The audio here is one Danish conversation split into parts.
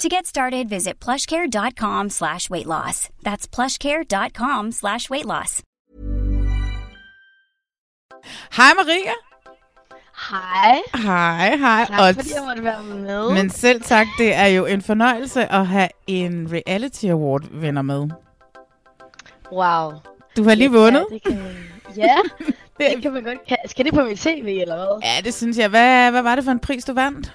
To get started, visit plushcare.com slash weight loss. That's plushcare.com slash weight loss. Hej Maria. Hej. Hej, hej. Tak Og- fordi jeg måtte være med. Men selv tak, det er jo en fornøjelse at have en reality award vinder med. Wow. Du har lige vundet. Ja, det kan man, ja, det kan man godt. Kan, skal det på mit tv, eller hvad? Ja, det synes jeg. Hvad, hvad var det for en pris, du vandt?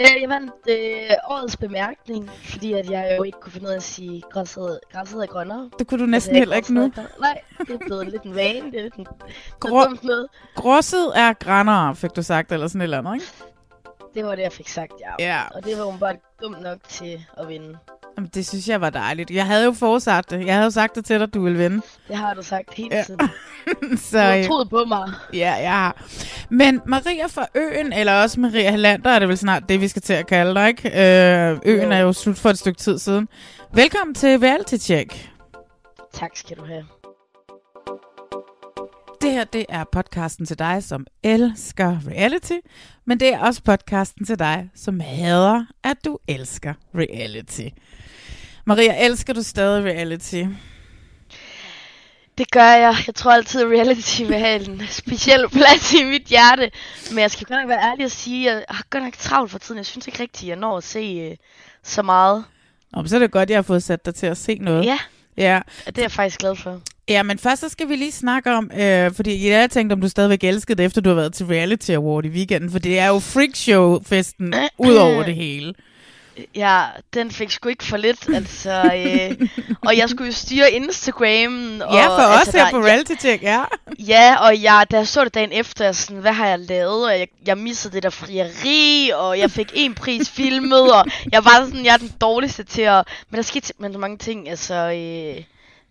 Øh, jeg vandt øh, årets bemærkning, fordi at jeg jo ikke kunne finde ud af at sige, græsset, græsset er grønnere. Det kunne du næsten Altså, heller ikke nu. grønnere. Nej, det er blevet lidt en vane. Det er lidt en, Grå- noget. Gråsset er grænere, fik du sagt, eller sådan et eller andet, ikke? Det var det, jeg fik sagt, ja. Ja. Og det var hun bare dum nok til at vinde. Jamen, det synes jeg var dejligt. Jeg havde jo forudsat det. Jeg havde jo sagt det til dig, du ville vinde. Det har du sagt hele Ja. tiden. Så, Du har øh, troet på mig. Ja, jeg har. Men Maria fra Øen, eller også Maria Helander, er det vel snart det, vi skal til at kalde dig, ikke? Øh, øen Jo. er jo slut for et stykke tid siden. Velkommen til Reality Check. Tak skal du have. Det her, det er podcasten til dig, som elsker reality, men det er også podcasten til dig, som hader, at du elsker reality. Maria, elsker du stadig reality? Det gør jeg. Jeg tror altid, at reality vil have en speciel plads i mit hjerte. Men jeg skal godt nok være ærlig og sige, at jeg har godt nok travlt for tiden. Jeg synes ikke rigtigt, at jeg når at se øh, så meget. Nå, men så er det godt, jeg har fået sat dig til at se noget. Ja, ja. det er jeg faktisk glad for. Ja, men først så skal vi lige snakke om, øh, fordi jeg har tænkt, om du stadigvæk elskede det, efter du har været til Reality Award i weekenden, for det er jo freakshow-festen ud over det hele. Ja, den fik sgu ikke for lidt, altså. Øh, og jeg skulle jo styre Instagram. Og, Ja, for altså, os her der- på Reality Check, ja. Ja, og jeg, da jeg så det dagen efter, jeg sådan, hvad har jeg lavet? Og jeg, jeg missede det der frieri, og jeg fik en pris filmet, og jeg var sådan, jeg er den dårligste til at... Men der skete simpelthen så mange ting, altså... Øh,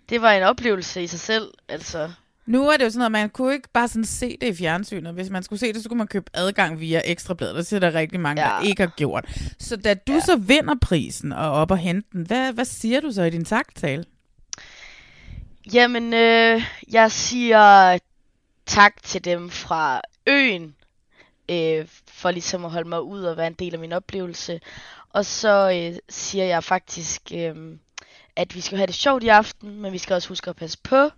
det var en oplevelse i sig selv, altså. Nu er det jo sådan noget, man kunne ikke bare sådan se det i fjernsynet. Hvis man skulle se det, så kunne man købe adgang via Ekstrabladet. Det siger der rigtig mange, ja. Der ikke har gjort. Så da du ja. så vinder prisen og er op og hente den, hvad, hvad siger du så i din taktale? Jamen, øh, jeg siger tak til dem fra øen, øh, for ligesom at holde mig ud og være en del af min oplevelse. Og så øh, siger jeg faktisk, øh, at vi skal have det sjovt i aften, men vi skal også huske at passe på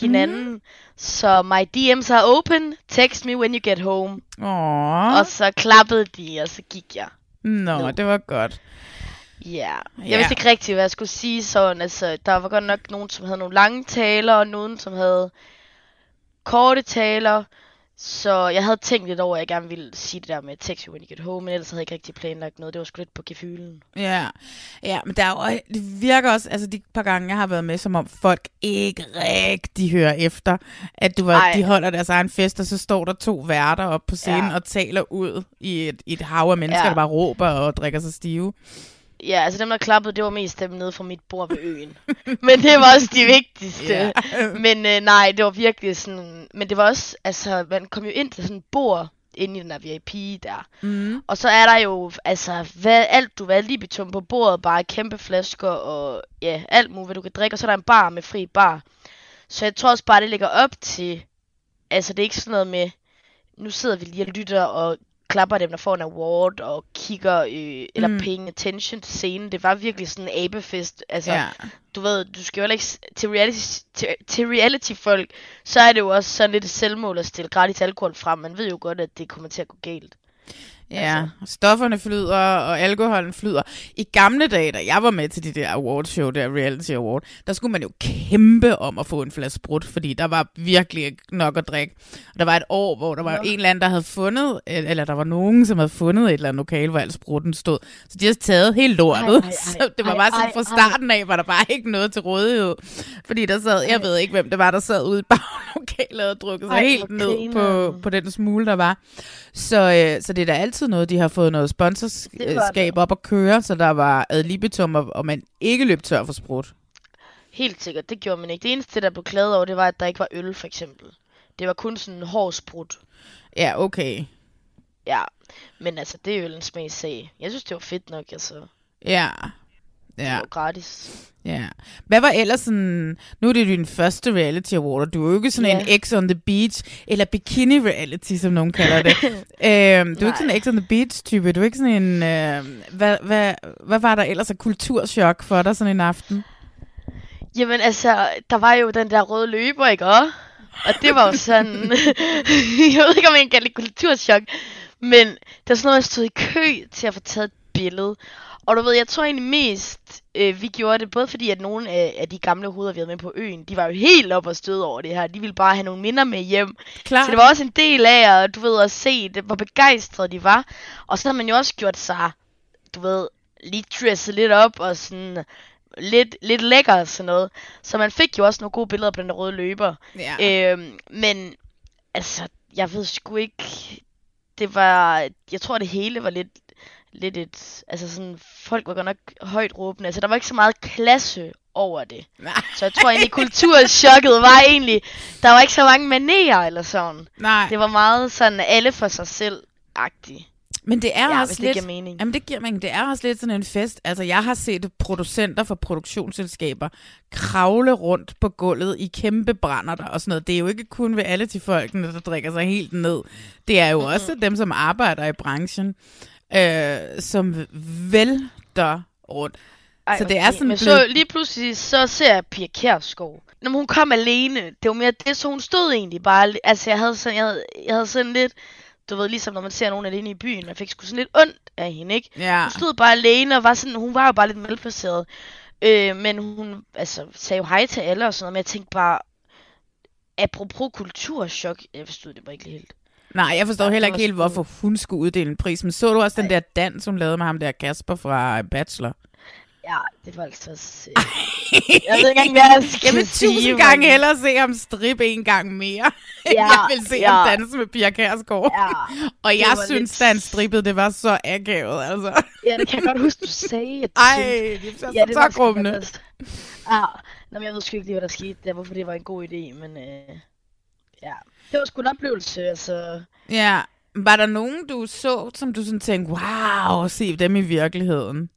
hinanden. Mm. Så my DM's are open. Text me when you get home. Åh, Og så klappede de, og så gik jeg. nå, no. det var godt. Ja, yeah. jeg Ja. vidste ikke rigtigt, hvad jeg skulle sige sådan. Altså, der var godt nok nogen, som havde nogle lange taler, og nogen, som havde korte taler. Så jeg havde tænkt lidt over, at jeg gerne ville sige det der med text you when you get home, men ellers havde jeg ikke rigtig planlagt noget. Det var sgu lidt på gefylen. Ja, ja men der er jo, det virker også, altså de par gange, jeg har været med, som om folk ikke rigtig hører efter, at du var, Ej. de holder deres egen fest, og så står der to værter op på scenen ja. Og taler ud i et, i et hav af mennesker. Ja. der bare råber og drikker sig stive. Ja, altså dem, der klappede, det var mest dem nede fra mit bord ved øen. men det var også de vigtigste. Ja. Men øh, nej, det var virkelig sådan... Men det var også, altså, man kom jo ind til sådan et bord inde i den der VIP der. Mm. Og så er der jo, altså, hvad, alt du vil libitum på bordet, bare kæmpe flasker og ja, alt muligt, hvad du kan drikke. Og så er der en bar med fri bar. Så jeg tror også bare, det ligger op til, altså det er ikke sådan noget med, nu sidder vi lige og lytter og klapper dem, der får en award og kigger, øh, eller Mm. paying attention til scenen. Det var virkelig sådan en abefest. Altså, Ja. du ved, du skal jo heller ikke, til reality, til, til reality folk, så er det jo også sådan lidt selvmål at stille gratis alkohol frem. Man ved jo godt, at det kommer til at gå galt. Ja, altså. stofferne flyder, og alkoholen flyder. I gamle dage, da jeg var med til de der awardshow, der reality award, der skulle man jo kæmpe om at få en flaske sprut, fordi der var virkelig nok at drikke. Og der var et år, hvor der var ja. en eller anden, der havde fundet, eller der var nogen, som havde fundet et eller andet lokale, hvor al sprutten stod. Så de havde taget helt lortet. Ej, ej, ej, så det var ej, bare sådan, fra starten af var der bare ikke noget til rådighed. Fordi der sad, jeg ved ikke, hvem det var, der sad ude i baglokalet og drukkede sig ej, helt ned på, på den smule, der var. Så, øh, så det er da altid noget, de har fået noget sponsorskab op at køre, så der var ad libitum, og, og man ikke løb tør for sprut. Helt sikkert, det gjorde man ikke. Det eneste, der blev klaget over, det var, at der ikke var øl, for eksempel. Det var kun sådan en hård sprut. Ja, okay. Ja, men altså, det er jo en smagsag. Jeg synes, det var fedt nok, altså. Ja. Ja. Det var gratis. Ja. Hvad var ellers sådan... Nu er det din første reality award, og du er jo ikke sådan yeah. en X on the Beach, eller bikini reality, som nogen kalder det. øhm, du er ikke sådan en X on the Beach type. Du er ikke sådan en... Øh, hvad, hvad, hvad var der ellers af kulturschok for dig sådan en aften? Jamen altså, der var jo den der røde løber, ikke også? Og det var jo sådan... jeg ved ikke, om jeg kan det kulturschok. Men der er sådan noget, jeg stod i kø til at få taget et billede. Og du ved, jeg tror egentlig mest, øh, vi gjorde det, både fordi, at nogle af, af de gamle hoveder, vi havde med på øen, de var jo helt op og støde over det her. De ville bare have nogle minder med hjem. Klar. Så det var også en del af, at du ved, at se, det, hvor begejstrede de var. Og så har man jo også gjort sig, du ved, lige dresset lidt op og sådan lidt, lidt lækker og sådan noget. Så man fik jo også nogle gode billeder på den røde løber. Ja. Øhm, men altså, jeg ved sgu ikke, det var, jeg tror det hele var lidt, lidt et, altså sådan, folk var godt nok højt råbende, altså der var ikke så meget klasse over det. Nej. Så jeg tror egentlig, kulturschokket var egentlig, der var ikke så mange manerer eller sådan. Nej. Det var meget sådan, alle for sig selv-agtigt. Men det er ja, også lidt... Det mening. Jamen, det giver mening. Det er også lidt sådan en fest. Altså, jeg har set producenter for produktionsselskaber kravle rundt på gulvet i kæmpe brænder der og sådan noget. Det er jo ikke kun ved alle til folkene, der drikker sig helt ned. Det er jo mm-hmm. også dem, som arbejder i branchen øh, som vælter rundt. Ej, så det er sådan Men blevet... så lige pludselig, så ser jeg Pia Kjærsgaard. Når hun kom alene, det var mere det, så hun stod egentlig bare... Altså, jeg havde sådan, jeg havde, jeg havde sådan lidt... Du ved, ligesom når man ser nogen alene i byen, man fik sgu sådan lidt ondt af hende, ikke? Ja. Hun stod bare alene og var sådan... Hun var jo bare lidt velplaceret. Øh, men hun altså, sagde jo hej til alle og sådan noget, men jeg tænkte bare... Apropos kulturschok, jeg forstod det bare ikke helt. Nej, jeg forstår heller ikke helt, hvorfor hun skulle uddele en pris. Men så du også den der dans, hun lavede med ham der Kasper fra Bachelor? Ja, det var altså... Øh... jeg ved ikke engang, hvad jeg skal Jeg vil tusind gange hellere se ham strippe en gang mere, ja, jeg vil se ja. ham danse med Pia Kærsgaard. Ja, og jeg synes, lidt... da han strippede, det var så akavet, altså. ja, det kan jeg godt huske, du sagde. At Ej, det er så, ja, så grummende. Ja, Nå, men jeg ved sgu ikke lige, hvad der skete der, hvorfor det var en god idé, men øh, ja det var sgu en oplevelse, altså. Ja, var der nogen, du så, som du sådan tænkte, wow, se dem i virkeligheden?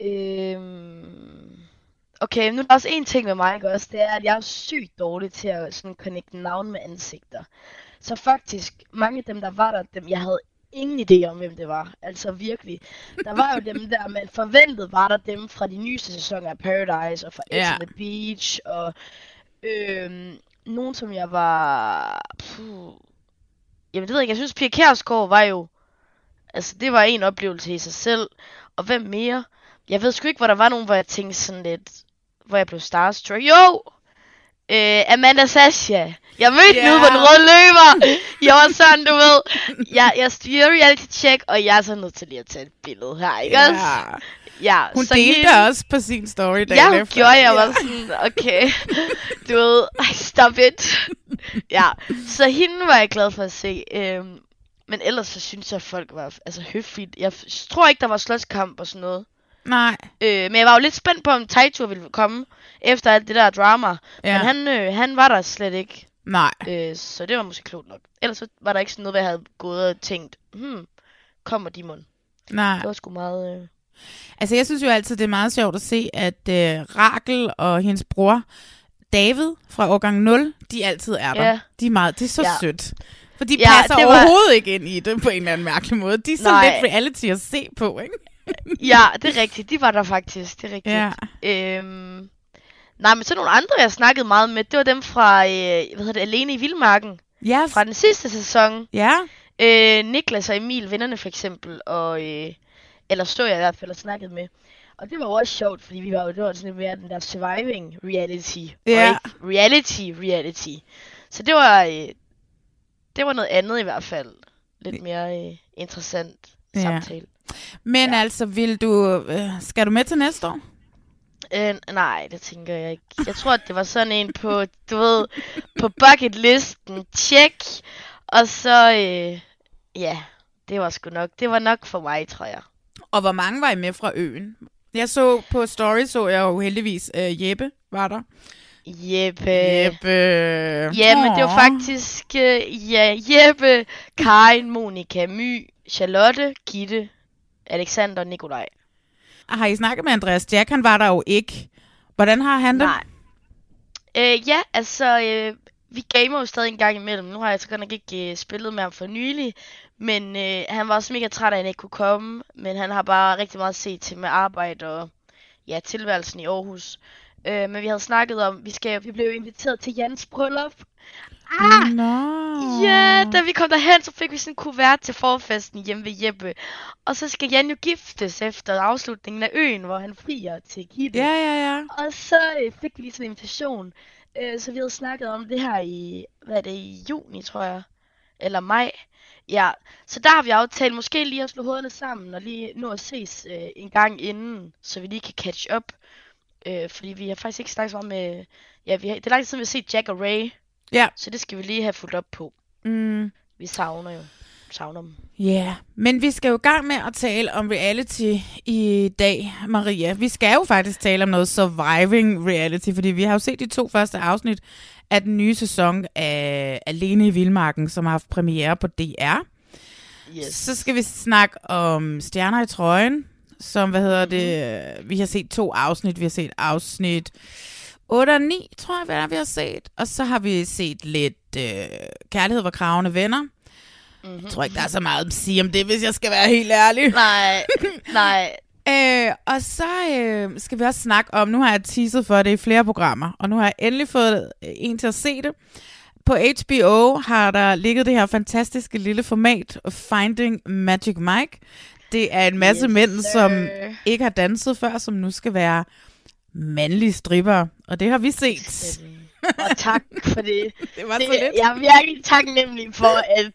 Øhm... Okay, nu er der også en ting med mig, ikke også? Det er, at jeg er sygt dårlig til at sådan connecte navn med ansigter. Så faktisk, mange af dem, der var der, dem, jeg havde ingen idé om, hvem det var. Altså virkelig. Der var jo dem der, man forventede var der dem fra de nyeste sæsoner af Paradise og fra X yeah. the Beach og øhm, nogen, som jeg var... Puh, jamen det ved jeg ikke, jeg synes Pia Kjærsgaard var jo... Altså det var en oplevelse i sig selv. Og hvem mere? Jeg ved sgu ikke, hvor der var nogen, hvor jeg tænkte sådan lidt... Hvor jeg blev starstruck. Jo! Øh, Amanda Sasha. Jeg mødte yeah. nu på den røde løber. Jeg var sådan, du ved. Jeg, jeg styrer reality check, og jeg er så nødt til lige at tage et billede her, ikke yeah. også? Ja, hun så delte hende... også på sin story dagen ja, efter. gjorde jeg. var sådan, okay, du ved, stop it. ja, så hende var jeg glad for at se. Øhm, men ellers så synes jeg, at folk var altså, høfligt. Jeg tror ikke, der var slåskamp og sådan noget. Nej. Øh, men jeg var jo lidt spændt på, om Taito ville komme efter alt det der drama. Ja. Men han, øh, han var der slet ikke. Nej. Øh, så det var måske klogt nok. Ellers så var der ikke sådan noget, hvad jeg havde gået og tænkt, hmm, kommer de mund? Nej. Det var sgu meget... Øh... Altså, jeg synes jo altid, det er meget sjovt at se, at øh, Rakel og hendes bror, David fra årgang 0, de altid er der. Ja. De er meget, det er så ja. sødt. For de ja, passer var... overhovedet ikke ind i det på en eller anden mærkelig måde. De er sådan Nej. lidt reality at se på, ikke? ja, det er rigtigt. De var der faktisk. Det er rigtigt. Ja. Øhm, nej, men så nogle andre, jeg snakkede meget med, det var dem fra, øh, hvad hedder det, Alene i Vildmarken. Ja, fra den sidste sæson. ja. Øh, Niklas og Emil, vennerne for eksempel, og, øh, eller stod jeg i hvert fald og snakkede med. Og det var jo også sjovt, fordi vi var jo det var sådan mere den der surviving reality, Ja. og ikke reality reality. Så det var, øh, det var noget andet i hvert fald. Lidt mere øh, interessant Ja. samtale. Men Ja. altså, vil du, øh, skal du med til næste år? Øh, nej, det tænker jeg ikke. Jeg tror, at det var sådan en på, du ved, på bucket listen. Check. Og så, øh, ja, det var sgu nok. Det var nok for mig, tror jeg. Og hvor mange var I med fra øen? Jeg så på story, så jeg jo heldigvis øh, Jeppe var der. Jeppe. Jeppe. Ja, men det var faktisk, øh, ja, Jeppe, Karin, Monika, My, Charlotte, Gitte, Alexander og Nikolaj. Har I snakket med Andreas Jack? Han var der jo ikke. Hvordan har han det? Nej. Øh, ja, altså, øh, vi gamer jo stadig en gang imellem. Nu har jeg så godt nok ikke øh, spillet med ham for nylig. Men øh, han var også mega træt af, at han ikke kunne komme. Men han har bare rigtig meget set til med arbejde og ja, tilværelsen i Aarhus. Øh, men vi havde snakket om, vi skal, vi blev inviteret til Jans bryllup. Ah! Nå. Ja, da vi kom derhen, så fik vi sådan en kuvert til forfesten hjemme ved Jeppe. Og så skal Jan jo giftes efter afslutningen af øen, hvor han frier til Gitte. Ja, ja, ja. Og så øh, fik vi lige sådan en invitation. Øh, så vi havde snakket om det her i, hvad er det, i juni, tror jeg. Eller maj. Ja, så der har vi aftalt måske lige at slå hovederne sammen og lige nå at ses øh, en gang inden, så vi lige kan catch up. Øh, fordi vi har faktisk ikke snakket så meget med... Ja, vi har, det er lang tid siden, vi har set Jack og Ray, Ja. så det skal vi lige have fulgt op på. Mm. Vi savner jo. Savner dem. Ja, yeah. men vi skal jo i gang med at tale om reality i dag, Maria. Vi skal jo faktisk tale om noget surviving reality, fordi vi har jo set de to første afsnit af den nye sæson af Alene i Vildmarken, som har haft premiere på DR. Yes. Så skal vi snakke om Stjerner i trøjen, som, hvad hedder det, vi har set to afsnit. Vi har set afsnit 8 og 9, tror jeg, hvad vi har set. Og så har vi set lidt øh, Kærlighed var kravende venner. Mm-hmm. Jeg tror ikke, der er så meget at sige om det, hvis jeg skal være helt ærlig. Nej, nej. Øh, og så øh, skal vi også snakke om, nu har jeg teaset for det i flere programmer, og nu har jeg endelig fået øh, en til at se det. På HBO har der ligget det her fantastiske lille format, Finding Magic Mike. Det er en masse Yes, mænd, som sir. ikke har danset før, som nu skal være mandlige stripper, og det har vi set. Og tak for det. Det var det så lidt. jeg er virkelig taknemmelig for, at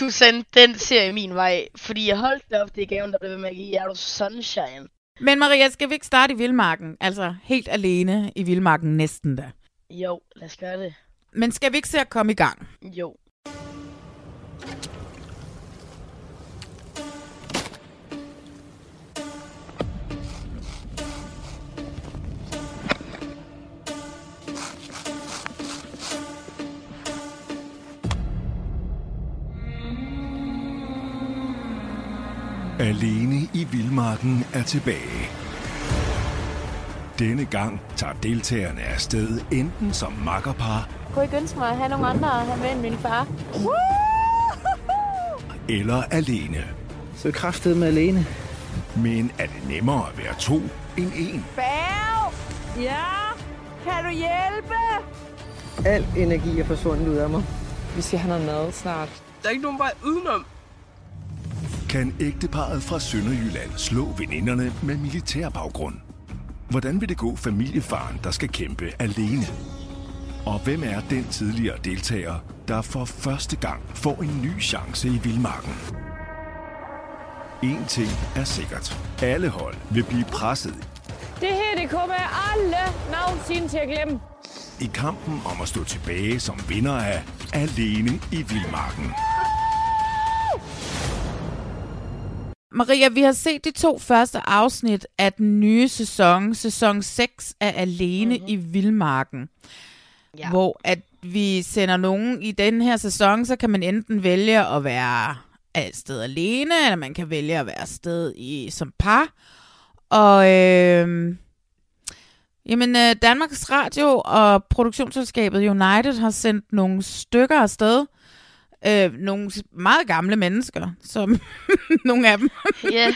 du sendte den serie min vej. Fordi jeg holdt det op, det gaven, der blev med at give. Er du sunshine? Men Maria, skal vi ikke starte i Vildmarken? Altså helt alene i Vildmarken næsten da. Jo, lad os gøre det. Men skal vi ikke se at komme i gang? Jo. Alene i Vildmarken er tilbage. Denne gang tager deltagerne afsted enten som makkerpar Kunne ikke ønske mig at have nogle andre at have med end min far? eller alene. Så kraftet med alene. Men er det nemmere at være to end en? Bav! Ja? Kan du hjælpe? Al energi er forsvundet ud af mig. Vi skal have noget mad snart. Der er ikke nogen vej udenom. Kan ægteparet fra Sønderjylland slå veninderne med militærbaggrund? Hvordan vil det gå familiefaren, der skal kæmpe alene? Og hvem er den tidligere deltager, der for første gang får en ny chance i Vildmarken? En ting er sikkert. Alle hold vil blive presset Det her, det kommer aldrig nogensinde til at glemme. i kampen om at stå tilbage som vinder af Alene i Vildmarken. Maria, vi har set de to første afsnit af den nye sæson, sæson 6 af Alene mm-hmm. i Vildmarken. Ja. Hvor at vi sender nogen i den her sæson, så kan man enten vælge at være et sted alene, eller man kan vælge at være afsted i, som par. Og øh, jamen, øh, Danmarks Radio og produktionsselskabet United har sendt nogle stykker afsted. Øh, nogle meget gamle mennesker, som nogle af dem, Ja,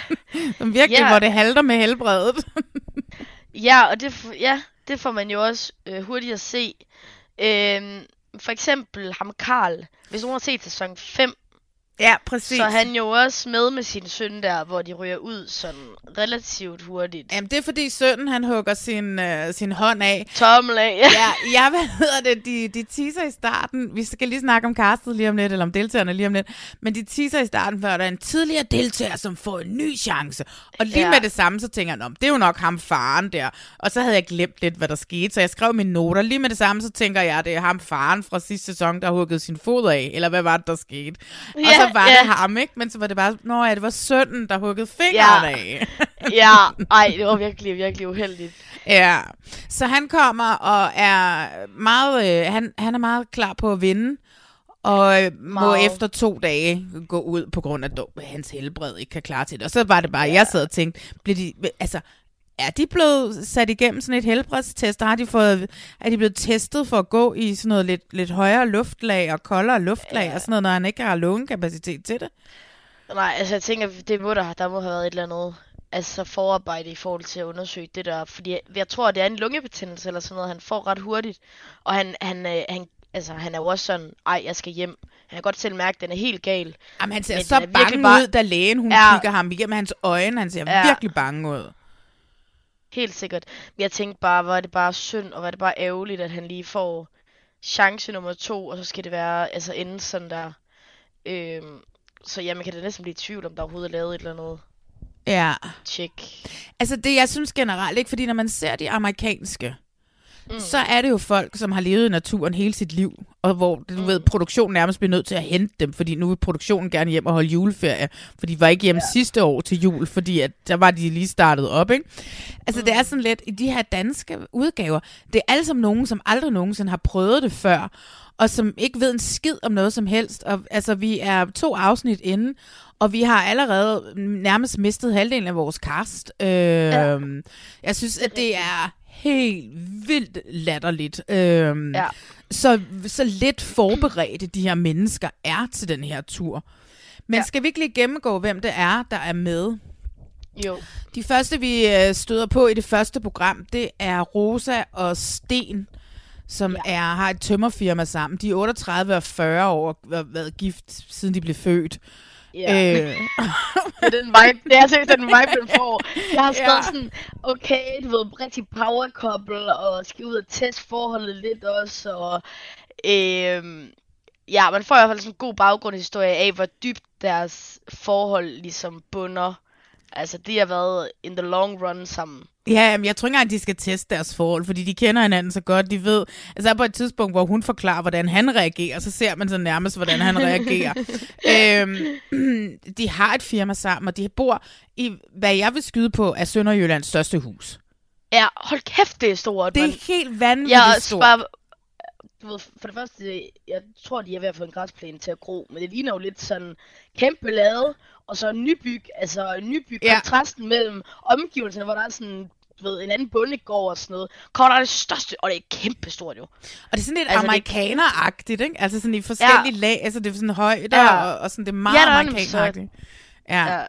som virkelig, Ja. hvor det halter med helbredet. ja og det, ja, det får man jo også øh, hurtigt at se. Øhm, for eksempel ham Karl, hvis nogen har set sæson 5, Ja, præcis. så han jo også med med sin søn der, hvor de ryger ud sådan relativt hurtigt. Jamen, det er fordi sønnen, han hugger sin, øh, sin hånd af. Tommel af. ja, ja, hvad hedder det? De, de teaser i starten. Vi skal lige snakke om castet lige om lidt, eller om deltagerne lige om lidt. Men de teaser i starten, før der er en tidligere deltager, som får en ny chance. Og lige Ja. med det samme, så tænker jeg, "Nå, det er jo nok ham faren der. Og så havde jeg glemt lidt, hvad der skete, så jeg skrev mine noter. Lige med det samme, så tænker jeg, det er ham faren fra sidste sæson, der huggede sin fod af. Eller hvad var det, der skete? og Ja, så var ja. det ham, ikke? Men så var det bare, nå ja, det var sønnen, der huggede fingeren Ja. af. ja, ej, det var virkelig, virkelig uheldigt. Ja, så han kommer og er meget, øh, han, han er meget klar på at vinde, og øh, må Meget. efter to dage gå ud på grund af, at hans helbred ikke kan klare til det. Og så var det bare, ja. jeg sad og tænkte, bliver de, altså, er de blevet sat igennem sådan et helbredstest? Har de fået, er de blevet testet for at gå i sådan noget lidt, lidt højere luftlag og koldere luftlag ja. og sådan noget, når han ikke har lungekapacitet til det? Nej, altså jeg tænker, det må der, der må have været et eller andet altså forarbejde i forhold til at undersøge det der, fordi jeg, jeg tror, det er en lungebetændelse eller sådan noget, han får ret hurtigt, og han, han, øh, han, altså, han er jo også sådan, ej, jeg skal hjem. Han kan godt selv mærke, at den er helt gal. Jamen, han ser Men så bange bare- ud, da lægen hun Ja. kigger ham igennem hans øjne. Han ser Ja. virkelig bange ud. Helt sikkert. Men jeg tænkte bare, var det bare synd, og var det bare ærgerligt, at han lige får chance nummer to, og så skal det være, altså ende sådan der. Øhm, så ja, man kan da næsten blive i tvivl, om der overhovedet er lavet et eller andet Ja. tjek. Altså det, jeg synes generelt ikke, fordi når man ser de amerikanske, mm. så er det jo folk, som har levet i naturen hele sit liv, og hvor du mm. ved, produktionen nærmest bliver nødt til at hente dem, fordi nu vil produktionen gerne hjem og holde juleferie, for de var ikke hjemme ja. sidste år til jul, fordi at der var de lige startet op, ikke? Altså mm. det er sådan lidt, i de her danske udgaver, det er alle sammen nogen, som aldrig nogensinde har prøvet det før, og som ikke ved en skid om noget som helst. Og, altså, vi er to afsnit inde, og vi har allerede nærmest mistet halvdelen af vores cast. Øh, ja. Jeg synes, at det er helt vildt latterligt. Øh, Ja. så, så lidt forberedte de her mennesker er til den her tur. Men ja. Ja. skal vi ikke lige gennemgå, hvem det er, der er med? Jo. De første, vi øh, støder på i det første program, det er Rosa og Sten, som ja. er, har et tømmerfirma sammen. De er 38 og 40 år og har været gift, siden de blev født. Ja. Øh, Det er den vibe, det er seriøst den vibe, den får. Jeg har skrevet ja. sådan, okay, du ved, rigtig power couple, og skal ud og teste forholdet lidt også, og øhm, ja, man får i hvert fald sådan en god baggrundshistorie af, hvor dybt deres forhold ligesom bunder. Altså, de har været in the long run sammen. ja, men jeg tror ikke engang, de skal teste deres forhold, fordi de kender hinanden så godt. De ved, altså på et tidspunkt, hvor hun forklarer, hvordan han reagerer, så ser man så nærmest, hvordan han reagerer. øhm, de har et firma sammen, og de bor i, hvad jeg vil skyde på, er Sønderjyllands største hus. Ja, hold kæft, det er stort, Det er helt vanvittigt Jeg stort. bare, du ved, for det første, jeg tror, de er ved at få en græsplæne til at gro, men det ligner jo lidt sådan kæmpe lade, og så nybyg, altså nybyg, Ja. kontrasten mellem omgivelserne, hvor der er sådan, ved, en anden bondegård og sådan noget. Kommer der er det største, og det er kæmpe stort jo. Og det er sådan lidt Altså, amerikaneragtigt, ikke? Altså sådan i forskellige ja. lag, altså det er sådan højder, ja. Og, og sådan det er meget Ja, er amerikaneragtigt. Ja. ja.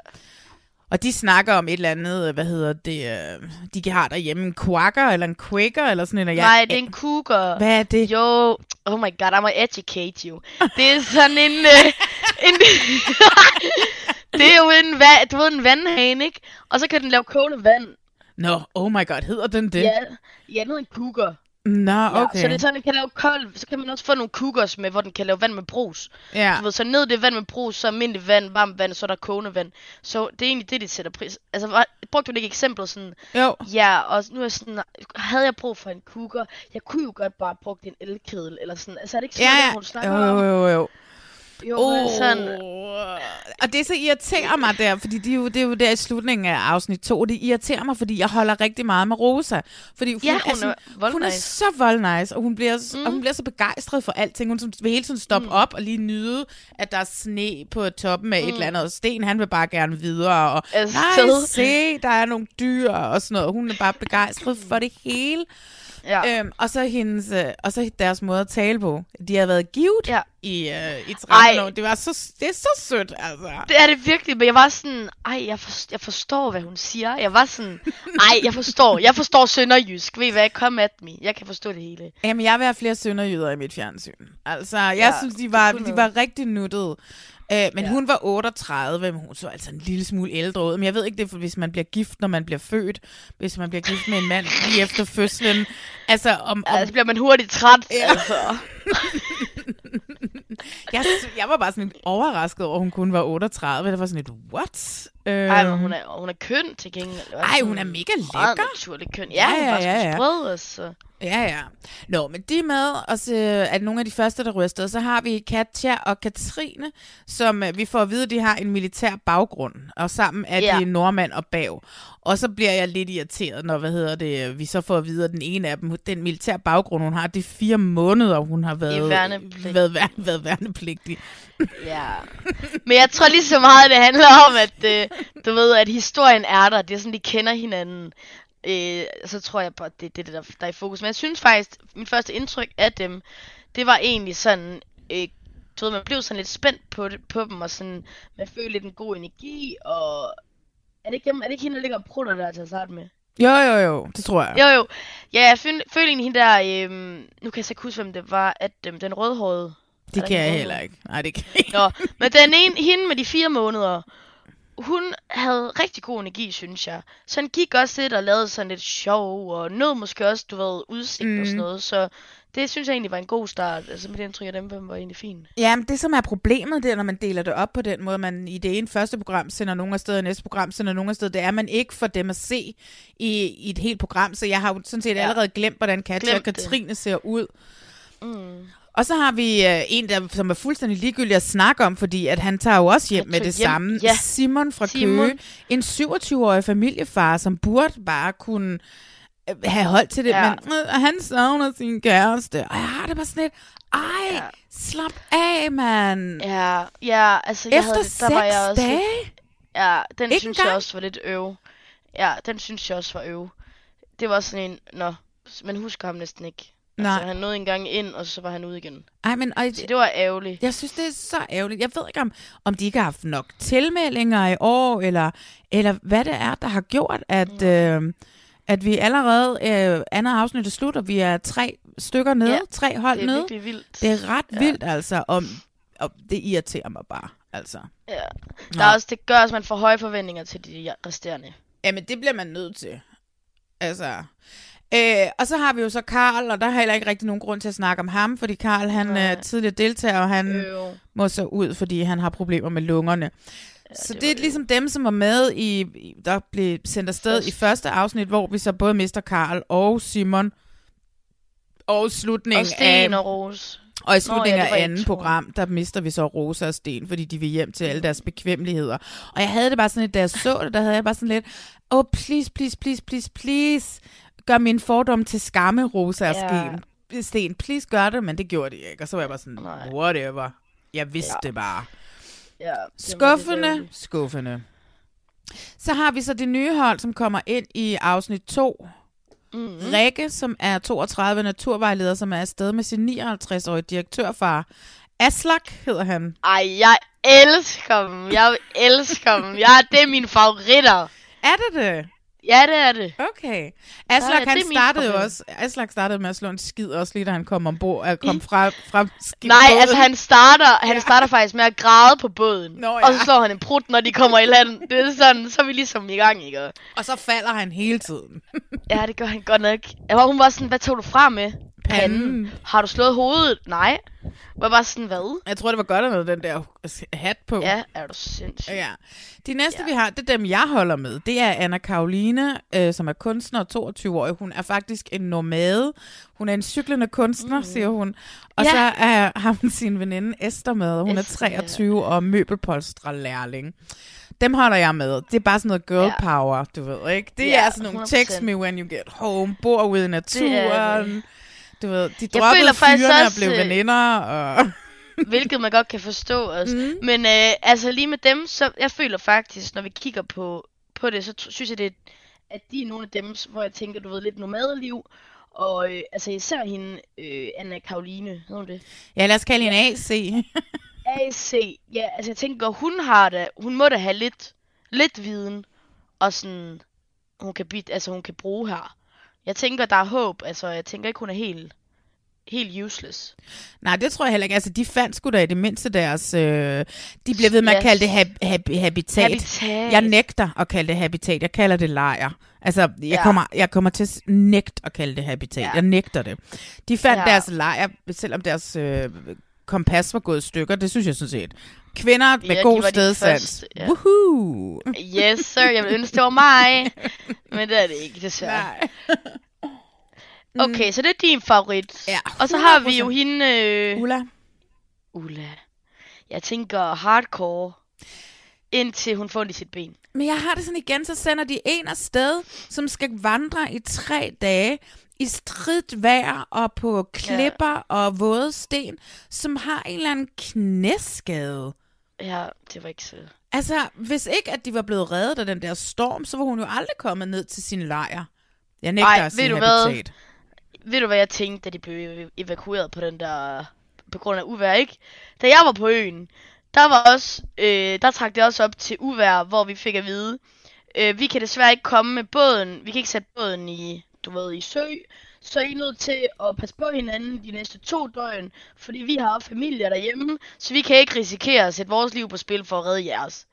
Og de snakker om et eller andet, hvad hedder det, øh, de har derhjemme, en quacker eller en quaker, eller sådan en. og jeg- Nej, det er en cougar. Hvad er det? Jo, oh my god, I'm gonna educate you. Det er sådan en... Øh, en det er jo en, va- du ved, en vandhane, ikke? Og så kan den lave kogende vand. Nå, oh my god, hedder den det? Ja, ja, den hedder en cougar. Nå, Ja, okay. Så det er sådan, den kan lave kold, så kan man også få nogle cougars med, hvor den kan lave vand med brus. ja. Du ved, så ned det vand med brus, så almindeligt vand, varmt vand, så er der kogende vand. Så det er egentlig det, de sætter pris. Altså, var, brugte du ikke eksemplet sådan, Jo. ja, og nu er sådan, havde jeg brug for en cougar, jeg kunne jo godt bare bruge en elkedel, eller sådan. Altså, er det ikke sådan, Ja, ja, ja. hun snakker Jo, om? jo, jo. Jo, Oh. sådan, Og det så irriterer mig der, fordi de er jo, det er jo der i slutningen af afsnit 2, og det irriterer mig, fordi jeg holder rigtig meget med Rosa. Fordi hun, Ja, er, hun er sådan, vold hun er så vold nice, og hun bliver, mm. Mm. og hun bliver så begejstret for alting. Hun vil hele tiden stoppe mm. op og lige nyde, at der er sne på toppen af mm. et eller andet. Og Sten, han vil bare gerne videre. Og, nej, se, der er nogle dyr og sådan noget. Hun er bare begejstret for det hele. Ja. Øhm, og, så hendes, øh, og så deres måde at tale på. De har været givet Ja. i, øh, i 30 Ej. år. Det, var så, det er så sødt, altså. Det er det virkelig, men jeg var sådan, ej, jeg, for, jeg forstår, hvad hun siger. Jeg var sådan, ej, jeg forstår, jeg forstår sønderjysk. Ved I hvad, kom at me. Jeg kan forstå det hele. Jamen, jeg vil have flere sønderjyder i mit fjernsyn. Altså, jeg Ja, synes, de var, de 100. var rigtig nuttede. Øh, men Ja. hun var 38, men hun så altså en lille smule ældre ud. Men jeg ved ikke, det er, for, hvis man bliver gift, når man bliver født. Hvis man bliver gift med en mand lige efter fødslen. Altså, om, om Ja, så bliver man hurtigt træt. Ja. Altså. jeg, jeg var bare sådan lidt overrasket over, at hun kun var 38. Det var sådan lidt, what? Øh, Ej, men hun er, hun er køn til gengæld. Det Ej, hun er mega lækker. naturlig køn. Ja, Ja, hun ja, var ja, ja. sprød, altså. Ja, ja. Nå, men de er med, og så er nogle af de første, der afsted. Så har vi Katja og Katrine, som øh, vi får at vide, de har en militær baggrund, og sammen er Ja. de nordmand og bav. Og så bliver jeg lidt irriteret, når, hvad hedder det, vi så får at vide, at den ene af dem, den militær baggrund, hun har, det er fire måneder, hun har været, værnepligt. været, været, været værnepligtig. Ja. Men jeg tror lige så meget, det handler om, at øh, du ved, at historien er der. Det er sådan, de kender hinanden. Øh, så tror jeg på, at det er det, der, der er i fokus. Men jeg synes faktisk, mit første indtryk af dem, det var egentlig sådan, øh, du ved, man blev sådan lidt spændt på, det, på dem, og sådan, man følte lidt en god energi, og er det ikke, er det ikke hende, der ligger og prutter der til at starte med? Jo, jo, jo, det tror jeg. Jo, jo. Ja, jeg følte, følte egentlig hende der, øhm, nu kan jeg så ikke huske, hvem det var, at øhm, den rødhårede. Det kan jeg heller ikke. Nej, det kan jeg ikke. Nå, men den ene, hende med de fire måneder, hun havde rigtig god energi, synes jeg. Så han gik også lidt og lavede sådan lidt sjov, og nød måske også, du ved, udsigt mm. og sådan Mhm. noget. Så det synes jeg egentlig var en god start. Altså mit indtryk af dem var egentlig fint. Ja, men det som er problemet der, når man deler det op på den måde, man i det ene første program sender nogen afsted, og næste program sender nogen afsted, det er, at man ikke får dem at se i, i et helt program. Så jeg har jo sådan set Ja. allerede glemt, hvordan Katja og det. Katrine ser ud. Mm. Og så har vi øh, en, der, som er fuldstændig ligegyldig at snakke om, fordi at han tager jo også hjem med det hjem, samme. ja. Simon fra Simon. Køge. En 27-årig familiefar, som burde bare kunne have holdt til det, Ja. men øh, han savner sin kæreste. Og jeg har det bare sådan lidt, ej, Ja. slap af, mand. Ja, ja, altså jeg Efter havde, det- der var jeg også dage? Lidt, ja, den Ikke synes jeg engang? også var lidt øv. Ja, den synes jeg også var øv. Det var sådan en, nå, man husker ham næsten ikke. Altså, Nej. han nåede engang ind, og så var han ude igen. Ej, men og, Så det var ærgerligt. jeg synes, det er så ærgerligt. Jeg ved ikke, om, om de ikke har haft nok tilmeldinger i år, eller, eller hvad det er, der har gjort, at, øh, at vi allerede øh, andet afsnit er slut, og vi er tre stykker nede, Ja, tre hold Det er nede. vildt. Det er ret Ja. vildt, altså. Om, og det irriterer mig bare, altså. Ja. Nå. Der er også, det gør også, at man får høje forventninger til de resterende. Jamen, det bliver man nødt til. Altså... Øh, og så har vi jo så Karl, og der er heller ikke rigtig nogen grund til at snakke om ham, fordi Karl han er tidligere deltager, og han Øv. må så ud, fordi han har problemer med lungerne. Ja, så det det, er ligesom dem, som var med i, der blev sendt afsted Først. i første afsnit, hvor vi så både mister Karl og Simon, og slutningen Og Sten af, og Rose. og i slutningen ja, det var af anden program, der mister vi så Rosa og Sten, fordi de vil hjem til alle deres bekvemmeligheder. Og jeg havde det bare sådan lidt, da jeg så det, der havde jeg bare sådan lidt, oh please, please, please, please, please, gør min fordom til skamme, Rosa og Ja. Sten. Sten, please gør det, men det gjorde de ikke. Og så var jeg bare sådan, Nej. whatever. Jeg vidste Ja. det bare. Ja, Skuffende, skuffende. Så har vi så det nye hold, som kommer ind i afsnit 2. Mhm. Mm. Rikke, som er 32 naturvejleder, som er afsted med sin 59-årige direktørfar. Aslak hedder han. Ej, jeg elsker dem. Jeg elsker dem. Jeg, det er mine favoritter. Er det det? Ja, det er det. Okay. Aslak, ja, han startede jo også, Aslak startede med at slå en skid også lige da han kom ombord, uh, kom fra, fra skib- Nej, altså han starter, han starter faktisk med at græde på båden. Nå, Og så ja. slår han en prut, når de kommer i land. Det er sådan, så er vi ligesom i gang, ikke? Og så falder han hele tiden. Ja, det gør han godt nok. Jeg var, hun var sådan, hvad tog du fra med? Panden. Har du slået hovedet? Nej. Var bare sådan, hvad? Jeg tror, det var godt at den der hat på. Ja, er du sindssyg. Ja. De næste, Ja. vi har, det er dem, jeg holder med. Det er Anna Karoline, øh, som er kunstner, 22 år. Hun er faktisk en nomade. Hun er en cyklende kunstner, mm. siger hun. Og Ja. så er, har hun sin veninde Esther med. Hun Esther, er 23 og møbelpolstre-lærling. Dem holder jeg med. Det er bare sådan noget girl Ja. power, du ved, ikke? Det Ja, er sådan nogle 100%. text me when you get home, bor ude i naturen. Du ved, de Jeg droppede føler faktisk fyrene og blev øh, veninder. Og... Hvilket man godt kan forstå også. Mm. Men øh, altså lige med dem, så jeg føler faktisk, når vi kigger på, på det, så synes jeg, det, at de er nogle af dem, hvor jeg tænker, du ved, lidt nomadeliv. Og øh, altså især hende, øh, Anna Karoline, hedder hun det? Ja, lad os kalde hende AC. AC, ja, altså jeg tænker, hun har da, hun må da have lidt, lidt viden, og sådan, hun kan, bit, altså hun kan bruge her. Jeg tænker, der er håb, altså jeg tænker ikke, hun er helt, helt useless. Nej, det tror jeg heller ikke. Altså, de fandt sgu da i det mindste deres... Øh, de blev ved med at Yes. kalde det hab, hab, habitat. Habitat. Jeg nægter at kalde det habitat. Jeg kalder det lejr. Altså, jeg, Ja. kommer, jeg kommer til at nægte at kalde det habitat. Ja. Jeg nægter det. De fandt Ja. deres lejr, selvom deres øh, kompas var gået i stykker. Det synes jeg sådan set. Kvinder med Ja, god stedsans. ja. Woohoo! Yes, sir, jeg vil ønske, det var mig. Men det er det ikke, desværre. Nej. Okay, så det er din favorit. Ja, Og så har vi 100%. jo hende... Øh, Ulla. Ulla. Jeg tænker hardcore, indtil hun får i sit ben. Men jeg har det sådan igen, så sender de en afsted, som skal vandre i tre dage i stridt vejr og på klipper ja. og våde sten, som har en eller anden knæskade. Ja, det var ikke så... Altså, hvis ikke at de var blevet reddet af den der storm, så var hun jo aldrig kommet ned til sin lejr. Jeg nægter Ej, at ved sige du hvad? habitat. Ved du, hvad jeg tænkte, da de blev ev- evakueret på den der... På grund af uvejr, ikke? Da jeg var på øen, der var også... Øh, der trak det også op til uvejr, hvor vi fik at vide, øh, vi kan desværre ikke komme med båden. Vi kan ikke sætte båden i, du ved, i sø. Så I er nødt til at passe på hinanden de næste to døgn, fordi vi har familier derhjemme, så vi kan ikke risikere at sætte vores liv på spil for at redde jeres.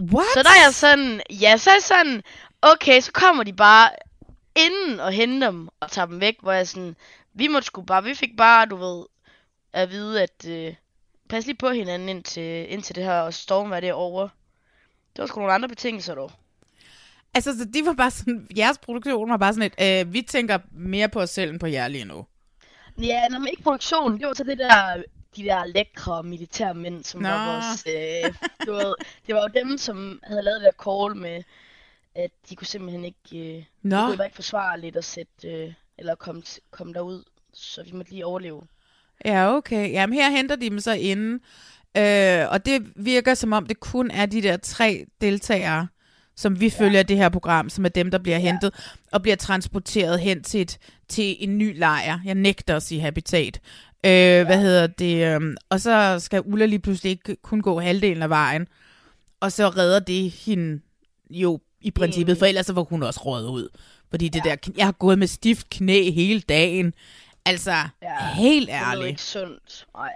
What? Så der er jeg sådan, ja, så er jeg sådan, okay, så kommer de bare inden og henter dem og tager dem væk, hvor jeg sådan, vi måtte sgu bare, vi fik bare, du ved, at vide, at øh, pas lige på hinanden indtil, indtil det her stormvejr det er over. Det var sgu nogle andre betingelser dog. Altså, så de var bare sådan, jeres produktion var bare sådan et, øh, vi tænker mere på os selv end på jer lige nu. Ja, når man ikke produktion, det var så det der, de der lækre militærmænd, som Nå. var vores, øh, du ved, det var jo dem, som havde lavet det der call med, at de kunne simpelthen ikke, øh, Nå. det kunne være ikke forsvarligt at sætte, øh, eller komme, komme derud, så vi måtte lige overleve. Ja, okay. Jamen, her henter de dem så inden. Øh, og det virker som om, det kun er de der tre deltagere, som vi følger det her program, som er dem, der bliver ja. hentet og bliver transporteret hen til, et, til en ny lejr. Jeg nægter at sige habitat. Øh, ja. Hvad hedder det? Øh, og så skal Ulla lige pludselig ikke kun gå halvdelen af vejen. Og så redder det hende jo i princippet, Mm. for ellers så var hun også røget ud. Fordi det der, jeg har gået med stift knæ hele dagen. Altså, Ja, helt Det er ærligt. ikke sundt. Nej.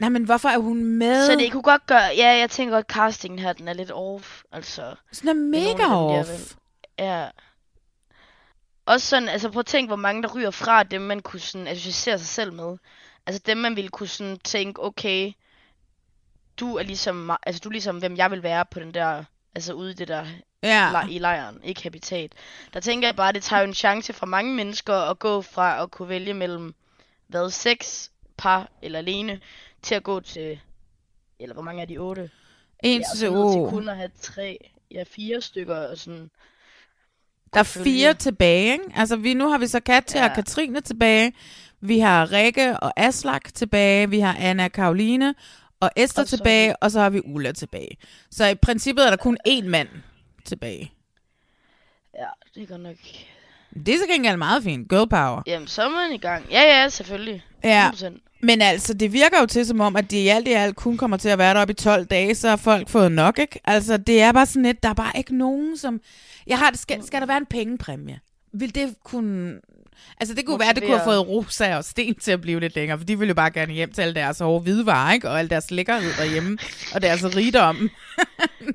Nej, men hvorfor er hun med? Så det kunne godt gøre, ja, jeg tænker godt, castingen her, den er lidt off, altså. Sådan er mega dem, har off. valgt. Ja. Også sådan, altså prøv at tænke, hvor mange der ryger fra dem, man kunne sådan associere sig selv med. Altså dem, man ville kunne sådan tænke, okay, du er ligesom, altså du er ligesom, hvem jeg vil være på den der, altså ude i det der, Ja. le- i lejren, ikke habitat. Der tænker jeg bare, det tager jo en chance fra mange mennesker at gå fra at kunne vælge mellem, hvad, seks par eller alene, til at gå til, eller hvor mange er de, otte? En ja, til oh. kun at have tre, ja, fire stykker og sådan. Der er fire tilbage, ikke? Altså, vi, nu har vi så Katja ja. Og Katrine tilbage. Vi har Rikke og Aslak tilbage. Vi har Anna og Karoline og Esther Og så- tilbage. Og så har vi Ulla tilbage. Så i princippet er der kun én mand tilbage. Ja, det godt nok. Det er så gengæld meget fint. Girl power. Jamen, så er man i gang. Ja, ja, selvfølgelig. Ja. 100%. Men altså, det virker jo til som om, at de i alt i alt kun kommer til at være deroppe i 12 dage, så har folk fået nok, ikke? Altså, det er bare sådan lidt, der er bare ikke nogen, som... Jeg har, skal, skal der være en pengepræmie? Vil det kunne... Altså, det kunne være, at det kunne have Motivere. fået Rosa og Sten til at blive lidt længere, for de ville jo bare gerne hjem til alle deres hårde hvidevarer, ikke? Og al deres lækkerhed derhjemme, og deres rigdom.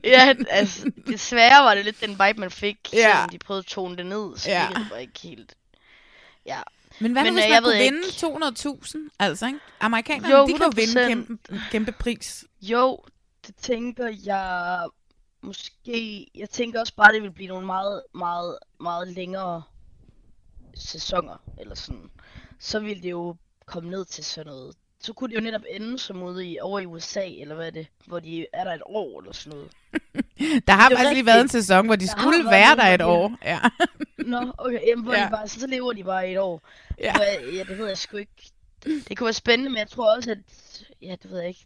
Ja, altså, desværre var det lidt den vibe, man fik, Ja. selvom de prøvede at tone det ned, så ja. det var ikke helt... Ja. Men hvad Men, hvis øh, man jeg kunne vinde 200.000? Altså, ikke? Amerikanerne, Jo, de kan jo vinde 100%. kæmpe, kæmpe pris. Jo, det tænker jeg måske... Jeg tænker også bare, det vil blive nogle meget, meget, meget længere sæsoner, eller sådan. Så ville det jo komme ned til sådan noget. Så kunne det jo netop ende som ude i, over i USA, eller hvad er det, hvor de er der et år, eller sådan noget. Der har faktisk lige været en sæson, hvor de Der skulle være der et år. Ja. Nå, okay, jamen, hvor Ja. de bare, så, så lever de bare et år. Ja. Ja. det ved jeg sgu ikke. Det kunne være spændende, men jeg tror også, at, ja, det ved jeg ikke.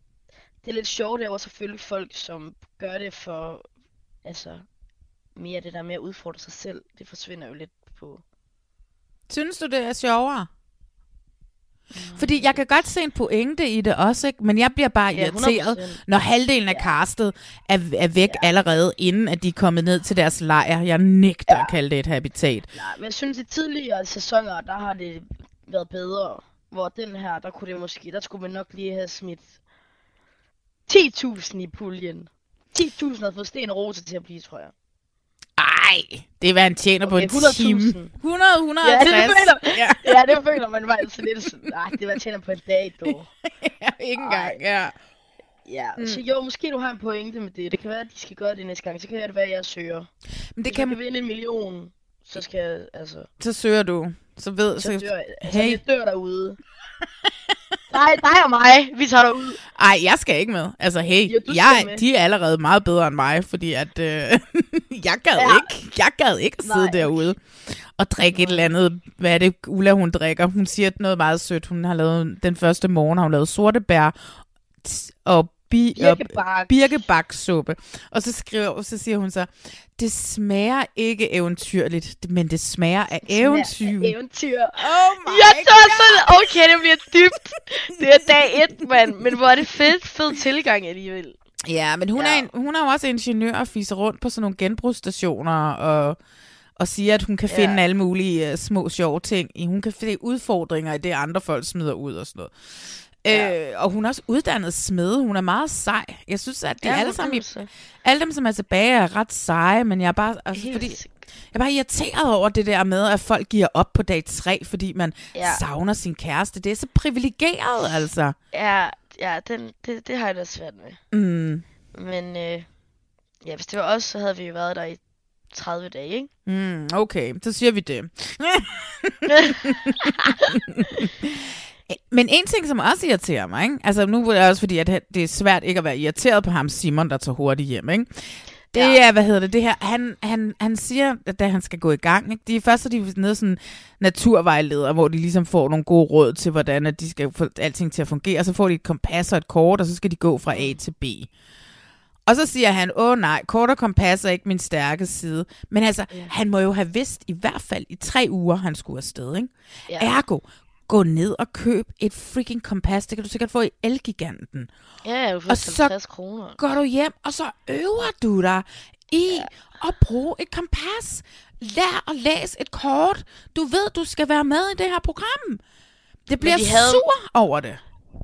Det er lidt sjovt, at selvfølgelig folk, som gør det for, altså, mere det der med at udfordre sig selv, det forsvinder jo lidt på, Synes du, det er sjovere? Fordi jeg kan godt se en pointe i det også, ikke? men jeg bliver bare Ja, irriteret, 100%. når halvdelen af castet er, er væk ja. allerede, inden at de er kommet ned til deres lejr. Jeg nægter ja. at kalde det et habitat. Nej, men jeg synes, i tidligere sæsoner, der har det været bedre. Hvor den her, der kunne det måske, der skulle man nok lige have smidt 10.000 i puljen. 10.000 havde fået Sten Rose til at blive, tror jeg. Ej, det er, hvad han tjener okay, på en 100.000. time. 100, 150. Ja, det føler, Ja, ja, det føler man bare altså lidt sådan, nej, det var jeg tjener på en dag, dog. ja, ikke engang, ja. Ja, mm. så jo, måske du har en pointe med det. Det kan være, at de skal gøre det næste gang. Så kan det være, at jeg søger. Men det Hvis jeg kan, kan vinde en million, så skal jeg, altså, så søger du. Så ved, så så, dør jeg. Altså, hey. jeg dør derude. Nej, dig og mig, vi tager dig ud. Ej, jeg skal ikke med. Altså, hey, Jo, jeg, med. de er allerede meget bedre end mig, fordi at, øh, jeg gad Ja. ikke, jeg gad ikke at sidde Nej. derude og drikke et eller andet, hvad er det, Ulla hun drikker. Hun siger noget meget sødt. Hun har lavet, den første morgen har hun lavet sorte bær og bi, og Birkebak. birkebaksuppe. Og så, skriver, så siger hun så, det smager ikke eventyrligt, men det smager af eventyr. Eventyr. Oh my Jeg tror sådan, okay, det bliver dybt. Det er dag et, mand. Men hvor er det fedt, fed tilgang alligevel. Ja, men hun, ja. Er en, hun er jo også ingeniør og fiser rundt på sådan nogle genbrugsstationer og, og siger, at hun kan finde alle mulige uh, små sjove ting. Hun kan finde udfordringer i det, andre folk smider ud og sådan noget. Ja. Øh, og hun er også uddannet smed. Hun er meget sej. Jeg synes, at de ja, alle, sammen, i- alle dem, som er tilbage, er ret seje, men jeg er bare, altså, Helt fordi, jeg er bare irriteret over det der med, at folk giver op på dag tre, fordi man. Ja. savner sin kæreste. Det er så privilegeret, altså. Ja, ja den, det, det har jeg da svært med. Mm. Men øh, ja, hvis det var os, så havde vi jo været der i 30 dage, ikke? Mm, okay, så siger vi det. Men en ting, som også irriterer mig, ikke? altså nu er det også fordi, at det er svært ikke at være irriteret på ham, Simon, der tager hurtigt hjem, ikke? Det Ja. er, hvad hedder det, det her, han, han, han siger, at da han skal gå i gang, ikke? De er først er de nede sådan naturvejleder, hvor de ligesom får nogle gode råd til, hvordan at de skal få alting til at fungere, og så får de et kompas og et kort, og så skal de gå fra A til B. Og så siger han, åh nej, kort og kompas er ikke min stærke side. Men altså, ja. han må jo have vidst i hvert fald i tre uger, han skulle afsted, ikke? Ja. Ergo, gå ned og køb et freaking kompas. Det kan du sikkert få i Elgiganten. Ja, jeg Og får så- 50 kroner. Går du hjem, og så øver du dig i ja. at bruge et kompas. Lær at læse et kort. Du ved, du skal være med i det her program. Det bliver de havde- sur over det.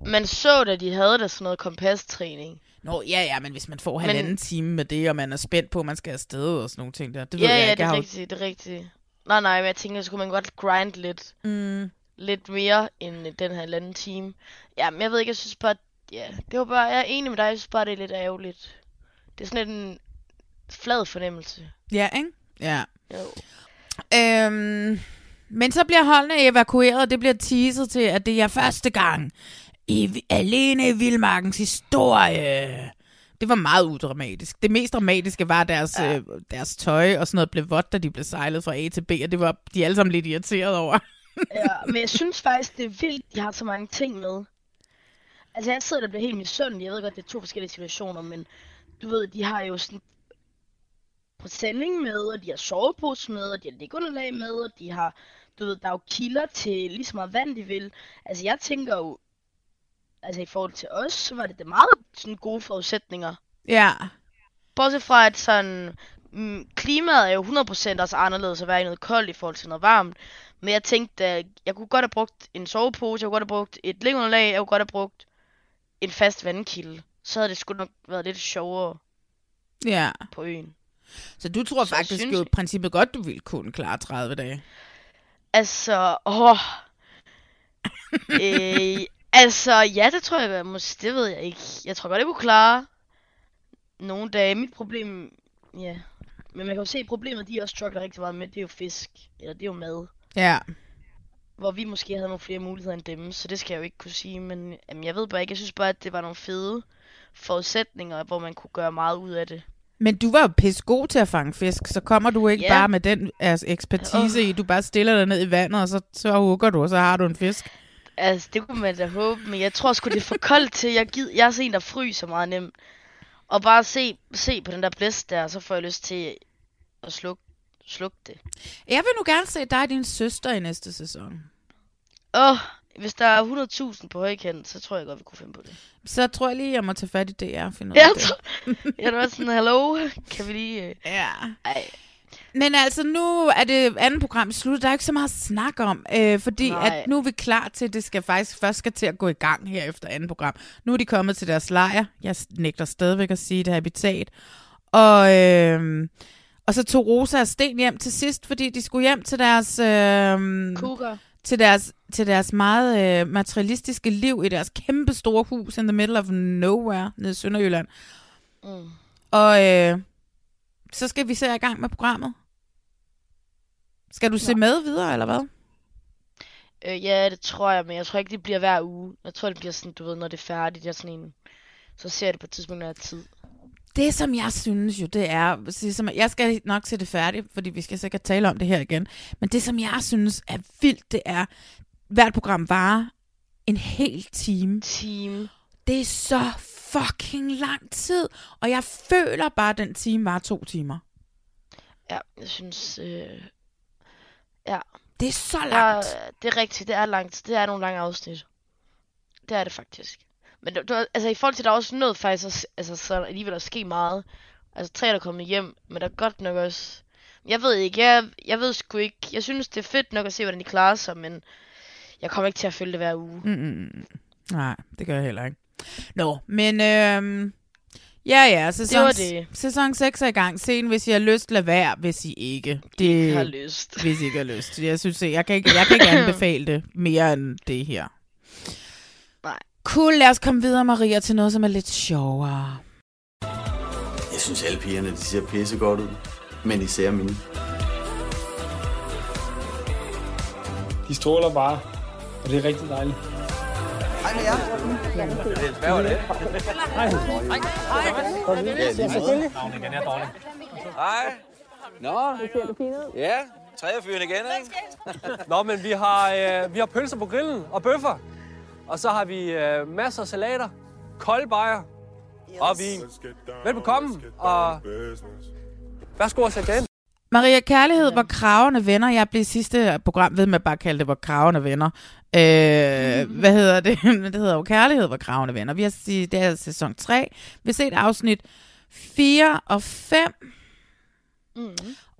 Man så, da de havde der sådan noget kompastræning. Nå, ja, ja, men hvis man får halvanden Men- time med det, og man er spændt på, at man skal afsted og sådan nogle ting der, det ved Ja, jeg ja, ikke. det er rigtigt, det er rigtigt. Nej, nej, men jeg tænker, så kunne man godt grind lidt, Mm. Lidt mere end den her anden time. Ja, men jeg ved ikke, jeg synes bare, ja, det var bare, jeg er enig med dig, jeg synes bare, det er lidt ærgerligt. Det er sådan lidt en flad fornemmelse. Ja, ikke? Ja. Jo. Øhm, men så bliver holdene evakueret, og det bliver teaset til, at det er første gang i, alene i Vildmarkens historie. Det var meget udramatisk. Det mest dramatiske var, at deres, ja. øh, deres tøj og sådan noget blev vådt, da de blev sejlet fra A til B, og det var de alle sammen lidt irriteret over. Ja, men jeg synes faktisk, det er vildt, de har så mange ting med. Altså, jeg sidder der og bliver helt misundelig. Jeg ved godt, det er to forskellige situationer, men du ved, de har jo sådan på sending med, og de har sovepose med, og de har ligunderlag med, og de har, du ved, der er jo kilder til lige så meget vand, de vil. Altså, jeg tænker jo, altså i forhold til os, så var det da meget sådan gode forudsætninger. Ja. Bortset fra, at sådan, mm, klimaet er jo 100% også anderledes at være i noget koldt i forhold til noget varmt. Men jeg tænkte, jeg kunne godt have brugt en sovepose, jeg kunne godt have brugt et ligunderlag, jeg kunne godt have brugt en fast vandkilde. Så havde det sgu nok været lidt sjovere Ja. på øen. Så du tror Så faktisk synes jo i princippet godt, du ville kunne klare 30 dage. Altså, åh. øh, altså, ja, det tror jeg, jeg måske, det ved jeg ikke. Jeg tror godt, jeg kunne klare nogle dage. Mit problem, ja. Men man kan jo se, at problemet, de også struggler rigtig meget med, det er jo fisk. Eller det er jo mad. Ja. Hvor vi måske havde nogle flere muligheder end dem, så det skal jeg jo ikke kunne sige. Men jamen, jeg ved bare ikke, jeg synes bare, at det var nogle fede forudsætninger, hvor man kunne gøre meget ud af det. Men du var jo pisse god til at fange fisk, så kommer du ikke Ja. bare med den altså, ekspertise i, du bare stiller dig ned i vandet, og så, så hugger du, og så har du en fisk. Altså, det kunne man da håbe, men jeg tror sgu, det er for koldt til. Jeg, gid, jeg er sådan en, der fryser meget nemt. Og bare se, se på den der blæst der, så får jeg lyst til at slukke sluk det. Jeg vil nu gerne se dig og din søster i næste sæson. Åh, oh, hvis der er 100.000 på højkant, så tror jeg godt, vi kunne finde på det. Så tror jeg lige, jeg må tage fat i DR og finde ud af det. jeg var sådan, hallo, kan vi lige... Øh... Ja. Ej, Men altså, nu er det andet program slut. Der er ikke så meget at snakke om, øh, fordi Nej. at nu er vi klar til, at det skal faktisk først skal til at gå i gang her efter andet program. Nu er de kommet til deres lejr. Jeg nægter stadigvæk at sige det habitat. Og, øh, og så tog Rosa og Sten hjem til sidst, fordi de skulle hjem til deres... Øh, til deres, til deres meget øh, materialistiske liv i deres kæmpe store hus in the middle of nowhere nede i Sønderjylland. Mm. Og øh, så skal vi se i gang med programmet. Skal du se med videre, eller hvad? Øh, ja, det tror jeg, men jeg tror ikke, det bliver hver uge. Jeg tror, det bliver sådan, du ved, når det er færdigt. Er sådan en... Så ser jeg det på et tidspunkt, når jeg har tid. Det, som jeg synes jo, det er... Som, jeg skal nok se det færdigt, fordi vi skal sikkert tale om det her igen. Men det, som jeg synes er vildt, det er... Hvert program varer en hel time. Team. Det er så fucking lang tid. Og jeg føler bare, at den time var to timer. Ja, jeg synes... Øh... Ja, Det er så langt. det er rigtigt. Det er langt. Det er nogle lange afsnit. Det er det faktisk. Men det, det, altså, i forhold til, der er også noget faktisk, altså, så alligevel at ske meget. Altså, tre er der kommet hjem, men der er godt nok også... Jeg ved ikke, jeg, jeg ved sgu ikke. Jeg synes, det er fedt nok at se, hvordan de klarer sig, men jeg kommer ikke til at følge det hver uge. Mm, mm, mm. Nej, det gør jeg heller ikke. Nå, men øhm, ja, ja, sæson, var det. sæson 6 er i gang. Se den, hvis I har lyst, lad være, hvis I ikke. Det, Jeg har lyst. Hvis I ikke har lyst. Jeg synes, jeg kan ikke, jeg kan ikke anbefale det mere end det her. Cool, lad os komme videre, Maria, til noget, som er lidt sjovere. Jeg synes, alle pigerne, de ser pisse godt ud. Men især mine. De stråler bare, og det er rigtig dejligt. Hej med jer. Hej. Nå, det ser du fint ud. Ja, træerfyren igen, ikke? Nå, men vi har, øh, vi har pølser på grillen og bøffer. Og så har vi øh, masser af salater, kolde bajer og vin. Velbekomme, og værsgo at sætte. Maria, kærlighed, hvor kravene venner. Jeg blev sidste program ved med at bare kalde det, hvor kravene venner. Øh, hvad hedder det? det hedder jo kærlighed, hvor kravene venner. Vi har set, det er sæson 3. Vi har set afsnit 4 og 5. Mm.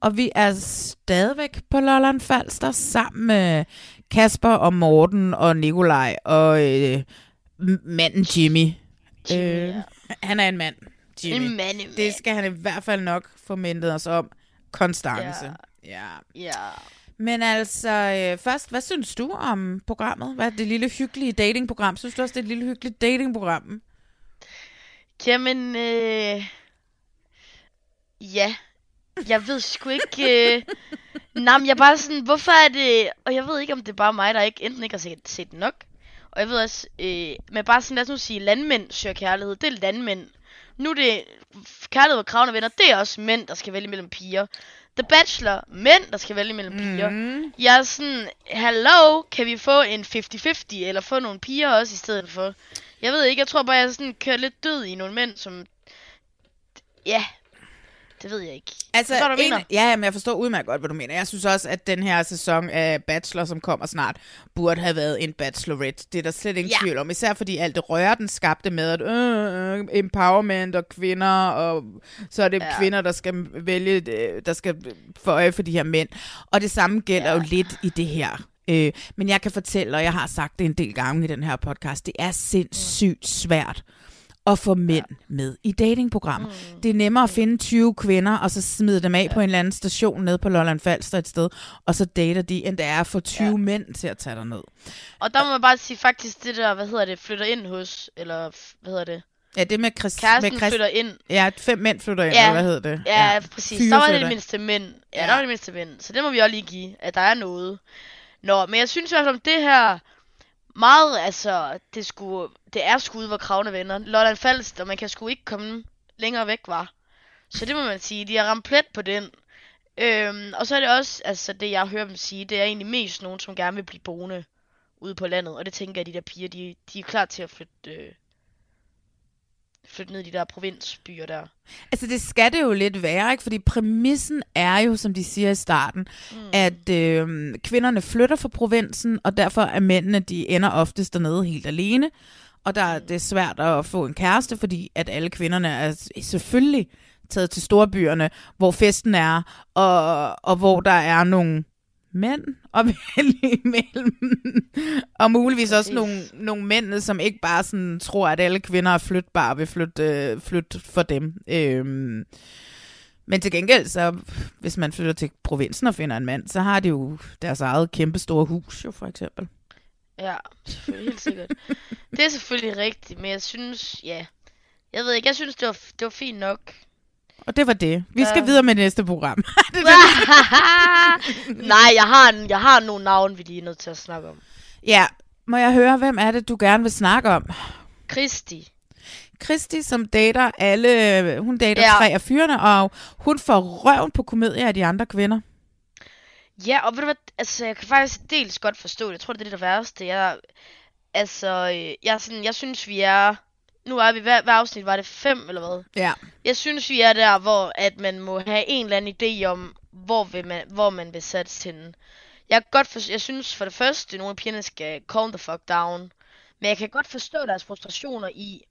Og vi er stadigvæk på Lolland Falster sammen med Kasper og Morten og Nikolaj og øh, manden Jimmy. Jimmy, øh, ja. Han er en mand, Jimmy. En mand, en Det mand. skal han i hvert fald nok få mindet os om. Konstance. Ja. Ja. Men altså, øh, først, hvad synes du om programmet? Hvad er det lille hyggelige datingprogram? Synes du også, det er et lille hyggeligt datingprogram? Jamen, øh... Ja. Jeg ved sgu ikke... Øh... Nej, men jeg er bare sådan, hvorfor er det... Og jeg ved ikke, om det er bare mig, der ikke enten ikke har set, set nok. Og jeg ved også... Øh... Men bare sådan, lad os nu sige, landmænd søger kærlighed. Det er landmænd. Nu er det... Kærlighed og kravende venner, det er også mænd, der skal vælge mellem piger. The Bachelor, mænd, der skal vælge mellem piger. Mm. Jeg er sådan, hallo, kan vi få en 50-50, eller få nogle piger også i stedet for? Jeg ved ikke, jeg tror bare, jeg sådan kørt lidt død i nogle mænd, som... Ja, det ved jeg ikke. Altså, Forstår du, jeg en, mener? ja, men jeg forstår udmærket godt, hvad du mener. Jeg synes også, at den her sæson af Bachelor, som kommer snart, burde have været en bachelorette. Det er der slet ingen Ja. tvivl om. Især fordi alt det røre, den skabte med, at øh, øh, empowerment og kvinder, og så er det ja. Ja. kvinder, der skal vælge, øh, der skal få øje for de her mænd. Og det samme gælder ja. jo lidt i det her. Øh, men jeg kan fortælle, og jeg har sagt det en del gange i den her podcast, det er sindssygt svært at få mænd ja. med i datingprogrammer. Mm. Det er nemmere at finde 20 kvinder, og så smide dem af ja. på en eller anden station nede på Lolland Falster et sted, og så dater de, end det er at få 20 ja. mænd til at tage dig ned. Og der må man bare sige faktisk det der, hvad hedder det, flytter ind hos, eller hvad hedder det? Ja, det med Chris, Kæresten med Chris, flytter ind. Ja, fem mænd flytter ind, Ja. eller hvad hedder det? Ja, ja præcis. Fyre der var det det ind. mindste mænd. Ja, Ja. der var det mindste mænd. Så det må vi også lige give, at der er noget. Nå, men jeg synes i hvert fald om det her, meget, altså, det, skulle, det er skud, hvor kravene vender. Lolland Falst, og man kan sgu ikke komme længere væk, var. Så det må man sige, de har ramt plet på den. Øhm, og så er det også, altså det jeg hører dem sige, det er egentlig mest nogen, som gerne vil blive boende ude på landet. Og det tænker jeg, at de der piger, de, de er klar til at flytte, øh, flytte ned i de der provinsbyer der. Altså det skal det jo lidt være, ikke? Fordi præmissen er jo, som de siger i starten, mm. at øh, kvinderne flytter fra provinsen, og derfor er mændene, de ender oftest dernede helt alene. Og der det er svært at få en kæreste, fordi at alle kvinderne er selvfølgelig taget til storbyerne, hvor festen er, og, og hvor der er nogle mænd vælge imellem. og muligvis også nogle, nogle mænd, som ikke bare sådan tror, at alle kvinder er flytbare og vil flytte, øh, flytte for dem. Øhm, men til gengæld, så hvis man flytter til provinsen og finder en mand, så har de jo deres eget kæmpe store hus, jo for eksempel. Ja, selvfølgelig, helt sikkert. det er selvfølgelig rigtigt, men jeg synes, ja, jeg ved ikke, jeg synes, det var, det var fint nok. Og det var det. Vi skal uh... videre med næste program. det Nej, jeg har, en, jeg har nogle navne, vi lige er nødt til at snakke om. Ja, må jeg høre, hvem er det, du gerne vil snakke om? Kristi. Kristi, som dater alle, hun dater ja. tre af fyrene, og hun får røven på komedier af de andre kvinder. Ja, og ved du hvad, altså jeg kan faktisk dels godt forstå det. Jeg tror, det er det der værste. Jeg, altså, jeg, sådan, jeg synes, vi er nu er vi, hver, hver afsnit var det fem, eller hvad? Ja. Jeg synes, vi er der, hvor at man må have en eller anden idé om, hvor, vil man, hvor man vil sætte hende. Jeg, kan godt for, jeg synes for det første, at nogle af pigerne skal calm the fuck down. Men jeg kan godt forstå deres frustrationer i,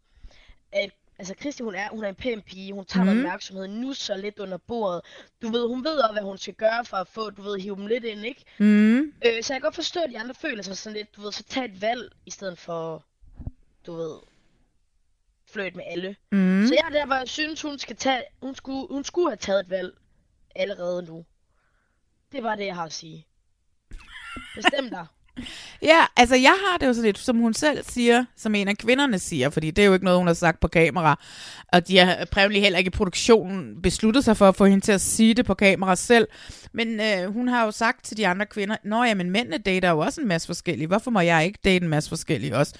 at altså Kristi, hun er, hun er en pæn pige, hun tager mm. opmærksomhed, nu så lidt under bordet. Du ved, hun ved også, hvad hun skal gøre for at få, du ved, hive dem lidt ind, ikke? Mm. Øh, så jeg kan godt forstå, at de andre føler sig sådan lidt, du ved, så tag et valg, i stedet for, du ved, flirt med alle. Mm. Så jeg er der, hvor jeg synes, hun, skal tage, hun, skulle, hun skulle have taget et valg allerede nu. Det var det, jeg har at sige. Bestem dig. Ja, altså jeg har det jo sådan lidt, som hun selv siger, som en af kvinderne siger, fordi det er jo ikke noget, hun har sagt på kamera, og de har prævelig heller ikke i produktionen besluttet sig for at få hende til at sige det på kamera selv, men øh, hun har jo sagt til de andre kvinder, nå ja, men mændene dater jo også en masse forskellige, hvorfor må jeg ikke date en masse forskellige også?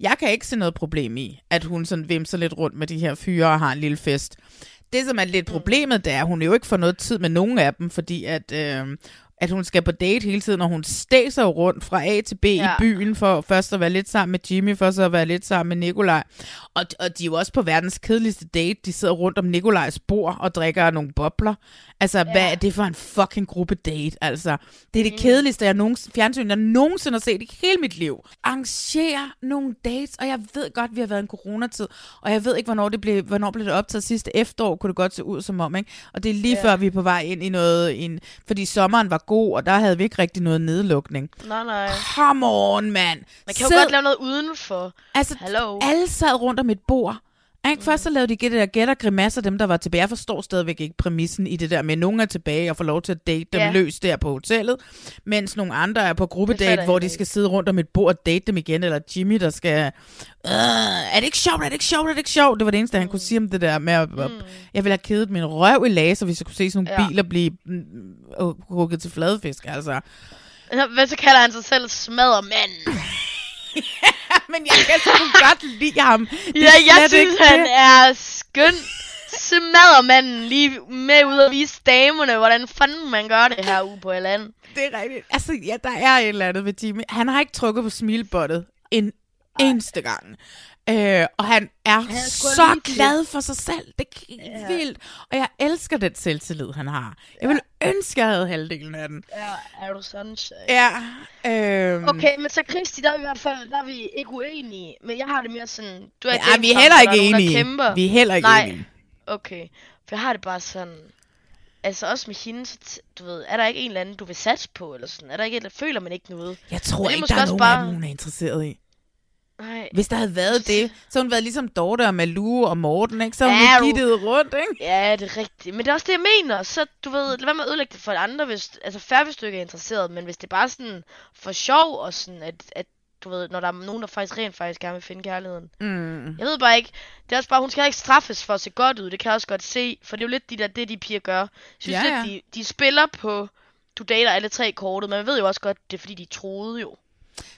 Jeg kan ikke se noget problem i, at hun sådan vimser lidt rundt med de her fyre og har en lille fest. Det, som er lidt problemet, det er, at hun jo ikke får noget tid med nogen af dem, fordi at øh, at hun skal på date hele tiden, og hun stæser rundt fra A til B ja. i byen, for først at være lidt sammen med Jimmy, for så at være lidt sammen med Nikolaj. Og, og de er jo også på verdens kedeligste date. De sidder rundt om Nikolajs bord og drikker nogle bobler. Altså, ja. hvad er det for en fucking gruppe date? Altså, det er det mm. kedeligste, jeg nogensinde, fjernsyn, jeg nogensinde har set i hele mit liv. Arrangere nogle dates, og jeg ved godt, vi har været en coronatid, og jeg ved ikke, hvornår det blev, hvornår blev det optaget sidste efterår, kunne det godt se ud som om, ikke? Og det er lige ja. før, vi er på vej ind i noget, en, fordi sommeren var god, og der havde vi ikke rigtig noget nedlukning. Nej, nej. Come on, mand. Man kan jo godt lave noget udenfor. Altså, Hello. alle sad rundt om et bord. Ikke? Først så lavede de det der gætter grimasser, dem der var tilbage. Jeg forstår stadigvæk ikke præmissen i det der med, at nogen er tilbage og får lov til at date dem ja. løs der på hotellet, mens nogle andre er på gruppedate, hvor de skal sidde rundt om et bord og date dem igen, eller Jimmy, der skal... Øh, er det ikke sjovt, er det ikke sjovt, er det ikke sjovt? Det var det eneste, han kunne sige om det der med, at mm. jeg ville have kedet min røv i laser, hvis jeg kunne se sådan nogle ja. biler blive hugget til fladfisk, altså. Hvad så kalder han sig selv men jeg kan så godt lide ham. Det ja, jeg synes, ikke han det. er skøn. Smaddermanden lige med ud og vise damerne, hvordan fanden man gør det her ude på land. Det er rigtigt. Altså, ja, der er et eller andet ved Jimmy. Han har ikke trukket på smilebottet en eneste gang. Øh, og han er, han er så glad for sig selv. Det er ja. vildt. Og jeg elsker den selvtillid, han har. Jeg vil ønske, jeg havde halvdelen af den. Ja, er du sådan Ja. Øh... Okay, men så Kristi, der er vi i hvert fald der er vi ikke uenige. Men jeg har det mere sådan... Du er ja, vi er heller ikke enige. vi er heller ikke Nej. enige. Okay, for jeg har det bare sådan... Altså også med hende, så du ved, er der ikke en eller anden, du vil satse på, eller sådan? Er der ikke et, føler man ikke noget? Jeg tror ikke, der er nogen bare... af dem, hun er interesseret i. Nej. Hvis der havde været det, så hun været ligesom Dorte og Malou og Morten, ikke? Så hun ja, gittet rundt, ikke? Ja, det er rigtigt. Men det er også det, jeg mener. Så du ved, lad være med at ødelægge det for andre, hvis, altså færre hvis du ikke er interesseret, men hvis det er bare sådan for sjov, og sådan, at, at du ved, når der er nogen, der faktisk rent faktisk gerne vil finde kærligheden. Mm. Jeg ved bare ikke, det er også bare, hun skal ikke straffes for at se godt ud, det kan jeg også godt se, for det er jo lidt de der, det de piger gør. Jeg synes ja, ja. lidt, de, de spiller på, du dater alle tre kortet, men man ved jo også godt, det er fordi, de troede jo.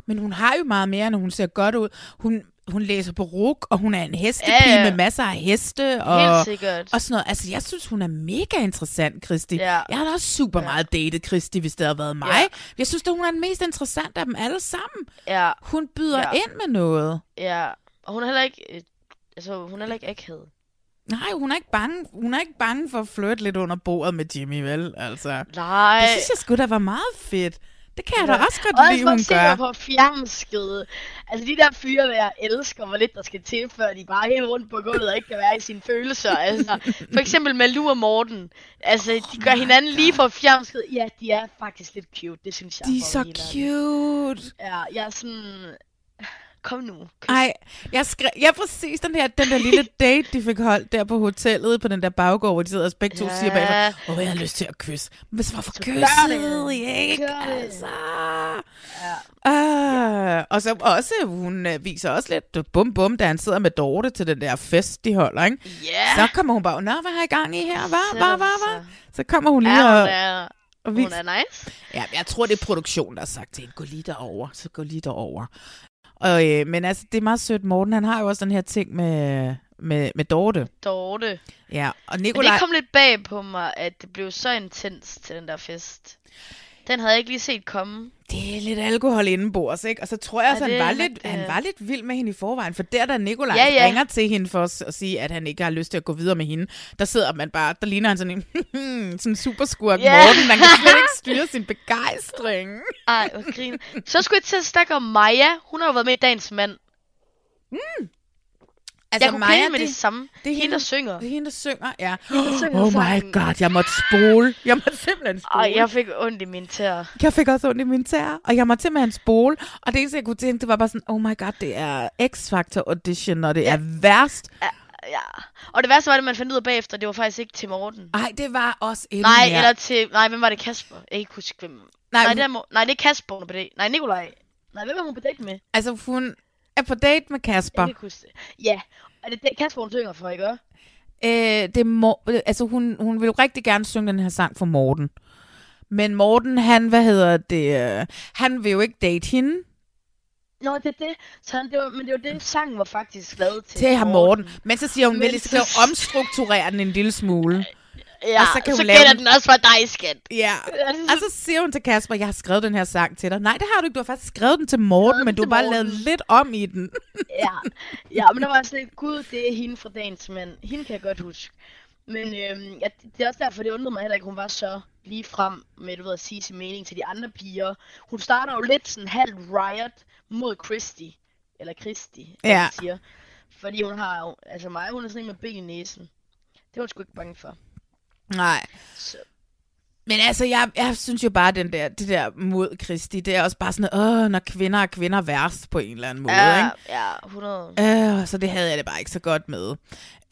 Men hun har jo meget mere, når hun ser godt ud. Hun, hun læser på ruk, og hun er en hestepige ja, ja. med masser af heste. Og, Helt sikkert. Og sådan noget. Altså, jeg synes, hun er mega interessant, Kristi. Ja. Jeg har da også super ja. meget datet Kristi, hvis det havde været mig. Ja. Jeg synes, at hun er den mest interessante af dem alle sammen. Ja. Hun byder ja. ind med noget. Ja, og hun er heller ikke... Øh, Altså, hun er heller ikke akavet. Nej, hun er ikke bange, hun er ikke bange for at flirte lidt under bordet med Jimmy, vel? Altså, Nej. det synes jeg sgu da var meget fedt. Det kan jeg da også godt og lide, hun gør. på fjernskede. Altså de der fyre, der jeg elsker, hvor lidt der skal til, før de bare helt rundt på gulvet og ikke kan være i sine følelser. Altså, for eksempel Malou og Morten. Altså, de gør hinanden lige for fjernskede. Ja, de er faktisk lidt cute, det synes jeg. De er så cute. Ja, jeg er sådan... Kom nu. Kys. Ej, jeg skrev, ja præcis, den, her, den der lille date, de fik holdt der på hotellet, på den der baggård, hvor de sidder og begge to Ja. siger bagfra, åh, jeg har lyst til at kysse. Men så hvorfor Så kysse? gør det. Ikke? Altså. Ja. Uh, og så også, hun uh, viser også lidt uh, bum bum, da han sidder med Dorte til den der fest, de holder, ikke? Ja. Så kommer hun bare, nå, hvad har I gang i her? Hvad, hvad, hvad, hvad? Så kommer hun lige Ja, og, hun er, og hun viser. er nice. Ja, jeg tror, det er produktion, der har sagt til hende, gå lige derover, så gå lige derover. Og, øh, men altså, det er meget sødt. Morten, han har jo også den her ting med, med, med Dorte. Dorte. Ja, og Men Nikolaj... det kom lidt bag på mig, at det blev så intens til den der fest. Den havde jeg ikke lige set komme. Det er lidt alkohol indenbords, ikke? Og så tror jeg Ja, også, han, var lidt, han var lidt vild med hende i forvejen. For der, da Nikolaj Ja, ja. ringer til hende for at, sige, at han ikke har lyst til at gå videre med hende, der sidder man bare, der ligner han sådan en sådan en superskurk Ja. Morten. Man kan slet ikke styre sin begejstring. Ej, hvor griner. Så skulle jeg til at snakke om Maja. Hun har jo været med i Dagens Mand. Altså, jeg kunne Maja, hende med det- det, samme. det er hende, hende- der synger. Det er hende, der synger, ja. Der synger Oh my sangen. god, jeg måtte spole. Jeg måtte simpelthen spole. Ej, jeg fik ondt i min tær. Jeg fik også ondt i min tær, og jeg måtte simpelthen spole. Og det eneste, jeg kunne tænke, det var bare sådan, oh my god, det er X-Factor audition, og det ja. er værst. Ja. Og det værste var, at man fandt ud af bagefter, det var faktisk ikke til Morten. Nej, det var også endnu Nej, mere. eller til... Nej, hvem var det? Kasper? Jeg kan ikke huske, hvem... Nej, Nej, hun- det er, nej, det er Kasper, hun er på date. Nej, Nikolaj. Nej, hvem var hun på date med? Altså, hun er på date med Kasper. Jeg det. Ja, og det er det, Kasper, hun synger for, ikke? Øh, det må, altså, hun, hun vil jo rigtig gerne synge den her sang for Morten. Men Morten, han, hvad hedder det, øh, han vil jo ikke date hende Nå, det er det. Så han, det var, men det var det, sangen var faktisk lavet til. til ham Morten. Men så siger hun, at så- omstrukturere den en lille smule. Ja, og så kan så hun lave gælder den- også for dig, skat. Ja, og så siger hun til Kasper, jeg har skrevet den her sang til dig. Nej, det har du ikke. Du har faktisk skrevet den til Morten, men du har bare Morten. lavet lidt om i den. ja, ja, men der var sådan lidt, gud, det er hende fra dagens mand. Hende kan jeg godt huske. Men øhm, ja, det er også derfor, det undrede mig heller ikke, hun var så lige frem med, du ved, at sige sin mening til de andre piger. Hun starter jo lidt sådan halv riot mod Christy. Eller Christy, Ja. siger. Fordi hun har jo, altså mig, hun er sådan en med ben i næsen. Det var hun sgu ikke bange for. Nej. Så, Men altså, jeg, jeg synes jo bare, den der, det der mod Kristi, det er også bare sådan, åh, når kvinder er kvinder værst på en eller anden måde, ja, ikke? ja, 100. Øh, så det havde jeg det bare ikke så godt med.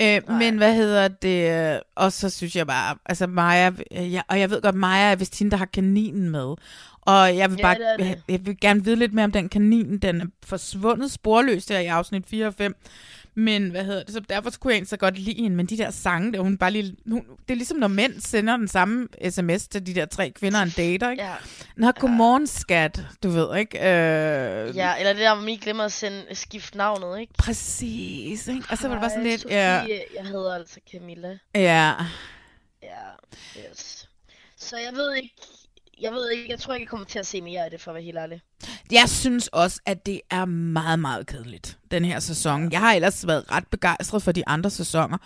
Øh, men hvad hedder det? Og så synes jeg bare, altså Maja, øh, jeg, og jeg ved godt, Maja er vist hende, der har kaninen med. Og jeg vil Ja, bare, det er det. jeg, jeg vil gerne vide lidt mere om den kanin. Den er forsvundet sporløst der i afsnit 4 og 5. Men hvad hedder det? Så derfor kunne jeg egentlig så godt lide hende. Men de der sange, der hun bare lige... Hun, det er ligesom, når mænd sender den samme sms til de der tre kvinder, en dater, ikke? Ja. Nå, godmorgen, skat. Du ved, ikke? Øh, Ja, eller det der, hvor man ikke glemmer at sende, skifte navnet, ikke? Præcis, ikke? Og så var det bare sådan lidt... Sofie, Ja, Jeg hedder altså Camilla. ja. Ja, yes. Så jeg ved ikke, jeg ved ikke, jeg tror ikke, jeg kommer til at se mere af det, for at være helt ærlig. Jeg synes også, at det er meget, meget kedeligt, den her sæson. Jeg har ellers været ret begejstret for de andre sæsoner.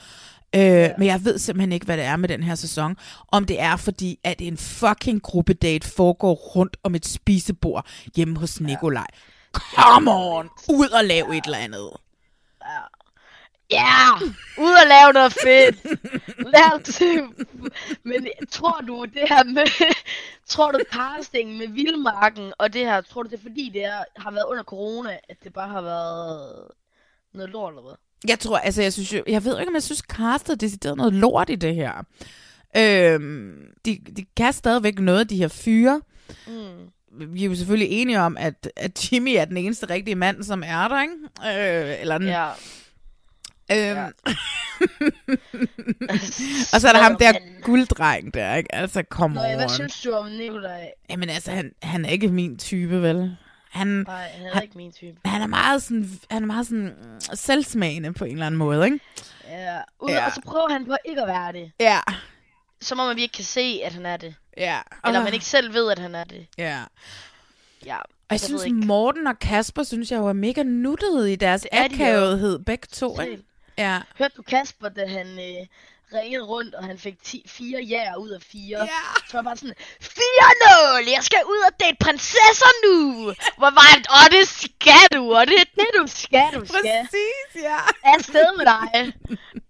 Øh, ja. Men jeg ved simpelthen ikke, hvad det er med den her sæson. Om det er fordi, at en fucking gruppedate foregår rundt om et spisebord hjemme hos Nikolaj. Come on! Ud og lave et eller andet. Ja, ud og lave noget fedt. Lad os Men tror du, det her med, tror du casting med Vildmarken og det her, tror du det er fordi, det er, har været under corona, at det bare har været noget lort eller hvad? Jeg tror, altså jeg synes jo, jeg ved ikke, om jeg synes, castet er decideret noget lort i det her. Øhm, de, de kan stadigvæk noget de her fyre. Mm. Vi er jo selvfølgelig enige om, at, at Jimmy er den eneste rigtige mand, som er der, ikke? Øh, eller den, Ja. Øhm, Ja. og så er der ham der gulddreng der, ikke? Altså, on. ja, hvad synes du om Nikolaj? Jamen altså, han, han er ikke min type, vel? Han, Nej, han er han, ikke min type. han er meget sådan, han er meget sådan mm, selvsmagende på en eller anden måde, ikke? Ja. Uden, Ja. Og så prøver han på ikke at være det. Ja. Som om vi ikke kan se, at han er det. Ja. Eller Åh. man ikke selv ved, at han er det. Ja. Ja. Og jeg, Jeg synes, ikke. Morten og Kasper, synes jeg jo er mega nuttede i deres er akavethed, begge to, ikke? Ja. Hørte du Kasper, da han øh, ringede rundt, og han fik 10, fire jæger ud af fire? Ja. Så var bare sådan, 4-0! Jeg skal ud og date prinsesser nu! Hvor var det, og det skal du, og det er det, du skal, du skal. Præcis, ja. Afsted med dig.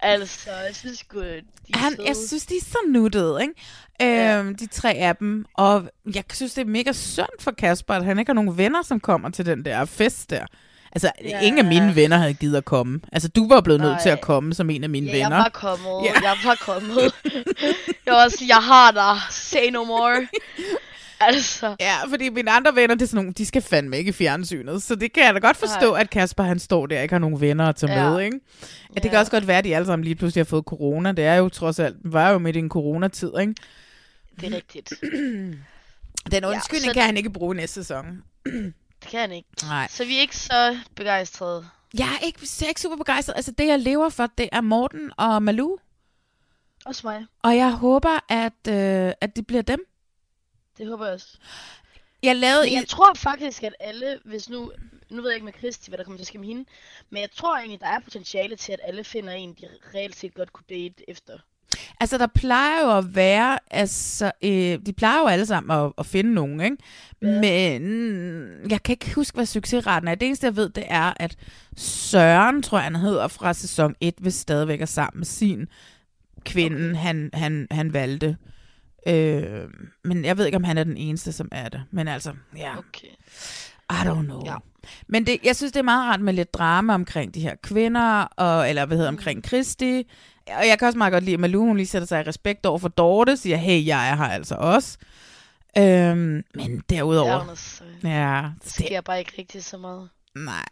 altså, jeg synes sgu, de er Han, jeg synes, de er så nuttede, ikke? Øhm, de tre af dem. Og jeg synes, det er mega synd for Kasper, at han ikke har nogen venner, som kommer til den der fest der. Altså, Ja. ja. ingen af mine venner havde givet at komme. Altså, du var blevet nødt Nej. til at komme som en af mine Ja, venner. jeg var kommet. Ja. Jeg var kommet. jeg var også, jeg har dig. Say no more. altså. Ja, fordi mine andre venner, det er sådan nogle, de skal fandme ikke i fjernsynet. Så det kan jeg da godt forstå, Nej. at Kasper han står der og ikke har nogen venner at tage Ja. med, ikke? Ja, det kan Ja. også godt være, at de alle sammen lige pludselig har fået corona. Det er jo trods alt, var jo midt i en coronatid, ikke? Det er rigtigt. Den undskyldning så- kan han ikke bruge næste sæson. Kan ikke. Nej. Så vi er ikke så begejstrede. Jeg er ikke, jeg er ikke super begejstret. Altså, det jeg lever for, det er Morten og Malou. Også mig. Og jeg håber, at, øh, at det bliver dem. Det håber jeg også. Jeg lavede... Men jeg tror faktisk, at alle, hvis nu... Nu ved jeg ikke med Kristi, hvad der kommer til at ske med hende. Men jeg tror egentlig, der er potentiale til, at alle finder en, de reelt set godt kunne date efter. Altså, der plejer jo at være, altså, øh, de plejer jo alle sammen at, at finde nogen, ikke? Ja. Men jeg kan ikke huske, hvad succesraten er. Det eneste, jeg ved, det er, at Søren, tror jeg, han hedder fra sæson 1, vil stadigvæk er sammen med sin kvinde, okay. han, han, han valgte. Øh, men jeg ved ikke, om han er den eneste, som er det. Men altså, ja. Okay. I don't know. Ja. Men det, jeg synes, det er meget rart med lidt drama omkring de her kvinder, og, eller hvad hedder omkring Kristi. Og jeg kan også meget godt lide, at Malou, hun lige sætter sig i respekt over for Dorte, siger, hey, jeg er her altså også. Øhm, men derudover... Ærnes, øh, Ja, Det sker bare ikke rigtig så meget. nej.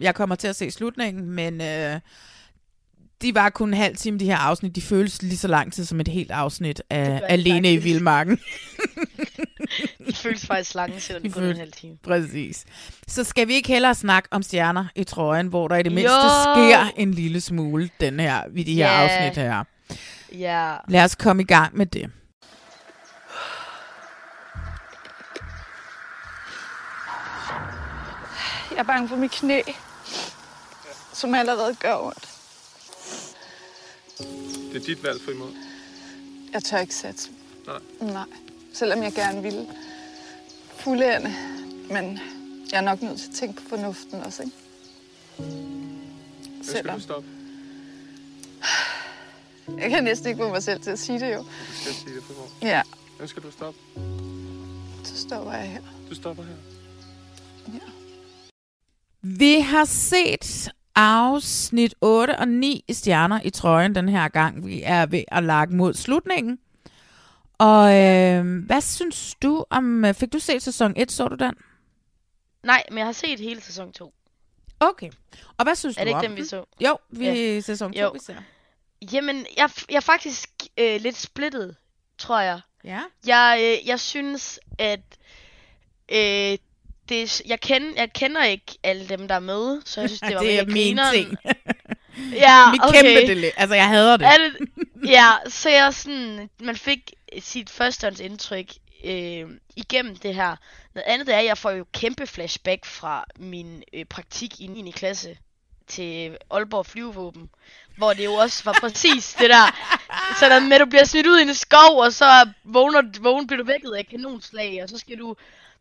Jeg kommer til at se slutningen, men øh, de var kun en halv time, de her afsnit. De føles lige så lang tid som et helt afsnit af Alene i. Vildmarken. De føles faktisk lange, selvom De det kun en halv time. Præcis. Så skal vi ikke hellere snakke om stjerner i trøjen, hvor der i det mindste Jo! sker en lille smule den her, ved de her Ja. afsnit her. Ja. Lad os komme i gang med det. Jeg er bange for mit knæ, som allerede gør ondt. Det er dit valg, Frimod. Jeg tør ikke satse. Nej. Nej. Selvom jeg gerne ville fuldende. Men jeg er nok nødt til at tænke på fornuften også, ikke? Ønsker du stoppe? Jeg kan næsten ikke få mig selv til at sige det jo. Du skal sige det, Frimod. Ja, Ønsker du stoppe? så stopper jeg her. Du stopper her. Vi har set afsnit 8 og 9 stjerner i trøjen den her gang. Vi er ved at lage mod slutningen. Og øh, hvad synes du om... Fik du set sæson 1, så du den? Nej, men jeg har set hele sæson 2. Okay. Og hvad synes Er det du ikke om dem, vi den? så? Jo, vi Ja. er sæson 2, Jo. vi ser. Jamen, jeg, jeg er faktisk øh, lidt splittet, tror jeg. Ja. Jeg, øh, jeg synes, at øh, det, jeg, kender, jeg kender ikke alle dem, der er med, så jeg synes, det var det er min ting. Ja, Mit okay. kæmpe delay. Altså, jeg hader det. Er det. Ja, så jeg sådan, man fik sit førstehåndsindtryk øh, igennem det her. Noget andet det er, at jeg får jo kæmpe flashback fra min øh, praktik i 9. klasse til Aalborg Flyvevåben, hvor det jo også var præcis det der, sådan med, at du bliver smidt ud i en skov, og så vågner, vågen bliver du vækket af kanonslag, og så skal du,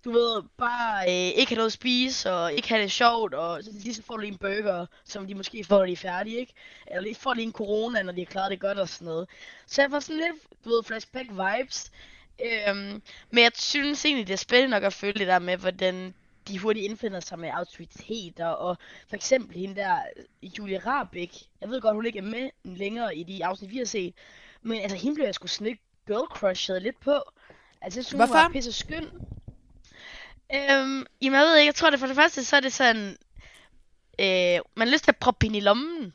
du ved, bare øh, ikke have noget at spise, og ikke have det sjovt, og så sidst så får du lige en burger, som de måske får, når de er færdige, ikke? Eller lige får lige en corona, når de har klaret det godt og sådan noget. Så jeg får sådan lidt, du ved, flashback vibes. Øhm, men jeg synes egentlig, det er spændende nok at følge det der med, hvordan de hurtigt indfinder sig med autoriteter, og for eksempel hende der, Julie Rabeck, jeg ved godt, hun ikke er med længere i de afsnit, vi har set, men altså, hende blev jeg sgu sådan lidt girl crushet lidt på. Altså, jeg synes, hun Hvorfor? var pisse skøn. Øhm, jamen, jeg ved ikke, jeg tror det for det første, så er det sådan, øh, man har lyst til at proppe hende i lommen,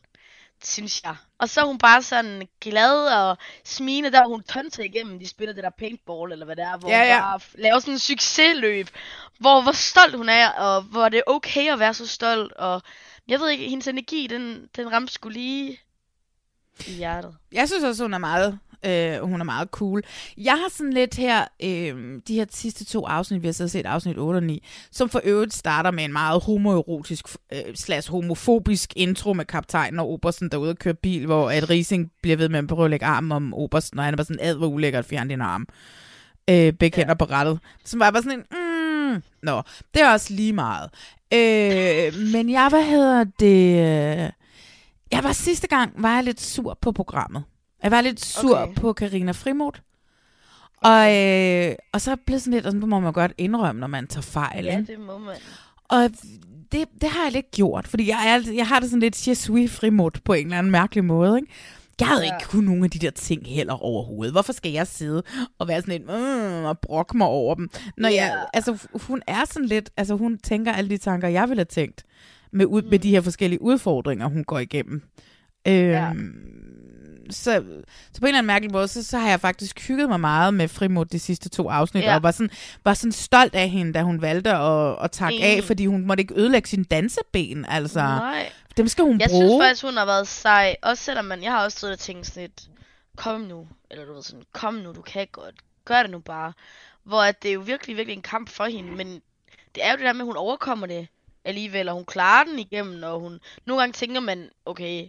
synes jeg. Og så er hun bare sådan glad og smilende, der hun tonser igennem, de spiller det der paintball, eller hvad det er, hvor Ja, hun ja. bare laver sådan en succesløb, hvor, hvor stolt hun er, og hvor det er okay at være så stolt, og jeg ved ikke, hendes energi, den, den ramte skulle lige i hjertet. Jeg synes også, hun er meget Øh, hun er meget cool. Jeg har sådan lidt her, øh, de her sidste to afsnit, vi har så set afsnit 8 og 9, som for øvrigt starter med en meget homoerotisk øh, slash homofobisk intro med kaptajnen og Obersten derude og kører bil, hvor at Rising bliver ved med at prøve at lægge armen om Obersten, og han er bare sådan, ad hvor ulækkert fjerne din arm. Øh, begge hænder på rettet. Som var bare sådan en, mm, nå, det er også lige meget. Øh, men jeg, hvad hedder det... øh, Jeg var sidste gang, var jeg lidt sur på programmet. Jeg var lidt sur okay. på Karina Frimod. Og, øh, og så blev sådan lidt, og sådan må man godt indrømme, når man tager fejl. Ja, ikke? det må man. Og det, det har jeg lidt gjort, fordi jeg, er, jeg har det sådan lidt je suis frimod på en eller anden mærkelig måde. Ikke? Jeg havde ja. ikke kun nogen af de der ting heller overhovedet. Hvorfor skal jeg sidde og være sådan lidt, mm, og brokke mig over dem? Når Ja. jeg, altså, hun er sådan lidt, altså hun tænker alle de tanker, jeg ville have tænkt, med, ud, mm. med de her forskellige udfordringer, hun går igennem. Øhm, ja. Så, så på en eller anden mærkelig måde, så, så har jeg faktisk hygget mig meget med Frimod de sidste to afsnit, Ja. og var sådan, var sådan stolt af hende, da hun valgte at, at takke af, Enig. fordi hun måtte ikke ødelægge sine danseben, altså. Nej. Dem skal hun Jeg bruge. synes faktisk, hun har været sej. Også selvom man, jeg har også stået og tænkt sådan lidt, kom nu. Eller du ved sådan, kom nu, du kan godt. Gør det nu bare. Hvor at det er jo virkelig, virkelig en kamp for hende. Men det er jo det der med, at hun overkommer det alligevel. Og hun klarer den igennem. Og hun, nogle gange tænker man, okay,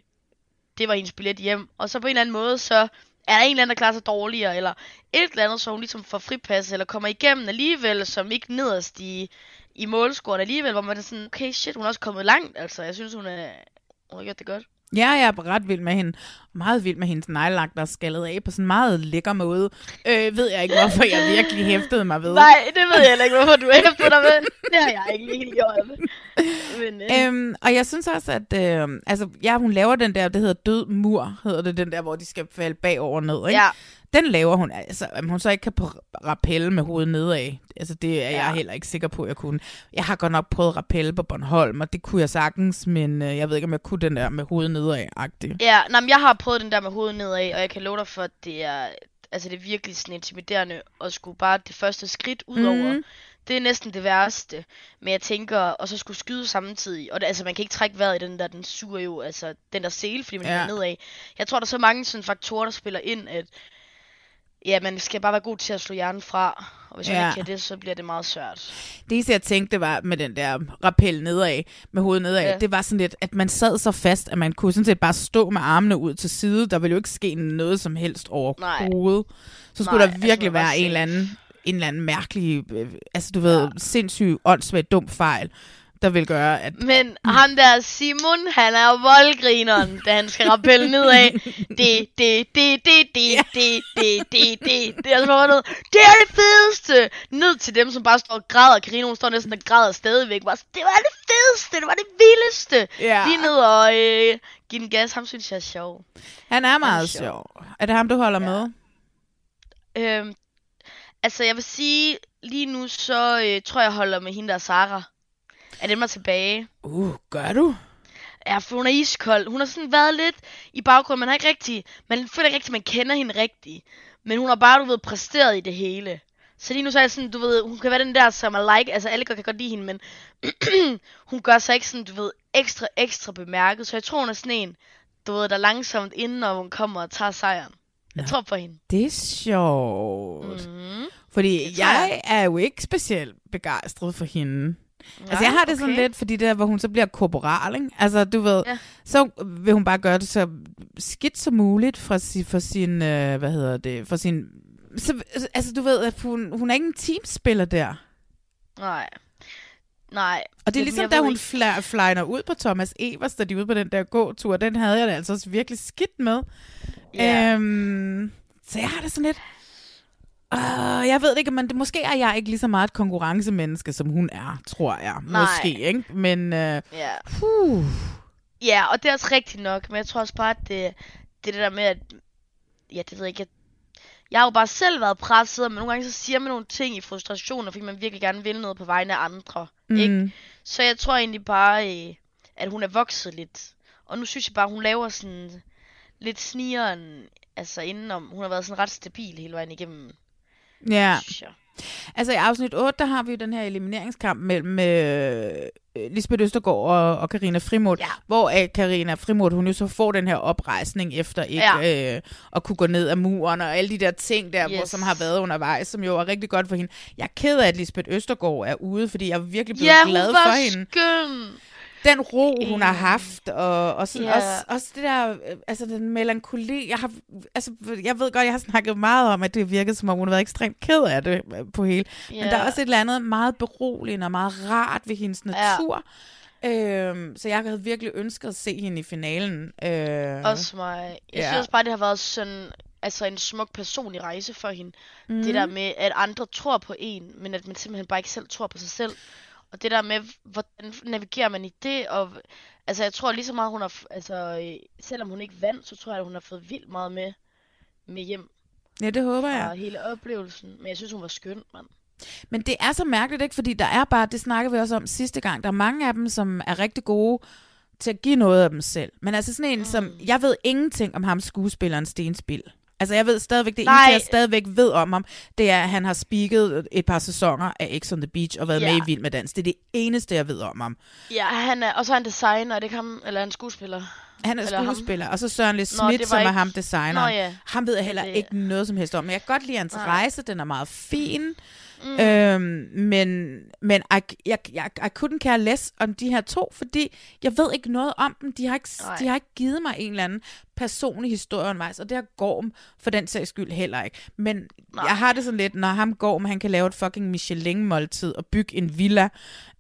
det var hendes billet hjem. Og så på en eller anden måde, så er der en eller anden, der klarer sig dårligere. Eller et eller andet, så hun ligesom får fripas. Eller kommer igennem alligevel, som ikke nederst i, i målscoren alligevel. Hvor man er sådan, okay shit, hun er også kommet langt. Altså, jeg synes, hun, er, hun har gjort det godt. Ja, jeg er ret vild med hende. Meget vild med hendes nejlagt, der er skaldet af på sådan en meget lækker måde. Øh, ved jeg ikke, hvorfor jeg virkelig hæftede mig ved. Nej, det ved jeg ikke, hvorfor du efter dig med. Det har jeg ikke lige gjort. Men, øh, Øhm, og jeg synes også, at øh, altså, ja, hun laver den der, det hedder død mur, hedder det, den der, hvor de skal falde bagover ned, ikke? Ja. Den laver hun, altså, om hun så ikke kan på rappelle med hovedet nedad. Altså, det er ja. jeg heller ikke sikker på, at jeg kunne. Jeg har godt nok prøvet rappelle på Bornholm, og det kunne jeg sagtens, men øh, jeg ved ikke, om jeg kunne den der med hovedet nedad-agtigt. Ja, nej, men jeg har prøvet den der med hovedet nedad, og jeg kan love dig for, at det er, altså det er virkelig sådan intimiderende at skulle bare det første skridt ud over. Mhm. Det er næsten det værste. Men jeg tænker, og så skulle skyde samtidig. Og det, altså, man kan ikke trække vejret i den der, den suger jo, altså den der sele, fordi man ja. er nedad. Jeg tror, der er så mange sådan faktorer, der spiller ind, at ja, man skal bare være god til at slå hjernen fra. Og hvis man Ja. ikke kan det, så bliver det meget svært. Det eneste, jeg tænkte, var med den der rappel nedad, med hovedet nedad, ja. Ja. det var sådan lidt, at man sad så fast, at man kunne sådan set bare stå med armene ud til side. Der ville jo ikke ske noget som helst overhovedet. Så skulle Nej, der altså, virkelig man var være en eller anden, en eller anden mærkelig, øh, altså du ved, sindssyg, åndssvagt, dum fejl, der vil gøre, at... Men ham der Simon, han er jo voldgrineren, da han skal rappelle nedad. Det, det, det, det, det, det, det, det, det, det. Det er altså noget, det er det fedeste. Ned til dem, som bare står og græder. Karina, står næsten og græder stadigvæk. Bare, det var det fedeste, det var det vildeste. Ja. Lige ned og øh, give den gas. Ham synes jeg er sjov. Han er meget Han er sjov. sjov. Er det ham, du holder ja. med? Øhm, altså, jeg vil sige, lige nu så øh, tror jeg, jeg holder med hende der Sara. Er den mig tilbage? Uh, gør du? Ja, for hun er iskold. Hun har sådan været lidt i baggrunden. Man har ikke rigtig... Man føler ikke rigtig, man kender hende rigtigt. Men hun har bare, du ved, præsteret i det hele. Så lige nu så er jeg sådan, du ved, hun kan være den der, som er like, altså alle kan godt lide hende, men hun gør sig ikke sådan, du ved, ekstra, ekstra bemærket. Så jeg tror, hun er sådan en, du ved, der er langsomt inden, når hun kommer og tager sejren. Jeg tror på hende. Det er sjovt. Mm. Fordi jeg jeg. er jo ikke specielt begejstret for hende. Nej, altså jeg har det sådan okay. lidt, fordi det der, hvor hun så bliver korporal, ikke? Altså du ved, Ja. så vil hun bare gøre det så skidt som muligt fra si, for sin, øh, hvad hedder det, for sin, så, altså du ved, at hun, hun er ikke en teamspiller der. Nej. Nej. Og det er ligesom, da hun fly, flyner ud på Thomas Evers, da de er ude på den der gåtur, den havde jeg det altså også virkelig skidt med. Ja. Øhm, så jeg har det sådan lidt... Uh, jeg ved ikke, men det, måske er jeg ikke lige så meget et konkurrencemenneske, som hun er, tror jeg. Nej. Måske, ikke? Men, uh, Ja. puh. Ja, og det er også rigtigt nok, men jeg tror også bare, at det, det er det der med, at... Ja, det ved jeg ikke. Jeg, jeg har jo bare selv været presset, men nogle gange så siger man nogle ting i frustration, fordi man virkelig gerne vil noget på vegne af andre. Mm. Ikke? Så jeg tror egentlig bare, øh, at hun er vokset lidt. Og nu synes jeg bare, at hun laver sådan lidt snigeren, altså indenom. Hun har været sådan ret stabil hele vejen igennem. Ja. jeg. Altså i afsnit 8, der har vi jo den her elimineringskamp mellem øh, Lisbeth Østergaard og, og Karina Frimod, Ja. hvor øh, Karina Frimod, hun jo så får den her oprejsning efter ikke Ja. øh, at kunne gå ned ad muren og alle de der ting der, yes. hvor, som har været undervejs, som jo er rigtig godt for hende. Jeg er ked af, at Lisbeth Østergaard er ude, fordi jeg er virkelig blevet Ja, glad for hende. Den ro, hun har haft, og, og sådan, Ja. også, også det der, øh, altså den melankoli, jeg har, altså, jeg ved godt, jeg har snakket meget om, at det virkede, som om hun har været ekstremt ked af det øh, på hele, men Ja. der er også et eller andet meget beroligende og meget rart ved hendes natur, øhm, så jeg havde virkelig ønsket at se hende i finalen. Øh, Også mig. Jeg ja. synes bare, det har været sådan altså en smuk personlig rejse for hende. Mm. Mhm. Det der med, at andre tror på en, men at man simpelthen bare ikke selv tror på sig selv. Og det der med, hvordan navigerer man i det, og altså jeg tror lige så meget, hun har, altså selvom hun ikke vandt, så tror jeg, at hun har fået vildt meget med, med hjem Ja, det håber jeg. hele oplevelsen. Men jeg synes, hun var skøn, mand. Men det er så mærkeligt, ikke? Fordi der er bare, det snakkede vi også om sidste gang, der er mange af dem, som er rigtig gode til at give noget af dem selv. Men altså sådan en, mm. som, jeg ved ingenting om ham skuespilleren Stenspil. Altså jeg ved stadigvæk, det Nej. eneste jeg stadigvæk ved om ham, det er, at han har speaket et par sæsoner af X on the Beach og været Ja. med i Vild med Dans. Det er det eneste, jeg ved om ham. Ja, han er, og så er han designer, er det ikke ham, eller er han skuespiller? Han er Eller ham? skuespiller, og så Søren Nå, Schmidt, som var er ikke- ham designer. Nå ja. Ham ved jeg heller Det- ikke noget som helst om. Men jeg kan godt lide hans Nej. rejse, den er meget fin. Mm. Øhm, men men I, jeg, jeg, I couldn't care less om de her to, fordi jeg ved ikke noget om dem. De har ikke, Nej. de har ikke givet mig en eller anden personlig historie undervejs, og det har Gorm for den sags skyld heller ikke. Men Nej. jeg har det sådan lidt, når ham Gorm, han kan lave et fucking Michelin-måltid og bygge en villa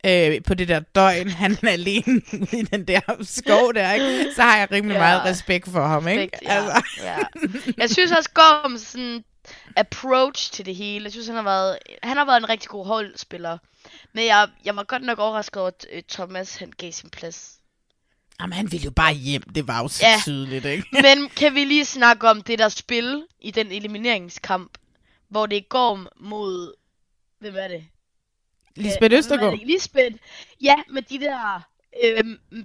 øh, på det der døgn, han er alene i den der skov der, ikke? så har jeg rimelig Ja. meget respekt for ham. Ikke? Respekt, ja. ja. Jeg synes også, Gorm sådan approach til det hele. Jeg synes, han har været, han har været en rigtig god holdspiller. Men jeg, jeg var godt nok overrasket over, at øh, Thomas han gav sin plads. Jamen, han ville jo bare hjem, det var jo så Ja. tydeligt, ikke? Men kan vi lige snakke om det der spil i den elimineringskamp, hvor det Gorm mod... Hvem er det? Lisbeth Øh, er Østergaard. Lisbeth. Ja, med de der øh,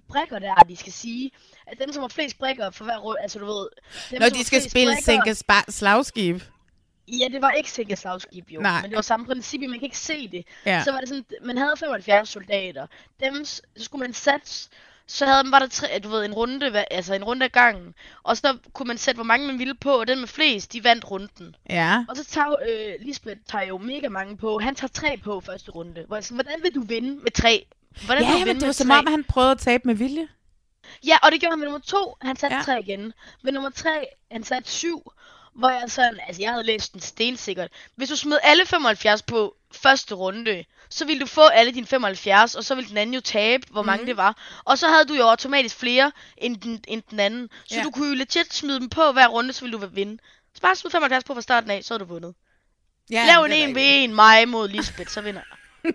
brikker der, de skal sige. At dem, som har flest brikker for hver runde, altså du ved... Dem, Når de skal spille brikker- sænke slagskib. Ja, det var ikke sikkert slagskib jo, Nej. men det var samme princip, man kan ikke se det. Ja. Så var det sådan, man havde 75 soldater. Dem, så skulle man satse, så havde, var der tre, du ved, en runde, altså en runde af gangen. Og så kunne man sætte, hvor mange man ville på, og den med flest, de vandt runden. Ja. Og så tager øh, Lisbeth tager jo mega mange på. Han tager tre på første runde. Hvor jeg sådan, hvordan vil du vinde med tre? Hvordan vil Ja, du men det var med som om, han prøvede at tabe med vilje. Ja, og det gjorde han med nummer to. Han satte Ja. tre igen. Ved nummer tre, han satte syv. Hvor jeg sådan, altså jeg havde læst den stensikkert. Hvis du smed alle 75 på første runde, så ville du få alle dine 75, og så ville den anden jo tabe, hvor mange Mhm. det var. Og så havde du jo automatisk flere end den, end den anden. Så Ja. du kunne jo legit smide dem på hver runde, så ville du vinde. Så bare smid 75 på fra starten af, så havde du vundet. Ja, Lav en er 1 ved 1 mig mod Lisbeth, så vinder jeg.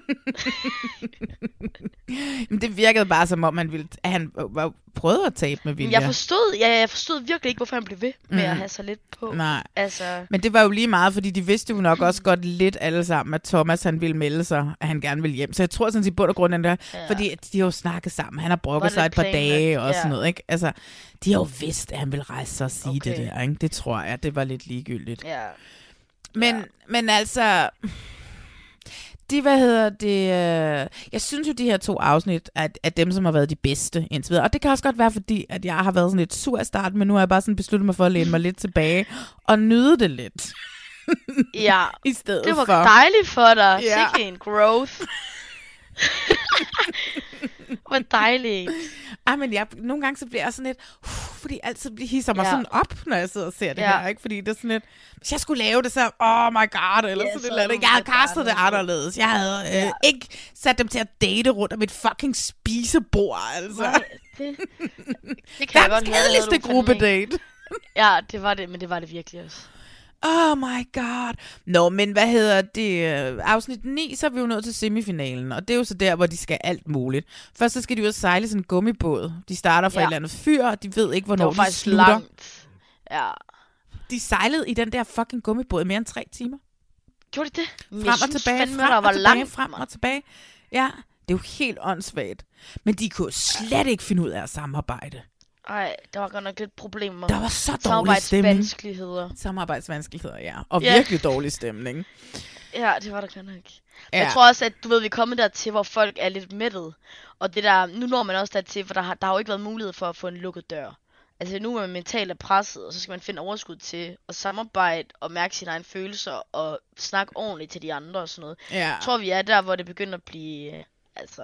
Men det virkede bare som om, han, ville, at han var, prøvede at tabe med Men vilje. jeg forstod, ja, jeg forstod virkelig ikke, hvorfor han blev ved med Mhm. at have så lidt på. Nej. Altså, Men det var jo lige meget, fordi de vidste jo nok også godt lidt alle sammen, at Thomas han ville melde sig, at han gerne ville hjem. Så jeg tror sådan set i bund og grund, den der, ja. Fordi de har jo snakket sammen. Han har brokket sig et par dage og Ja. sådan noget. Ikke? Altså, de har jo vidst, at han ville rejse sig og sige okay. det der. Ikke? Det tror jeg, det var lidt ligegyldigt. ja. Men, ja. men altså, de, hvad hedder det, øh, jeg synes jo, de her to afsnit er, er dem, som har været de bedste indtil videre. Og det kan også godt være, fordi at jeg har været sådan lidt sur i starten, men nu har jeg bare sådan besluttet mig for at læne mig lidt tilbage og nyde det lidt. Ja, I stedet det var for. dejligt for dig. Ja. Sikke en growth. Hvor dejligt. Ej, men jeg, nogle gange så bliver jeg sådan lidt, uh, fordi jeg altid bliver hisser mig ja. Sådan op, når jeg sidder og ser det Ja. her, ikke? Fordi det er sådan lidt, hvis jeg skulle lave det, så, oh my god, eller Ja, sådan så et eller andet. oh Jeg havde castet det anderledes. Jeg havde øh, Ja. ikke sat dem til at date rundt om et fucking spisebord, altså. Nej, det, det kan jeg godt Verdens kedeligste du fandme ikke. gruppedate. Ja, det var det, men det var det virkelig også. Oh my god. Nå, men hvad hedder det? Afsnit 9, så er vi jo nået til semifinalen, og det er jo så der, hvor de skal alt muligt. Først så skal de og sejle sådan en gummibåd. De starter fra ja. Et eller andet fyr, og de ved ikke, Det hvornår var de slutter. langt. Ja. De sejlede i den der fucking gummibåd i mere end tre timer. Gjorde de det? Frem jeg og synes tilbage, fandme, frem der og var tilbage, langt. frem og tilbage. Ja, det er jo helt åndssvagt. Men de kunne slet ikke finde ud af at samarbejde. Ej, der var godt nok lidt problemer. Der var så dårlig stemning. Samarbejdsvanskeligheder. Samarbejdsvanskeligheder, ja. Og Ja. virkelig dårlig stemning. Ja, det var der godt nok. Ja. jeg tror også, at du ved, vi er kommet dertil, hvor folk er lidt mættet. Og det der, nu når man også dertil, for der har, der har jo ikke været mulighed for at få en lukket dør. Altså nu er man mentalt er presset, og så skal man finde overskud til at samarbejde og mærke sine egne følelser og snakke ordentligt til de andre og sådan noget. Ja. Jeg tror, vi er der, hvor det begynder at blive, øh, altså...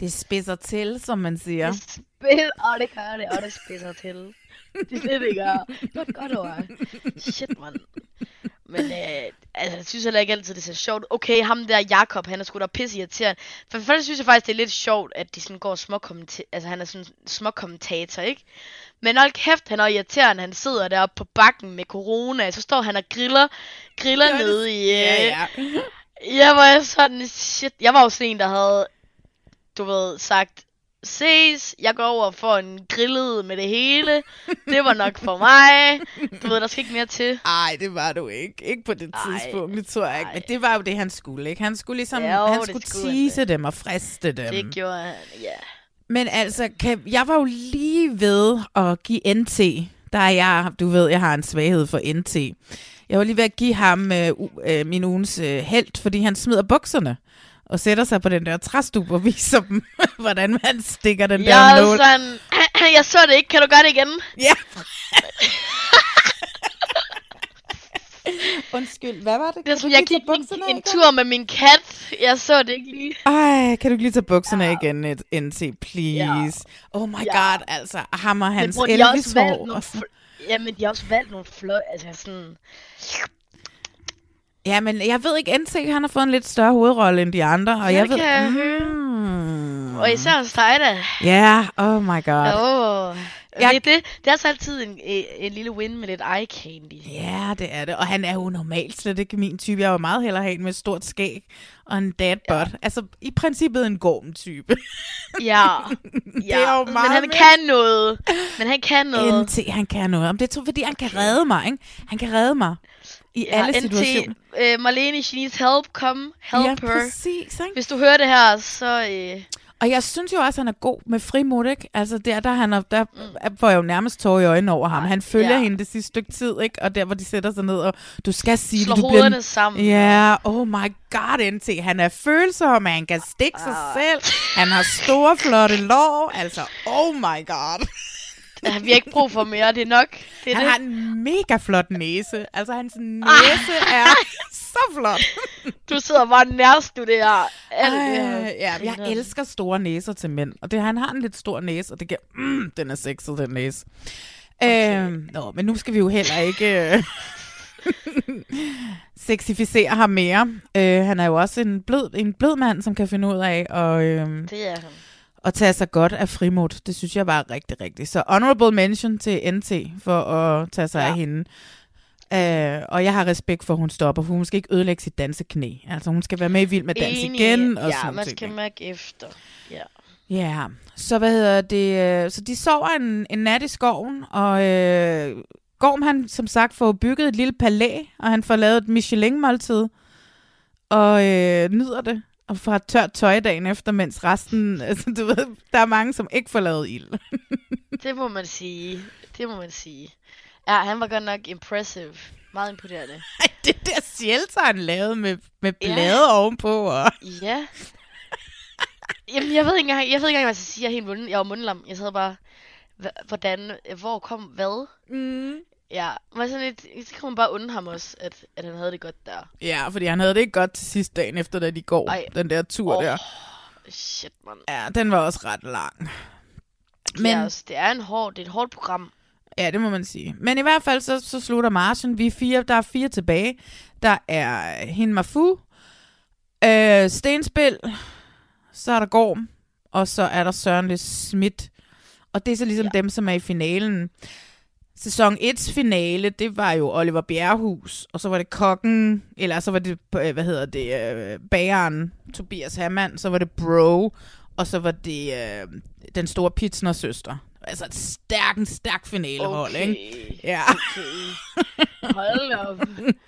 Det spidser til, som man siger. Det spil, og det gør det, og det spidser til. Det er det, det gør. Godt, godt ord. Shit, mand. Men øh, altså, jeg synes heller ikke altid, det er så sjovt. Okay, ham der Jakob, han er sgu da pisse irriterende. For det første synes jeg faktisk, det er lidt sjovt, at de sådan går små Altså, han er sådan små kommentator, ikke? Men hold kæft, han er irriterende. Han sidder deroppe på bakken med corona. Så står han og griller, griller nede i... Øh, Ja, ja. Jeg var sådan, shit. Jeg var jo sådan en, der havde, du ved, sagt, ses, jeg går over for en grillet med det hele. Det var nok for mig. Du ved, der skal ikke mere til. Ej, det var du ikke. Ikke på det Ej, tidspunkt, det tror jeg ikke. Men det var jo det, han skulle, ikke? Han skulle ligesom, Jo, han skulle skulle han tease dem og friste dem. Det gjorde han, ja. Men altså, kan, jeg var jo lige ved at give NT. Der er jeg, du ved, jeg har en svaghed for NT. Jeg var lige ved at give ham øh, øh, min ugens øh, held, fordi han smider bukserne og sætter sig på den der træstub og viser dem, hvordan man stikker den der Jeg, er nål. sådan, jeg så det ikke, kan du gøre det igen? Ja. Undskyld, hvad var det? Det er sådan, jeg gik en, en tur med min kat. Jeg så det ikke lige. Ej, kan du ikke lige tage bukserne ja. igen, et NT, please? Ja. Oh my Ja. god, altså. Ham og hans bror, de har også Elvis valgt hår. nogle Jamen, de har også valgt nogle fløj, altså sådan... Ja, men jeg ved ikke, NT han har fået en lidt større hovedrolle end de andre. Og Ja, jeg det ved, kan jeg mm, Og især hos dig da. Ja, oh my god. Åh. Jeg- Det, det, det er altså altid en, en, lille win med lidt eye candy. Ja, det er det. Og han er jo normalt slet ikke min type. Jeg var meget hellere have en med et stort skæg og en dad butt. Altså, i princippet en gorm-type. Ja. Det er jo Men meget han mere- kan noget. Men han kan noget. NT, han kan noget. Om det er fordi han kan redde mig, ikke? Han kan redde mig i Ja, alle NT, situationer. øh, Marlene, she needs help. Come, help Ja, her. præcis, ikke? Hvis du hører det her, så... Øh, Og jeg synes jo også, at han er god med frimod, ikke? Altså der, der, han er, der mm. får jeg jo nærmest tårer i øjnene over ham. Han følger Ja. hende det sidste stykke tid, ikke? Og der, hvor de sætter sig ned, og du skal sige Slår det. Du hovederne sammen. Ja, oh my god, NT. Han er følsom, han kan stikke sig Ah. selv. Han har store, flotte lår. Altså, oh my god. vi har ikke brug for mere, det er nok. Det er han det. har en mega flot næse. Altså, hans næse er så flot. Du sidder bare og nærstuderer alt det her. Ej, ja, jeg elsker store næser til mænd. Og det, han har en lidt stor næse, og det giver... Mm, den er sexet, den næse. Okay. Øhm, nå, men nu skal vi jo heller ikke øh, sexificere ham mere. Øh, han er jo også en blød, en blød mand, som kan finde ud af at, øh, Det er han. At tage sig godt af frimod. Det synes jeg bare er rigtig, rigtigt. Så honorable mention til NT for at tage sig ja. af hende. Øh, og jeg har respekt for, at hun stopper, for hun skal ikke ødelægge sit danseknæ. Altså, hun skal være med i Vild med Dans Enig. igen. Og ja, sådan man ting, skal mærke efter. Ja. Ja, så hvad hedder det? øh, Så de sover en, en nat i skoven, og øh, Gorm han som sagt får bygget et lille palæ, og han får lavet et Michelin-måltid, og øh, nyder det, og får tørt tøj dagen efter, mens resten, altså du ved, der er mange, som ikke får lavet ild. Det må man sige. Det må man sige. Ja, han var godt nok impressive. Meget imponerende. det der shelter, han lavede med, med Ja. blade ovenpå, og Ja. Jamen, jeg ved ikke engang, jeg ved ikke engang, hvad jeg skal sige. Jeg er helt munden, jeg var mundelam. Jeg sad bare, hvordan, hvor kom hvad? Mm. Ja, var sådan lidt, så kan man bare undre ham også, at, at han havde det godt der. ja, fordi han havde det ikke godt til sidste dagen efter, da de går, Ej. den der tur Åh, der. Shit, mand. Ja, den var også ret lang. Men det er, også, det er en hård, det er et hårdt program. Ja, det må man sige. Men i hvert fald så, så slutter marchen. Vi er fire, der er fire tilbage. Der er Hin Mafu, øh, Stenspil, så er der Gorm, og så er der Søren Le Schmidt. Og det er så ligesom ja. dem, som er i finalen. Sæson 1's finale, det var jo Oliver Bjerrehus, og så var det kokken, eller så var det, øh, hvad hedder det, øh, bageren Tobias Hammann, så var det Bro, og så var det øh, den store Pitsner søster. Altså et stærk, en stærk finalehold, Okay. ikke? Ja. Okay. Hold op.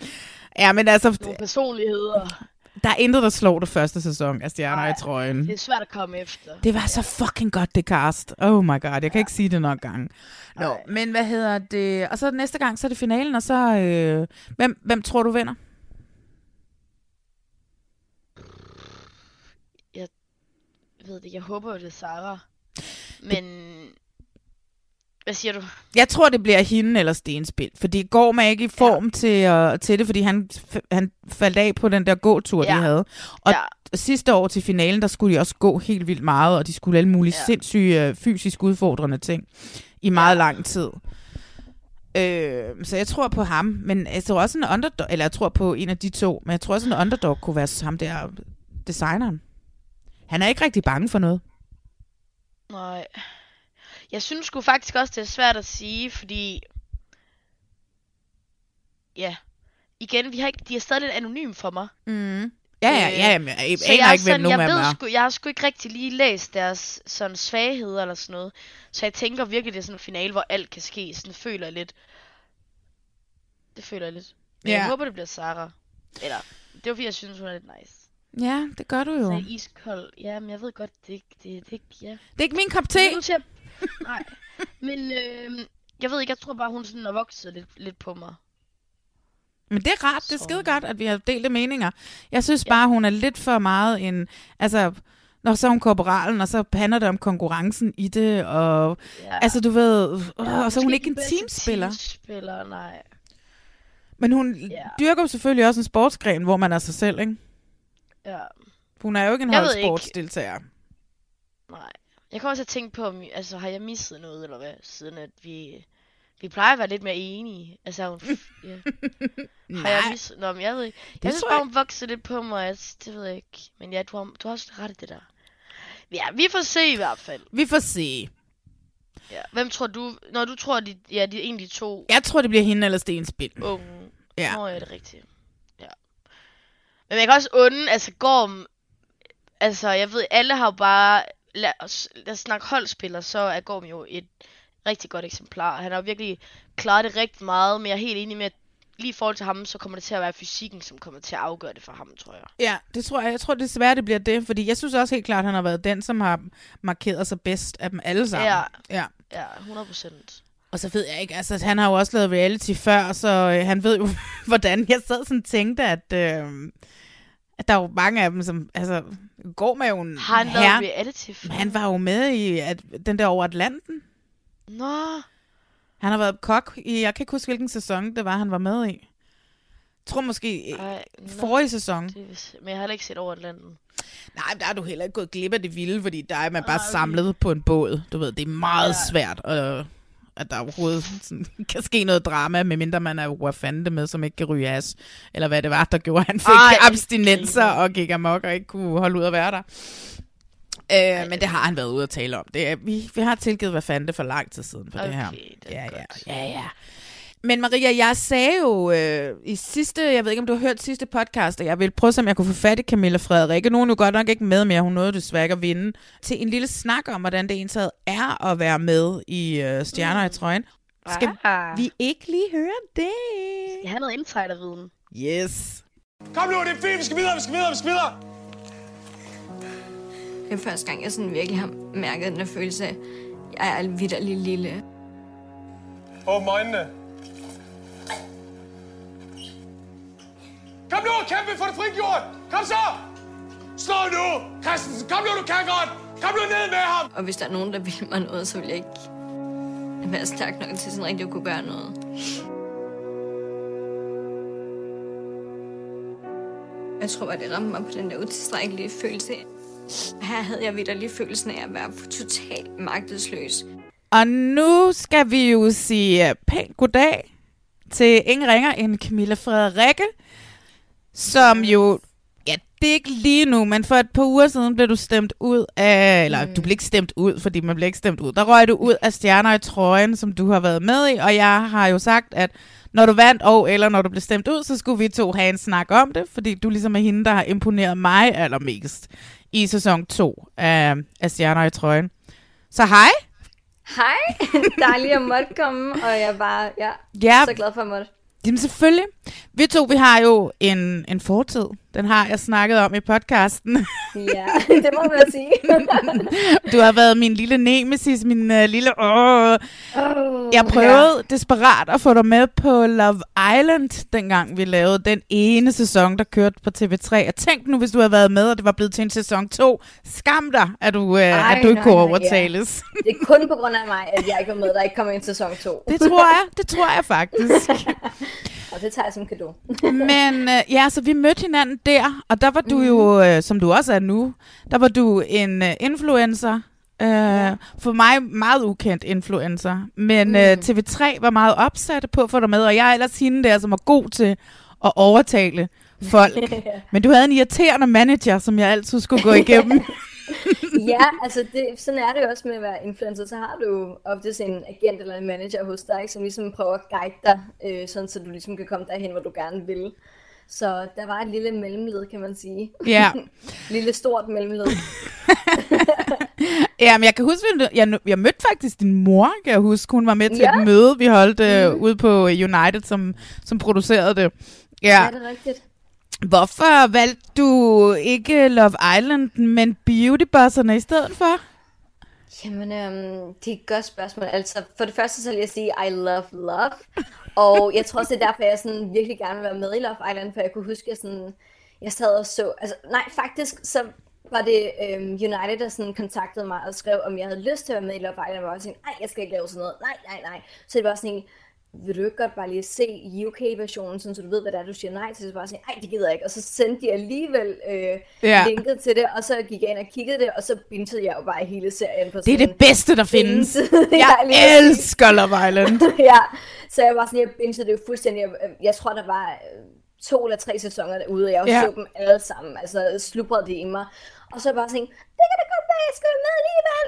ja, men altså, Nogle personligheder. Der er intet, der slår det første sæson af Stjerner i trøjen. Det er svært at komme efter. Det var så fucking godt, det cast. Oh my god, jeg kan ja. ikke sige det nok gange. Nå, men hvad hedder det? Og så næste gang, så er det finalen, og så... Øh, hvem, hvem tror du vinder? Jeg ved det, jeg håber jo, det er Sarah. Men... Hvad siger du? Jeg tror, det bliver hende eller Stenspil, fordi går man ikke i form ja. til, uh, til det, fordi han, han faldt af på den der gåtur, ja. de havde. Og ja. sidste år til finalen, der skulle de også gå helt vildt meget, og de skulle alle mulige ja. sindssyge uh, fysisk udfordrende ting i meget ja. lang tid. Øh, så jeg tror på ham, men jeg tror også en underdog, eller jeg tror på en af de to, men jeg tror også en underdog kunne være ham der designeren. Han er ikke rigtig bange for noget. Nej. Jeg synes sgu faktisk også, det er svært at sige, fordi... Ja. Igen, vi har ikke, de er stadig lidt anonym for mig. Mm. Ja, ja, ja. ja jeg, jeg, jeg aner ikke, hvem nogen jeg af ved sgu, Jeg har sgu ikke rigtig lige læst deres sådan svagheder eller sådan noget. Så jeg tænker virkelig, det er sådan en finale, hvor alt kan ske. Sådan føler jeg lidt. Det føler jeg lidt. Men ja. jeg håber, det bliver Sara. Eller, det var fordi, jeg synes, hun er lidt nice. Ja, det gør du jo. Så iskold. Ja, men jeg ved godt, det, det, det, det, ja. det er ikke min kop te. Til at... Nej, men øh, jeg ved ikke, jeg tror bare, hun sådan er vokset lidt, lidt på mig. Men det er rart, det er skide godt, at vi har delte meninger. Jeg synes bare, ja. hun er lidt for meget en... Altså, når så er hun korporalen, og så handler det om konkurrencen i det, og... Ja. Altså, du ved... Ja, og så er hun ikke en teamspiller. teamspiller, nej. Men hun ja. dyrker selvfølgelig også en sportsgren, hvor man er sig selv, ikke? Ja. Hun er jo ikke en holdsportsdeltager. Nej. Jeg kan også tænke på, om, altså, har jeg misset noget, eller hvad, siden at vi... Vi plejer at være lidt mere enige. Altså, hun, ja. har jeg misset... Nå, men jeg ved ikke. Jeg det synes bare, hun voksede lidt på mig. Altså, det ved jeg ikke. Men ja, du har, du har også ret i det der. Ja, vi får se i hvert fald. Vi får se. Ja. Hvem tror du... Når du tror, de, ja, de er egentlig to... Jeg tror, det bliver hende eller Stenspil. Unge. Ja. Nå, ja, det er rigtigt. Ja. Men jeg kan også unde, altså Gorm... Altså, jeg ved, alle har jo bare lad os, lad os snakke holdspiller, så er Gorm jo et rigtig godt eksemplar. Han har virkelig klaret det rigtig meget, men jeg er helt enig med, at lige i forhold til ham, så kommer det til at være fysikken, som kommer til at afgøre det for ham, tror jeg. Ja, det tror jeg. Jeg tror desværre, det bliver det, fordi jeg synes også helt klart, at han har været den, som har markeret sig bedst af dem alle sammen. Ja, ja. ja 100 procent. Og så ved jeg ikke, altså han har jo også lavet reality før, så øh, han ved jo, hvordan jeg sad sådan tænkte, at, øh, at der er jo mange af dem, som, altså, går med jo en Har han lavet reality før? Han var jo med i at, den der over Atlanten. Nå. Han har været kok i, jeg kan ikke huske, hvilken sæson det var, han var med i. Jeg tror måske Ej, forrige sæson. Det, men jeg har ikke set over Atlanten. Nej, der er du heller ikke gået glip af det vilde, fordi der er man bare okay. samlet på en båd. Du ved, det er meget ja. svært at, at der overhovedet sådan, kan ske noget drama, medmindre man er wafande med, som ikke kan ryge as. Eller hvad det var, der gjorde, at han fik Ej, abstinenser og gik amok og ikke kunne holde ud at være der. Øh, men det har han været ude at tale om. Det er, vi, vi har tilgivet, hvad fanden det for lang tid siden for okay, det her. Det er ja, godt. ja, ja, ja. Men Maria, jeg sagde jo øh, i sidste, jeg ved ikke om du har hørt sidste podcast, at jeg ville prøve, om jeg kunne få fat i Camilla Frederikke. Nu er hun jo godt nok ikke med mere, hun nåede desværre ikke at vinde. Til en lille snak om, hvordan det egentlig er at være med i øh, Stjerner mm. i trøjen. Skal ah. vi ikke lige høre det? Jeg har noget insiderviden. Yes. Kom nu, det er fint, vi skal videre, vi skal videre, vi skal videre. Det er første gang, jeg sådan virkelig har mærket den der følelse af, jeg er vidderlig lille. Åbn øjnene. Kom nu, kæmpe for det frigjort! Kom så! Slå nu! Christensen, kom nu, du kan godt! Kom nu ned med ham! Og hvis der er nogen, der vil mig noget, så vil jeg ikke være stærk nok til sådan rigtig at kunne gøre noget. Jeg tror, at det ramte mig på den der utilstrækkelige følelse. Her havde jeg vidderlig følelsen af at være totalt magtesløs. Og nu skal vi jo sige pænt goddag til ingen ringer end Camilla Frederikke, som jo, ja, det er ikke lige nu, men for et par uger siden blev du stemt ud af, eller mm. du blev ikke stemt ud, fordi man blev ikke stemt ud. Der røg du ud af stjerner i trøjen, som du har været med i, og jeg har jo sagt, at når du vandt, og eller når du blev stemt ud, så skulle vi to have en snak om det, fordi du ligesom er hende, der har imponeret mig allermest i sæson 2 af, af Stjerner i trøjen. Så hej! Hej! Dejligt at måtte komme, og jeg er bare ja, ja. så glad for at måtte. Jamen selvfølgelig. Vi to, vi har jo en, en fortid den har jeg snakket om i podcasten. ja, det må man sige. du har været min lille nemesis, min uh, lille... Åh. Oh, jeg prøvede ja. desperat at få dig med på Love Island, dengang vi lavede den ene sæson, der kørte på TV3. Jeg tænkte nu, hvis du havde været med, og det var blevet til en sæson 2. Skam dig, at du, uh, Ej, at du ikke kunne overtales. Ja. Det er kun på grund af mig, at jeg ikke var med, der ikke kommer en sæson 2. det tror jeg, det tror jeg faktisk. og det tager jeg som kado. Men uh, ja, så vi mødte hinanden der, og der var du mm. jo, uh, som du også er nu, der var du en uh, influencer. Uh, ja. For mig meget ukendt influencer. Men mm. uh, TV3 var meget opsat på at få dig med, og jeg er ellers hende der, som er god til at overtale folk. Men du havde en irriterende manager, som jeg altid skulle gå igennem. ja, altså det, sådan er det også med at være influencer. Så har du ofte en agent eller en manager hos dig, som ligesom prøver at guide dig, øh, sådan så du ligesom kan komme derhen, hvor du gerne vil. Så der var et lille mellemled, kan man sige. Ja. lille stort mellemled. ja, men jeg kan huske, at jeg, jeg mødte faktisk din mor, kan jeg huske. Hun var med til ja. et møde, vi holdt uh, mm. ude på United, som, som producerede det. Ja, ja det er rigtigt. Hvorfor valgte du ikke Love Island, men Beautybusserne i stedet for? Jamen, øhm, det er et godt spørgsmål. Altså, for det første så vil jeg sige, I love love. Og jeg tror også, det er derfor, jeg sådan virkelig gerne vil være med i Love Island, for jeg kunne huske, at sådan, jeg sad og så... Altså, nej, faktisk så var det øhm, United, der sådan kontaktede mig og skrev, om jeg havde lyst til at være med i Love Island, og jeg var sådan, nej, jeg skal ikke lave sådan noget. Nej, nej, nej. Så det var sådan en, vil du ikke godt bare lige se UK-versionen, så du ved, hvad det er, du siger nej til, så bare sige, nej, det gider jeg ikke, og så sendte de alligevel øh, ja. linket til det, og så gik jeg ind og kiggede det, og så bintede jeg jo bare hele serien på Det er det bedste, der findes. jeg, elsker Love Island. ja, så jeg var sådan, jeg bintede det jo fuldstændig, jeg, jeg tror, der var øh, to eller tre sæsoner derude, og jeg ja. så dem alle sammen, altså slubrede det i mig, og så bare sådan, det kan da jeg skal med alligevel.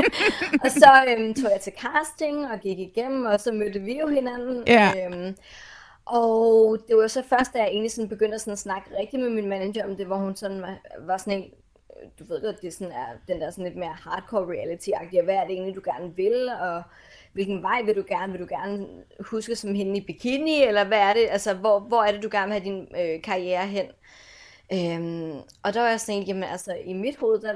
og så øhm, tog jeg til casting og gik igennem, og så mødte vi jo hinanden. Ja. Øhm, og det var så først, da jeg egentlig sådan begyndte at sådan snakke rigtig med min manager om det, hvor hun sådan var, var sådan helt, øh, du ved godt, det sådan er den der sådan lidt mere hardcore reality-agtige, hvad er det egentlig, du gerne vil, og hvilken vej vil du gerne, vil du gerne huske som hende i bikini, eller hvad er det, altså hvor, hvor er det, du gerne vil have din øh, karriere hen? Øhm, og der var jeg sådan, jamen altså i mit hoved, der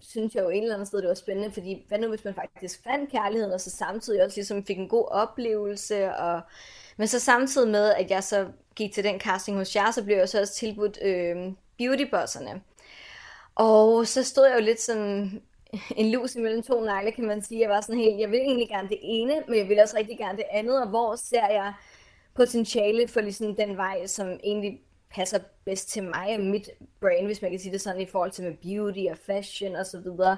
synes jeg jo en eller anden sted, det var spændende, fordi hvad nu hvis man faktisk fandt kærligheden, og så samtidig også ligesom fik en god oplevelse, og men så samtidig med, at jeg så gik til den casting hos jer, så blev jeg så også tilbudt øh, beautybosserne. Og så stod jeg jo lidt sådan en lus imellem to negle, kan man sige. Jeg var sådan helt, jeg vil egentlig gerne det ene, men jeg vil også rigtig gerne det andet, og hvor ser jeg potentiale for ligesom den vej, som egentlig passer bedst til mig og mit brain, hvis man kan sige det sådan, i forhold til med beauty og fashion og så videre.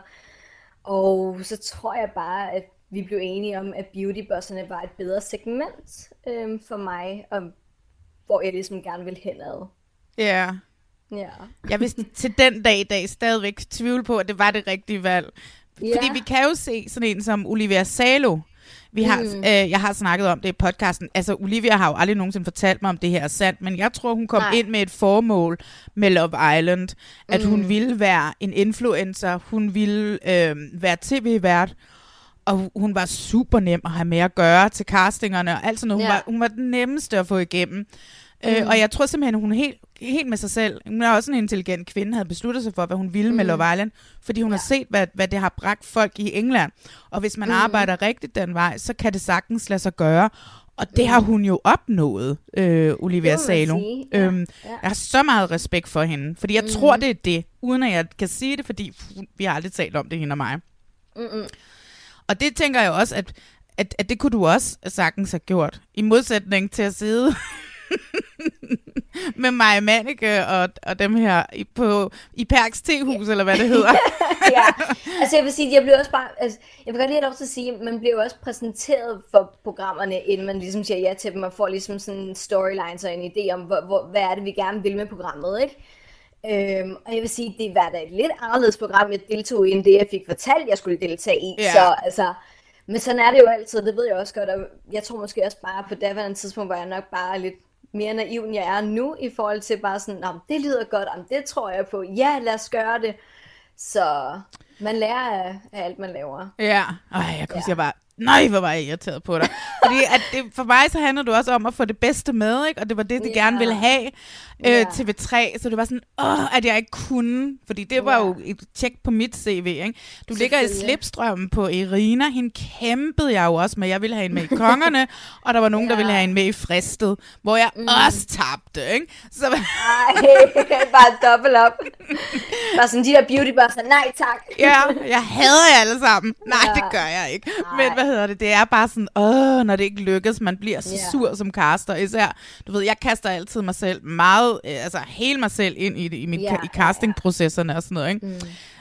Og så tror jeg bare, at vi blev enige om, at beautybosserne var et bedre segment øhm, for mig, og hvor jeg ligesom gerne vil henad. Ja. Ja. Jeg vil til den dag i dag stadigvæk tvivle på, at det var det rigtige valg. Ja. Fordi vi kan jo se sådan en som Olivia Salo, vi har, mm. øh, jeg har snakket om det i podcasten. Altså, Olivia har jo aldrig nogensinde fortalt mig, om det her er sandt, men jeg tror, hun kom Nej. ind med et formål med Love Island. At mm. hun ville være en influencer, hun ville øh, være tv-vært, og hun var super nem at have med at gøre til castingerne og alt sådan noget. Hun, ja. var, hun var den nemmeste at få igennem. Øh, mm. Øh, og jeg tror simpelthen, hun helt, helt med sig selv, hun er også en intelligent kvinde, havde besluttet sig for, hvad hun ville mm. med Love Island, fordi hun ja. har set, hvad, hvad det har bragt folk i England. Og hvis man mm. arbejder rigtigt den vej, så kan det sagtens lade sig gøre. Og det mm. har hun jo opnået, øh, Olivia Salo. Ja. Øhm, ja. Jeg har så meget respekt for hende, fordi jeg mm. tror, det er det, uden at jeg kan sige det, fordi vi har aldrig talt om det, hende og mig. Mm-mm. Og det tænker jeg også, at, at, at det kunne du også sagtens have gjort, i modsætning til at sidde med Maja Manneke og, og dem her i, på, i Perks Tehus, eller hvad det hedder. ja, altså jeg vil sige, jeg bliver også bare, altså, jeg vil godt lige have lov til at sige, man bliver også præsenteret for programmerne, inden man ligesom siger ja til dem, og får ligesom sådan storylines og en idé om, hvor, hvor, hvad er det, vi gerne vil med programmet, ikke? Øhm, og jeg vil sige, det var da et lidt anderledes program, jeg deltog i, end det, jeg fik fortalt, jeg skulle deltage i. Ja. Så altså, men sådan er det jo altid, det ved jeg også godt, og jeg tror måske også bare, på daværende tidspunkt var jeg nok bare lidt mere naiv, end jeg er nu, i forhold til bare sådan, det lyder godt, om det tror jeg på, ja, lad os gøre det. Så man lærer af, af alt, man laver. Ja, Ej, jeg kunne ja. sige bare, nej, hvor var jeg irriteret på dig. Fordi at det, for mig så handler det også om at få det bedste med, ikke? og det var det, de ja. gerne ville have øh, Ja. TV3. Så det var sådan, åh, at jeg ikke kunne. Fordi det var Ja. jo et tjek på mit CV. Ikke? Du ligger i slipstrømmen på Irina. Hende kæmpede jeg jo også med. Jeg ville have hende med i Kongerne, og der var nogen, der ville have hende med i Fristet, hvor jeg mm. også tabte. Ikke? Så, Ej, bare dobbelt op. Bare sådan de der beauty bare nej tak. ja, jeg hader jer alle sammen. Nej, Ja. det gør jeg ikke. Men hvad hedder det? Det er bare sådan, åh, når det ikke lykkes, man bliver så Ja. sur som caster. Især, du ved, jeg kaster altid mig selv meget, øh, altså hele mig selv ind i, det, i, Ja, ja, i castingprocesserne og sådan noget, ikke? Mm.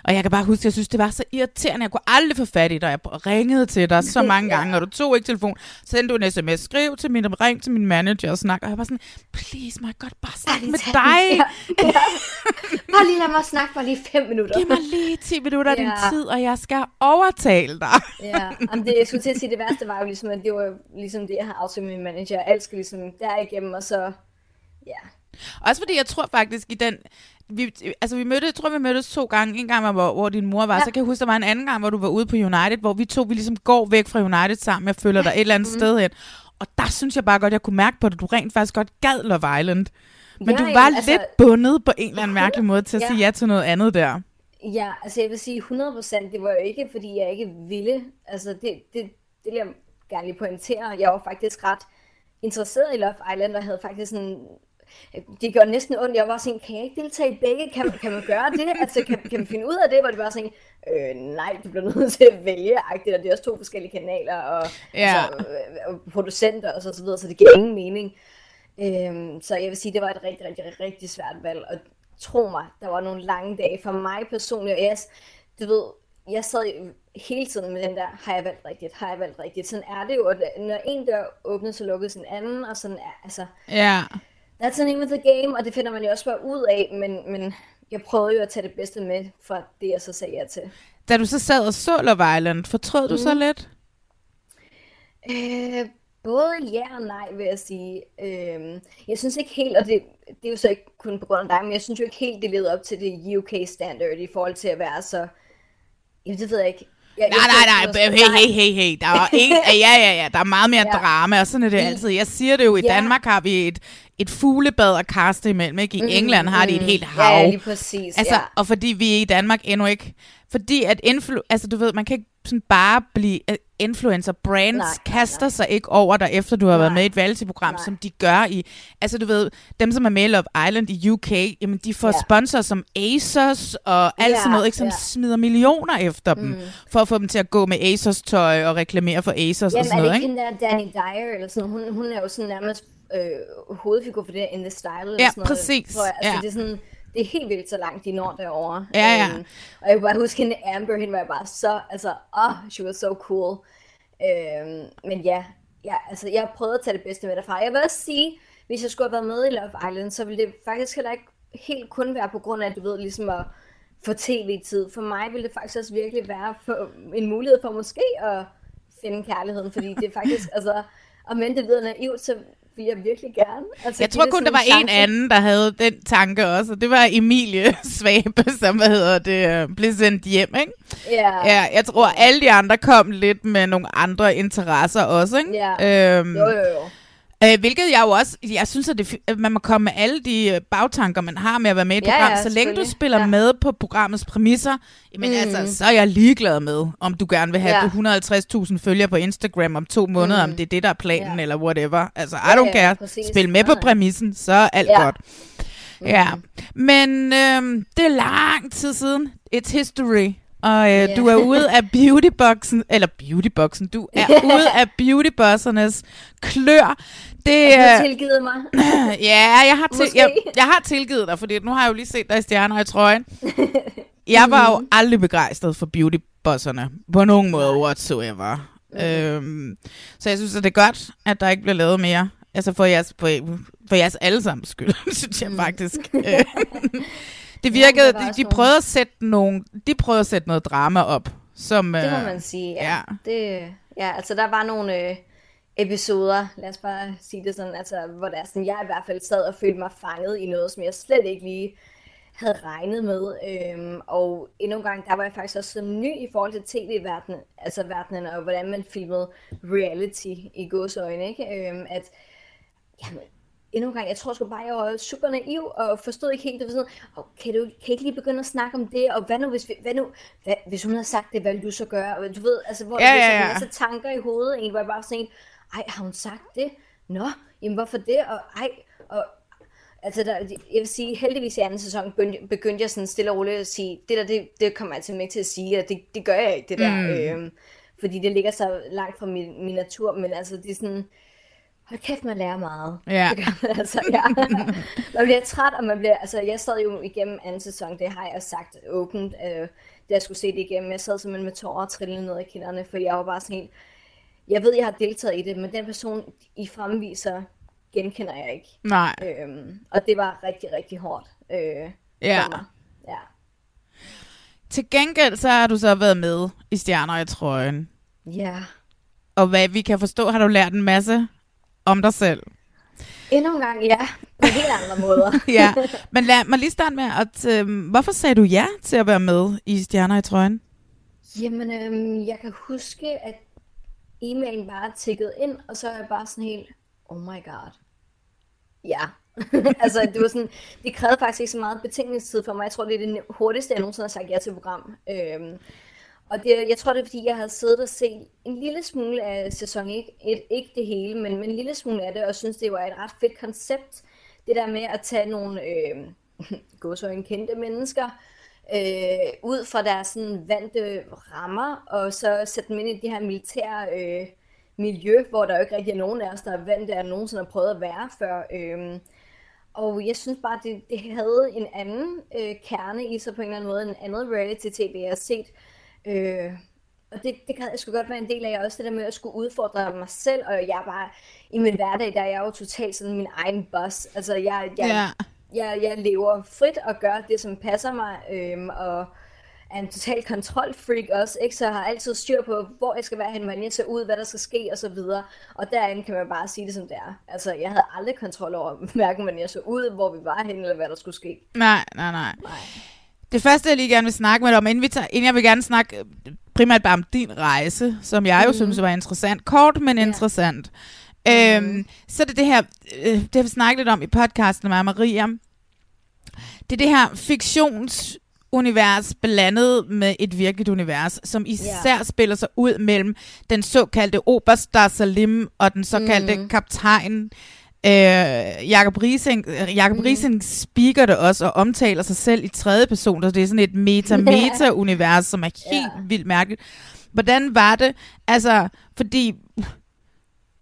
Og jeg kan bare huske, jeg synes, det var så irriterende. Jeg kunne aldrig få fat i dig. Jeg ringede til dig så mange Ja. gange, og du tog ikke telefon. Sendte du en sms, skrev til min, ring til min manager og snak. Og jeg var sådan, please, må jeg godt bare snakke med Tag dig? den. Ja, ja. Bare lige lad mig snakke bare lige fem minutter. Giv mig lige 10 minutter af din Ja. tid, og jeg skal overtale dig. Ja, Jamen, det, jeg skulle til at sige, det værste var jo ligesom, at det var ligesom det, jeg har aftalt med min manager. Alt skal ligesom derigennem, og så, ja. Også fordi jeg tror faktisk i den... Vi, altså vi mødte, jeg tror vi mødtes to gange. En gang, hvor, hvor din mor var. Ja. Så kan jeg huske, der var en anden gang, hvor du var ude på United, hvor vi to vi ligesom går væk fra United sammen. Jeg følger dig et eller andet mm. sted hen. Og der synes jeg bare godt, jeg kunne mærke på at du rent faktisk godt gad Love Island. Men Ja, du var altså, altså- lidt bundet på en eller anden mærkelig måde til at Ja. sige ja til noget andet der. Ja, altså jeg vil sige 100%, det var jo ikke, fordi jeg ikke ville. Altså det, det, det vil jeg gerne lige pointere. Jeg var faktisk ret interesseret i Love Island, og havde faktisk sådan... Det gjorde næsten ondt. Jeg var sådan, kan jeg ikke deltage i begge? Kan, man- kan man gøre det? Altså, kan, kan man finde ud af det? Hvor det var sådan, øh, nej, du bliver nødt til at vælge. -agtigt, Og det er også to forskellige kanaler, og, Ja. altså, øh, og producenter og så, så videre, så det giver ingen mening. Øhm, så jeg vil sige, det var et rigtig, rigtig, rigtig, svært valg, og tro mig, der var nogle lange dage for mig personligt, og jeg, du ved, jeg sad hele tiden med den der, har jeg valgt rigtigt, har jeg valgt rigtigt, sådan er det jo, og når en dør åbnes, så lukkes en anden, og sådan er, altså, Ja. That's the name of the game, og det finder man jo også bare ud af, men, men jeg prøvede jo at tage det bedste med fra det, jeg så sagde ja til. Da du så sad og så Love Island, fortrød du så Mhm. lidt? Øh, både ja og nej, vil jeg sige. Øh, jeg synes ikke helt, og det, det er jo så ikke kun på grund af dig, men jeg synes jo ikke helt, det levede op til det UK standard i forhold til at være så... Det ved jeg ikke. Jeg, Nej, nej, nej, hey, hey, hey, hey. Der er, en, ja, ja, ja, der er meget mere Ja. drama, og sådan er det altid. Jeg siger det jo, i Ja. Danmark har vi et, et fuglebad at kaste imellem, ikke? I Mm, England har de et mm. helt Ja, hav. ja, lige præcis, Altså, ja. og fordi vi er i Danmark endnu ikke... Fordi at influ, altså du ved, man kan ikke sådan bare blive influencer. Brands Nej, nej, kaster sig ikke over dig, efter du har været med i et reality-program, som de gør i... Altså du ved, dem som er med i Love Island i UK, jamen de får Ja. sponsorer som Asos og alt Ja, sådan noget, ikke? Som ja. smider millioner efter dem, Mm. for at få dem til at gå med Asos tøj og reklamere for Asos og Jamen, sådan er noget, det ikke? hende der Danny Dyer, eller sådan, hun, hun er jo sådan nærmest øh, hovedfigur for det In The Style, eller Ja, sådan noget, præcis, tror jeg. Altså, ja. det er sådan, det er helt vildt så langt, de når derovre. Ja, ja. Øhm, og jeg kan bare huske hende Amber, hende var jeg bare så, altså, oh, she was so cool. Øhm, men ja, ja, altså, jeg har prøvet at tage det bedste med derfra. Jeg vil også sige, hvis jeg skulle have været med i Love Island, så ville det faktisk heller ikke helt kun være på grund af, at du ved, ligesom at få tv-tid. For mig ville det faktisk også virkelig være for, en mulighed for måske at finde kærligheden, fordi det er faktisk, altså, og men det lyder naivt, så vil jeg virkelig gerne. Altså, Jeg tror kun, der var en chance. anden, der havde den tanke også, og det var Emilie Svabe, som hvad hedder det, øh, blev sendt hjem, ikke? Ja. Ja, jeg tror, alle de andre kom lidt med nogle andre interesser også, ikke? Ja. Øhm, Jo, jo, jo. Øh, hvilket jeg jo også, jeg synes, at, det, at man må komme med alle de øh, bagtanker, man har med at være med i et Ja, program. ja, så længe du spiller ja. med på programmets præmisser, jamen Mm. altså, så er jeg ligeglad med, om du gerne vil have Ja. 150.000 følgere på Instagram om to måneder, Mm. om det er det, der er planen, Ja. eller whatever. Altså, I don't care. Spil med på præmissen, så er alt Ja. godt. Ja, men øhm, det er lang tid siden. It's history. Og øh, Ja. du er ude af beautyboxen, eller beautyboxen, du er ude af beautybossernes klør. Det, Har du tilgivet mig? ja, jeg har, til, jeg, jeg har tilgivet dig, fordi nu har jeg jo lige set dig i stjerner i trøjen. Jeg var jo aldrig begejstret for beautybosserne, på nogen måde whatsoever. Øhm, så jeg synes, at det er godt, at der ikke bliver lavet mere. Altså for jeres, for, for jeres allesammens skyld, synes jeg faktisk. Øh, det virkede, det de, de, prøvede at sætte nogle, de prøvede at sætte noget drama op. Som, Det må øh, man sige, ja. ja. Det, ja, altså der var nogle øh, episoder, lad os bare sige det sådan, altså, hvor der sådan, jeg i hvert fald sad og følte mig fanget i noget, som jeg slet ikke lige havde regnet med. Øhm, og endnu en gang, der var jeg faktisk også så ny i forhold til tv-verdenen, altså verdenen, og hvordan man filmede reality i godsøjne, ikke? Øhm, at, jamen, endnu en gang, jeg tror sgu bare, jeg var super naiv, og forstod ikke helt, det var sådan, oh, kan du kan ikke lige begynde at snakke om det, og hvad nu, hvis, vi, hvad nu, hvad, hvis hun havde sagt det, hvad ville du så gøre? Og du ved, altså, hvor Ja, der ja, ja, ja. ja. så tanker i hovedet, egentlig, hvor jeg bare sådan, ej, har hun sagt det? Nå, jamen hvorfor det? Og ej, og Altså, der, jeg vil sige, heldigvis i anden sæson begyndte, jeg sådan stille og roligt at sige, det der, det, det kommer jeg til ikke til at sige, og det, det gør jeg ikke, det der. Mm. Øhm, fordi det ligger så langt fra min, min natur, men altså, det er sådan, hold kæft, man lærer meget. Ja. Det gør man, altså, ja. man bliver træt, og man bliver, altså, jeg sad jo igennem anden sæson, det har jeg sagt åbent, øh, da jeg skulle se det igennem. Jeg sad simpelthen med tårer trillende ned i kinderne, for jeg var bare sådan helt, jeg ved, jeg har deltaget i det, men den person, I fremviser, genkender jeg ikke. Nej. Øhm, og det var rigtig, rigtig hårdt. Øh, Ja. ja. Til gengæld så har du så været med i Stjerner i trøjen. Ja. Og hvad vi kan forstå, har du lært en masse om dig selv. Endnu en gang, ja. På helt andre måder. ja, men lad mig lige starte med, at, øh, hvorfor sagde du ja til at være med i Stjerner i trøjen? Jamen, øhm, jeg kan huske, at e-mailen bare tikkede ind, og så er jeg bare sådan helt, oh my god. Ja. altså, det var sådan, det krævede faktisk ikke så meget betingelsestid for mig. Jeg tror, det er det hurtigste, jeg nogensinde har sagt ja til program. Øhm, og det, jeg tror, det er, fordi jeg havde siddet og set en lille smule af sæson 1, et, ikke det hele, men, men en lille smule af det, og synes, det var et ret fedt koncept. Det der med at tage nogle øh, gåsøjne kendte mennesker, øh, ud fra deres sådan, vante rammer, og så sætte dem ind i det her militære øh, miljø, hvor der jo ikke rigtig er nogen af os, der er vant til, at nogensinde har prøvet at være før. Øh, og jeg synes bare, det, det havde en anden øh, kerne i sig på en eller anden måde, en anden reality-tv, jeg har set. Øh, og det, det kan jeg sgu godt være en del af, også det der med at skulle udfordre mig selv, og jeg bare, i min hverdag, der er jeg jo totalt sådan min egen boss. Altså, jeg, jeg, Ja jeg, jeg lever frit og gør det, som passer mig, øhm, og er en total kontrolfreak også, ikke? Så jeg har altid styr på, hvor jeg skal være hen, hvordan jeg ser ud, hvad der skal ske, og så videre. Og derinde kan man bare sige det, som det er. Altså, jeg havde aldrig kontrol over, hverken hvordan jeg så ud, hvor vi var hen, eller hvad der skulle ske. Nej, nej, nej. Det første, jeg lige gerne vil snakke med dig om, inden, vi tager, inden jeg vil gerne snakke øh, primært bare om din rejse, som jeg jo Mhm. synes var interessant. Kort, men interessant. Øhm, så er det det her, øh, det har vi snakket lidt om i podcasten med Maria. Det er det her fiktionsunivers blandet med et virkeligt univers, som især Ja. spiller sig ud mellem den såkaldte Oberstar Salim og den såkaldte Mhm. kaptajn Øh, Jakob Rising, øh, Jakob Mhm. Rising speaker det også og omtaler sig selv i tredje person, så det er sådan et meta-meta-univers, som er helt Ja. vildt mærkeligt. Hvordan var det? Altså, fordi...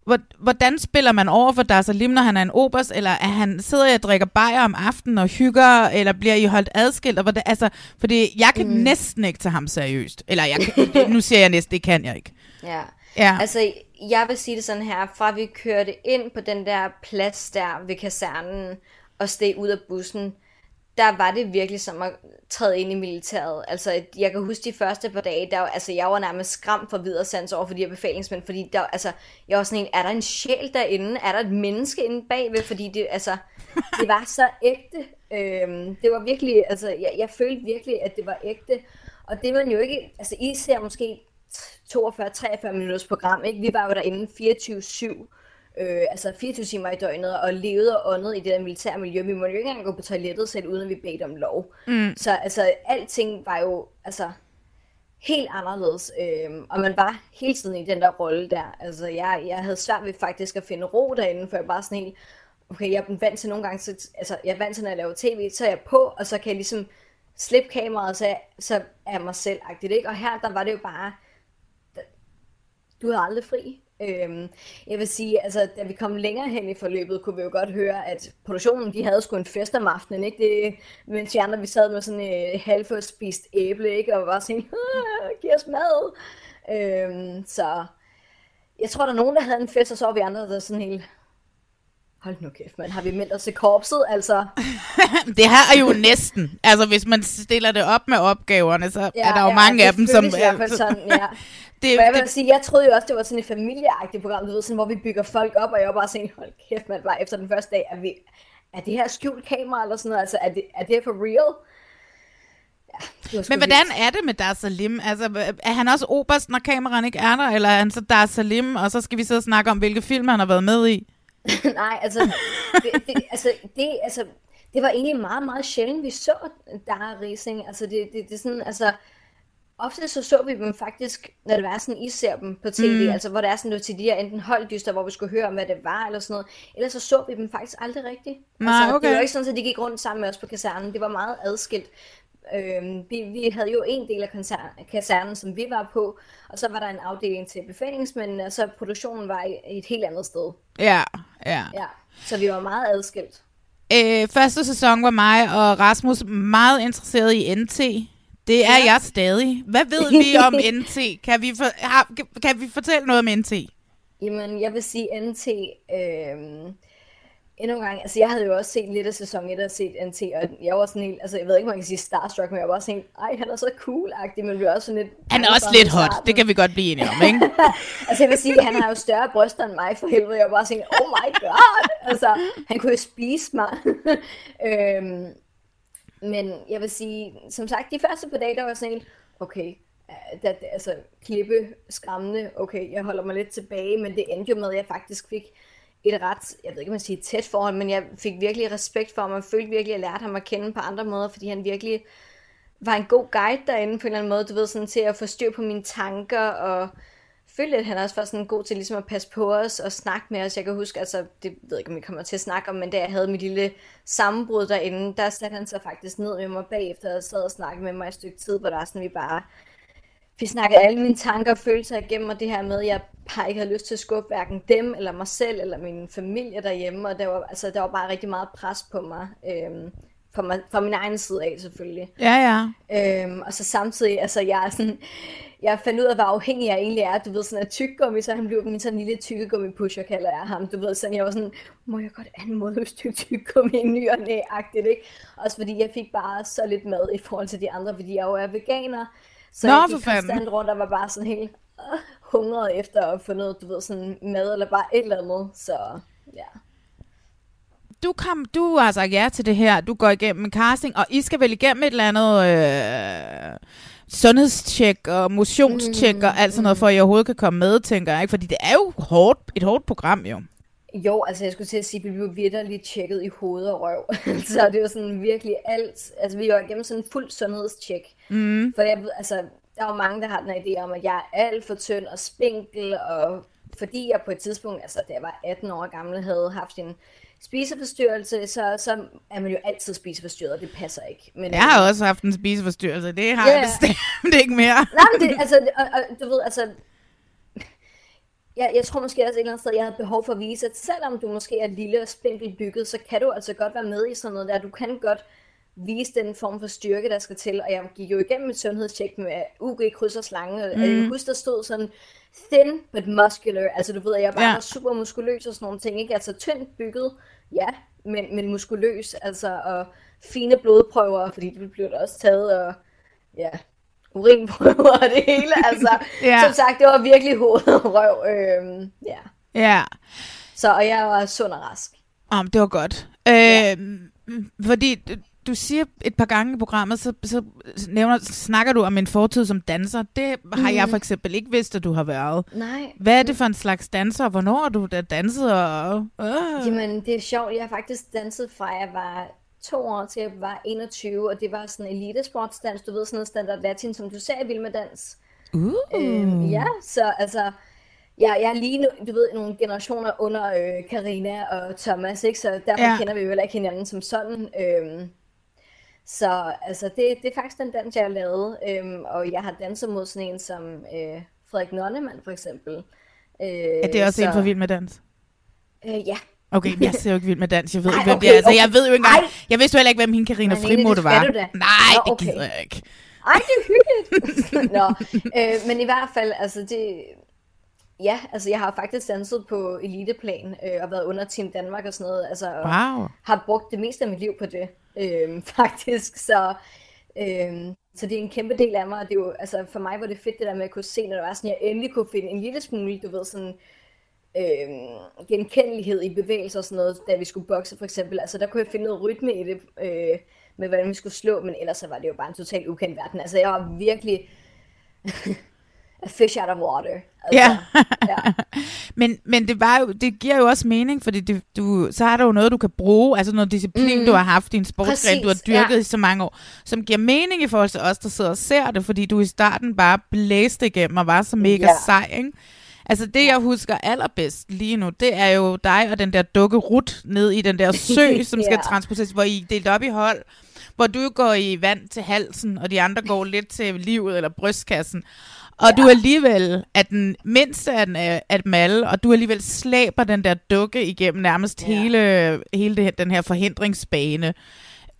hvor- Hvordan spiller man over for Dar Salim, når han er en obers, eller er han sidder jeg og drikker bajer om aftenen og hygger, eller bliver I holdt adskilt? Og hvordan, altså, fordi jeg kan mm. Mm. næsten ikke tage ham seriøst. Eller jeg kan, nu siger jeg næsten, det kan jeg ikke. Ja. Ja. Altså, jeg vil sige det sådan her, fra vi kørte ind på den der plads der ved kasernen og steg ud af bussen, der var det virkelig som at træde ind i militæret. Altså, jeg kan huske de første par dage, der, altså, jeg var nærmest skræmt for videre sans over for de her befalingsmænd, fordi der, altså, jeg var sådan en, er der en sjæl derinde? Er der et menneske inde bagved? Fordi det, altså, det var så ægte. Øhm, det var virkelig, altså, jeg, jeg følte virkelig, at det var ægte. Og det var jo ikke, altså, I ser måske 42-43 minutters program, ikke? Vi var jo derinde 24-7, øh, altså 24 timer i døgnet, og levede og åndede i det der militære miljø. Vi måtte jo ikke engang gå på toilettet selv, uden at vi bedte om lov. Mm. Så altså, alting var jo, altså, helt anderledes, øhm, og man var hele tiden i den der rolle der. Altså, jeg, jeg havde svært ved faktisk at finde ro derinde, for jeg bare sådan helt, okay, jeg er vant til nogle gange, så, altså, jeg er vant til, når jeg laver tv, så er jeg på, og så kan jeg ligesom slippe kameraet, så, jeg, så er jeg mig selv -agtigt, ikke? Og her, der var det jo bare, du havde aldrig fri. Øhm, jeg vil sige, altså, da vi kom længere hen i forløbet, kunne vi jo godt høre, at produktionen, de havde sgu en fest om aftenen, ikke? Det, mens de andre, vi sad med sådan et øh, halvt spist æble, ikke? Og var sådan, giv os mad. Øhm, så jeg tror, der er nogen, der havde en fest, og så var vi andre, der sådan helt, hold nu kæft, man, har vi meldt os til korpset, altså? Det her er jo næsten. Altså, hvis man stiller det op med opgaverne, så ja, er der jo ja, mange af dem, som... i hvert fald sådan, ja. det, For jeg vil det, sige, jeg troede jo også, det var sådan et familieagtigt program, du ved, sådan, hvor vi bygger folk op, og jeg var bare sådan, hold kæft, man, bare efter den første dag, er vi, er det her skjult kamera eller sådan noget? Altså, er det, er det for real? Ja, Men hvordan vildt. er det med Dar Salim? Altså, er han også oberst, når kameraen ikke er der, eller er han så Dar Salim, og så skal vi sidde og snakke om, hvilke film han har været med i? Nej, altså det, det, altså, det, altså, det var egentlig meget, meget sjældent, vi så Dar Rising. Altså, det, det, det sådan, altså, ofte så så vi dem faktisk, når det var sådan, I ser dem på tv, mm. altså hvor det er sådan noget til de her enten holddyster, hvor vi skulle høre om, hvad det var, eller sådan noget. Ellers så så vi dem faktisk aldrig rigtigt. Nej, altså, okay. Det var ikke sådan, at de gik rundt sammen med os på kasernen. Det var meget adskilt. Øhm, vi, vi havde jo en del af kasernen, som vi var på, og så var der en afdeling til befalingsmændene, og så produktionen var i et helt andet sted. Ja, ja. ja så vi var meget adskilt. Øh, første sæson var mig og Rasmus meget interesseret i NT. Det er ja. jeg stadig. Hvad ved vi om NT? Kan vi, for, har, kan vi fortælle noget om NT? Jamen, jeg vil sige NT... Øh endnu en gang, altså jeg havde jo også set lidt af sæson 1 og set NT, og jeg var sådan helt, altså jeg ved ikke, om man kan sige starstruck, men jeg var også sådan helt, ej, han er så cool-agtig, men vi er også sådan lidt... Han er også lidt hot, det kan vi godt blive enige om, ikke? altså jeg vil sige, han har jo større bryster end mig for helvede, jeg var bare sådan, oh my god, altså han kunne jo spise mig. øhm, men jeg vil sige, som sagt, de første par dage, der var sådan helt, okay, det, altså klippe skræmmende, okay, jeg holder mig lidt tilbage, men det endte jo med, at jeg faktisk fik et ret, jeg ved ikke, om man siger tæt forhold, men jeg fik virkelig respekt for ham, og følte virkelig, at jeg lærte ham at kende på andre måder, fordi han virkelig var en god guide derinde på en eller anden måde, du ved, sådan til at få styr på mine tanker, og følte, at han også var sådan god til ligesom at passe på os og snakke med os. Jeg kan huske, altså, det ved jeg ikke, om vi kommer til at snakke om, men da jeg havde mit lille sammenbrud derinde, der satte han sig faktisk ned med mig bagefter og sad og snakkede med mig et stykke tid, hvor der sådan, vi bare vi snakkede alle mine tanker og følelser igennem, og det her med, at jeg bare ikke havde lyst til at skubbe hverken dem, eller mig selv, eller min familie derhjemme, og der var, altså, der var bare rigtig meget pres på mig, øhm, fra, mig, fra min egen side af selvfølgelig. Ja, ja. Øhm, og så samtidig, altså jeg er sådan, jeg fandt ud af, hvor afhængig jeg egentlig er, du ved, sådan at tyggegummi, så han blev min sådan lille tyggegummi pusher, kalder jeg ham, du ved, sådan jeg var sådan, må jeg godt anmode et stykke tyggegummi i ny og næ-agtigt, ikke? Også fordi jeg fik bare så lidt mad i forhold til de andre, fordi jeg jo er veganer, så Nå, jeg gik konstant rundt og var bare sådan helt uh, hungret efter at få noget, du ved, sådan mad eller bare et eller andet. Så ja. Du, kom, du har sagt ja til det her. Du går igennem en casting, og I skal vel igennem et eller andet øh, sundhedstjek og motionstjek mm, og alt sådan noget, for at I overhovedet kan komme med, tænker jeg. Ikke? Fordi det er jo hårdt, et hårdt program, jo. Jo, altså jeg skulle til at sige, at vi blev virkelig tjekket i hoved og røv. så det var sådan virkelig alt. Altså vi var igennem sådan en fuld sundhedstjek. Mm. For jeg, altså, der er jo mange, der har den idé om, at jeg er alt for tynd og spinkel, og fordi jeg på et tidspunkt, altså da jeg var 18 år gammel, havde haft en spiseforstyrrelse, så, så er man jo altid spiseforstyrret, og det passer ikke. Men, jeg har også haft en spiseforstyrrelse, det har yeah. jeg bestemt ikke mere. Nej, men det, altså, og, og, du ved, altså, jeg, jeg tror måske også et eller andet sted, jeg havde behov for at vise, at selvom du måske er lille og spinkelt bygget, så kan du altså godt være med i sådan noget der. Du kan godt vise den form for styrke, der skal til. Og jeg gik jo igennem et sundhedstjek med UG, kryds og slange. Mm. Jeg husker, der stod sådan thin but muscular. Altså du ved, at jeg bare ja. var super muskuløs og sådan nogle ting. Ikke? Altså tyndt bygget, ja, men, men muskuløs. Altså og fine blodprøver, fordi det blev da også taget. Og ja, urinprøver og det hele. Altså, ja. som sagt, det var virkelig hoved og røv. Øhm, ja. ja. Så, og jeg var sund og rask. Um, det var godt. Øh, ja. Fordi du siger et par gange i programmet, så, så nævner, snakker du om en fortid som danser. Det har mm. jeg for eksempel ikke vidst, at du har været. Nej. Hvad er det for en slags danser? Hvornår har du da danset? Og, øh? Jamen, det er sjovt. Jeg har faktisk danset fra jeg var to år til jeg var 21, og det var sådan elitesportsdans, du ved, sådan noget standard latin, som du ser i Vild med Dans. Uh. Øhm, ja, så altså, jeg, jeg er lige nu, du ved, nogle generationer under øh, Karina og Thomas, ikke? så derfor ja. kender vi jo heller ikke hinanden som sådan. Øhm, så altså, det, det er faktisk den dans, jeg har lavet, øhm, og jeg har danset mod sådan en som øh, Frederik Nonnemann for eksempel. Øh, er det også så... en for Vild med Dans? Øh, ja, Okay, jeg ser jo ikke vild med dans. Jeg ved Ej, ikke, hvem okay, det er. Altså, okay. jeg ved jo ikke engang... Jeg vidste jo heller ikke, hvem hende Karina Frimote var. Nej, Nå, okay. det gider jeg ikke. Ej, det er hyggeligt. Nå, øh, men i hvert fald, altså det... Ja, altså jeg har faktisk danset på eliteplan øh, og været under Team Danmark og sådan noget. Altså, wow. har brugt det meste af mit liv på det, øh, faktisk. Så, øh, så det er en kæmpe del af mig. Og det er jo, altså, for mig var det fedt det der med at kunne se, når der var sådan, jeg endelig kunne finde en lille smule, du ved, sådan øh, genkendelighed i bevægelser og sådan noget, da vi skulle bokse for eksempel. Altså der kunne jeg finde noget rytme i det, øh, med hvordan vi skulle slå, men ellers så var det jo bare en totalt ukendt verden. Altså jeg var virkelig a fish out of water. Altså, ja. ja. men, men det, var jo, det giver jo også mening, fordi det, du, så er der jo noget, du kan bruge, altså noget disciplin, mm. du har haft i en sportsgren, du har dyrket ja. i så mange år, som giver mening i forhold til os, der sidder og ser det, fordi du i starten bare blæste igennem og var så mega ja. sej, ikke? Altså det, jeg husker allerbedst lige nu, det er jo dig og den der dukke rut ned i den der sø, som skal ja. transporteres, hvor I delt op i hold, hvor du går i vand til halsen, og de andre går lidt til livet eller brystkassen. Og ja. du alligevel er den mindste af, den, af dem alle, og du alligevel slæber den der dukke igennem nærmest ja. hele, hele det, den her forhindringsbane.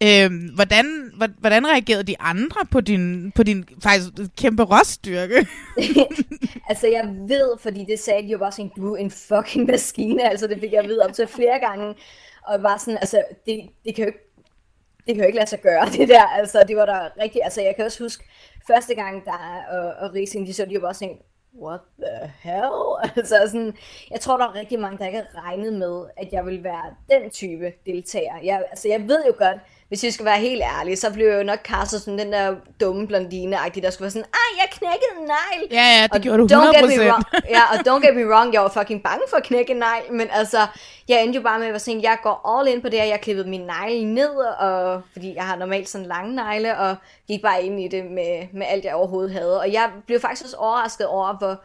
Øhm, hvordan, hvordan reagerede de andre på din, på din faktisk kæmpe råstyrke? altså jeg ved, fordi det sagde de jo bare sådan, du er en fucking maskine, altså det fik jeg ved op til flere gange. Og var sådan, altså det, det kan jo ikke det kan jo ikke lade sig gøre, det der. Altså, det var der rigtig, altså jeg kan også huske, første gang, der og, og Rising, de så, de var bare sådan, what the hell? Altså sådan, jeg tror, der er rigtig mange, der ikke har regnet med, at jeg vil være den type deltager. Jeg, altså, jeg ved jo godt, hvis jeg skal være helt ærlig, så blev jeg jo nok kastet som den der dumme blondine der skulle være sådan, ej, jeg knækkede en negl. Ja, ja, det og gjorde du 100%. Don't get me wrong, ja, og don't get me wrong, jeg var fucking bange for at knække en negl, men altså, jeg endte jo bare med at være sådan, jeg går all in på det her, jeg klippede min negle ned, og, fordi jeg har normalt sådan lange negle, og gik bare ind i det med, med alt, jeg overhovedet havde. Og jeg blev faktisk også overrasket over, hvor,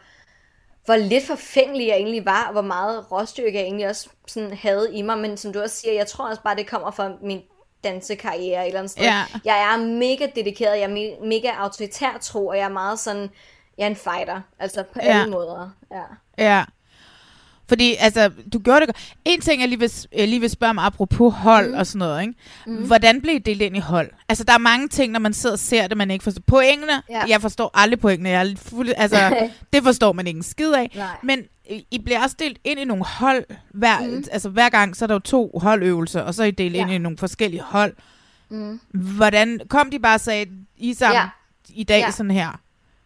hvor lidt forfængelig jeg egentlig var, og hvor meget råstyrke jeg egentlig også sådan havde i mig. Men som du også siger, jeg tror også bare, det kommer fra min dansekarriere et eller andet sted. Ja. Jeg er mega dedikeret, jeg er mega autoritær tro, og jeg er meget sådan, jeg er en fighter, altså på ja. alle måder. Ja. ja. Fordi, altså, du gjorde det godt. En ting, jeg lige vil, jeg lige vil spørge om, apropos hold mm. og sådan noget, ikke? Mm. Hvordan blev det delt ind i hold? Altså, der er mange ting, når man sidder og ser det, man ikke forstår. Pointene, ja. jeg forstår aldrig pointene. Jeg er fuld, altså, det forstår man ikke en skid af. Nej. Men I bliver også delt ind i nogle hold. Hver, mm. Altså, hver gang, så er der jo to holdøvelser, og så er I delt ja. ind i nogle forskellige hold. Mm. Hvordan kom de bare og sagde, I sammen ja. i dag ja. sådan her?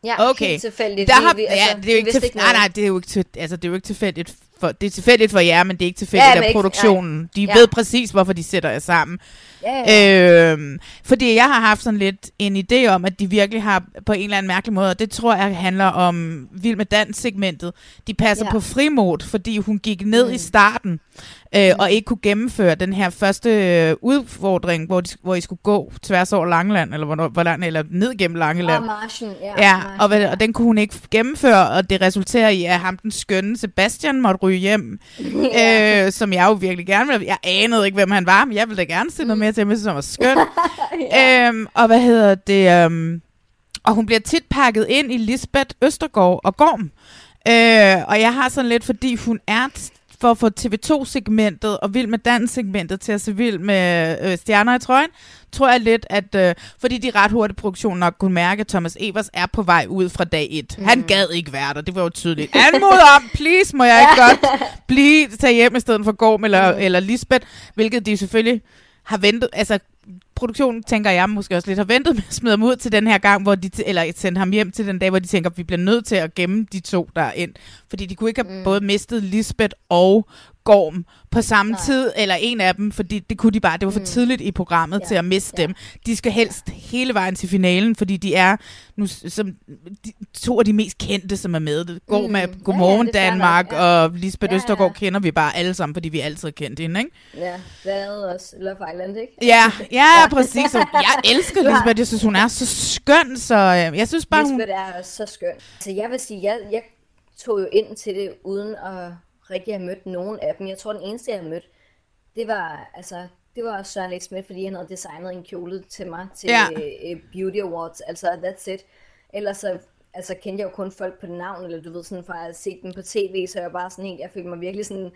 Ja, okay. helt tilfældigt. Der har, vi, altså, ja, det er jo ikke, til, nej, nej, det er jo ikke, til, altså, det er jo ikke tilfældigt for, det er tilfældigt for jer, men det er ikke tilfældigt ja, af produktionen. De ja. ved præcis, hvorfor de sætter jer sammen. Ja, ja. Øhm, fordi jeg har haft sådan lidt en idé om, at de virkelig har på en eller anden mærkelig måde, og det tror jeg handler om Vild med Dans-segmentet. De passer ja. på frimod, fordi hun gik ned mm. i starten øh, og ikke kunne gennemføre den her første øh, udfordring, hvor, de, hvor I skulle gå tværs over Langeland, eller, hvor, hvor lang, eller ned gennem Langeland. Og marchen, ja. ja og, og den kunne hun ikke gennemføre, og det resulterer i, at ham den skønne Sebastian måtte ryge hjem, ja. øh, som jeg jo virkelig gerne ville. Jeg anede ikke, hvem han var, men jeg ville da gerne se noget mere til ham, som var skøn. ja. øhm, og hvad hedder det? Um, og hun bliver tit pakket ind i Lisbeth Østergaard og Gorm. Øh, og jeg har sådan lidt, fordi hun er for at få TV2-segmentet og Vild med Dans-segmentet til at se vild med øh, stjerner i trøjen, tror jeg lidt, at øh, fordi de ret hurtigt produktion nok kunne mærke, at Thomas Evers er på vej ud fra dag 1. Mm. Han gad ikke være der, det var jo tydeligt. Anmod om, please, må jeg ikke godt blive tage hjem i stedet for Gorm eller, mm. eller Lisbeth, hvilket de selvfølgelig har ventet, altså produktionen, tænker jeg måske også lidt, har ventet med at smide ham ud til den her gang, hvor de, eller sende ham hjem til den dag, hvor de tænker, at vi bliver nødt til at gemme de to der ind. Fordi de kunne ikke have mm. både mistet Lisbeth og Gorm på samme Nej. tid, eller en af dem, fordi det kunne de bare, det var for mm. tidligt i programmet ja. til at miste ja. dem. De skal helst ja. hele vejen til finalen, fordi de er nu som de, to af de mest kendte, som er med. Det går mm. med Godmorgen ja, ja, Danmark, ja. og Lisbeth ja, ja. Østergaard kender vi bare alle sammen, fordi vi altid har kendt hende, ikke? Ja, er også Love Island, ikke? Ja, ja, præcis. Og jeg elsker Lisbeth, jeg synes, hun er så skøn, så øh, jeg synes bare, Lisbeth hun... er også så skøn. Så jeg vil sige, jeg, jeg tog jo ind til det, uden at rigtig have mødt nogen af dem. Jeg tror, den eneste, jeg har mødt, det var, altså, det var Søren Lex Smith, fordi han havde designet en kjole til mig til ja. uh, Beauty Awards. Altså, that's it. Ellers så altså, kendte jeg jo kun folk på navn, eller du ved, sådan fra at set dem på tv, så jeg bare sådan helt, jeg følte mig virkelig sådan,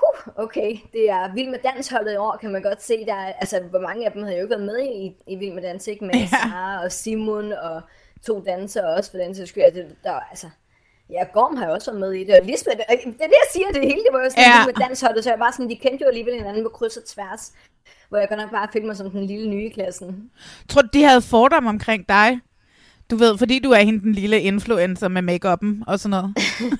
huh, okay, det er Vild med Dansholdet i år, kan man godt se. Der er, altså, hvor mange af dem havde jo ikke været med i, i Vild med Dans, ikke? Med ja. Sara og Simon og to dansere også, for den sags skyld. Altså, der, altså, Ja, Gorm har jo også været med i det, og Lisbeth, det er det, jeg siger, det hele, det var jo sådan ja. med dansholdet, så jeg var sådan, de kendte jo alligevel hinanden på kryds og tværs, hvor jeg godt nok bare følte mig som den lille nye i klassen. Tror du, de havde fordom omkring dig? Du ved, fordi du er hende den lille influencer med make og sådan noget.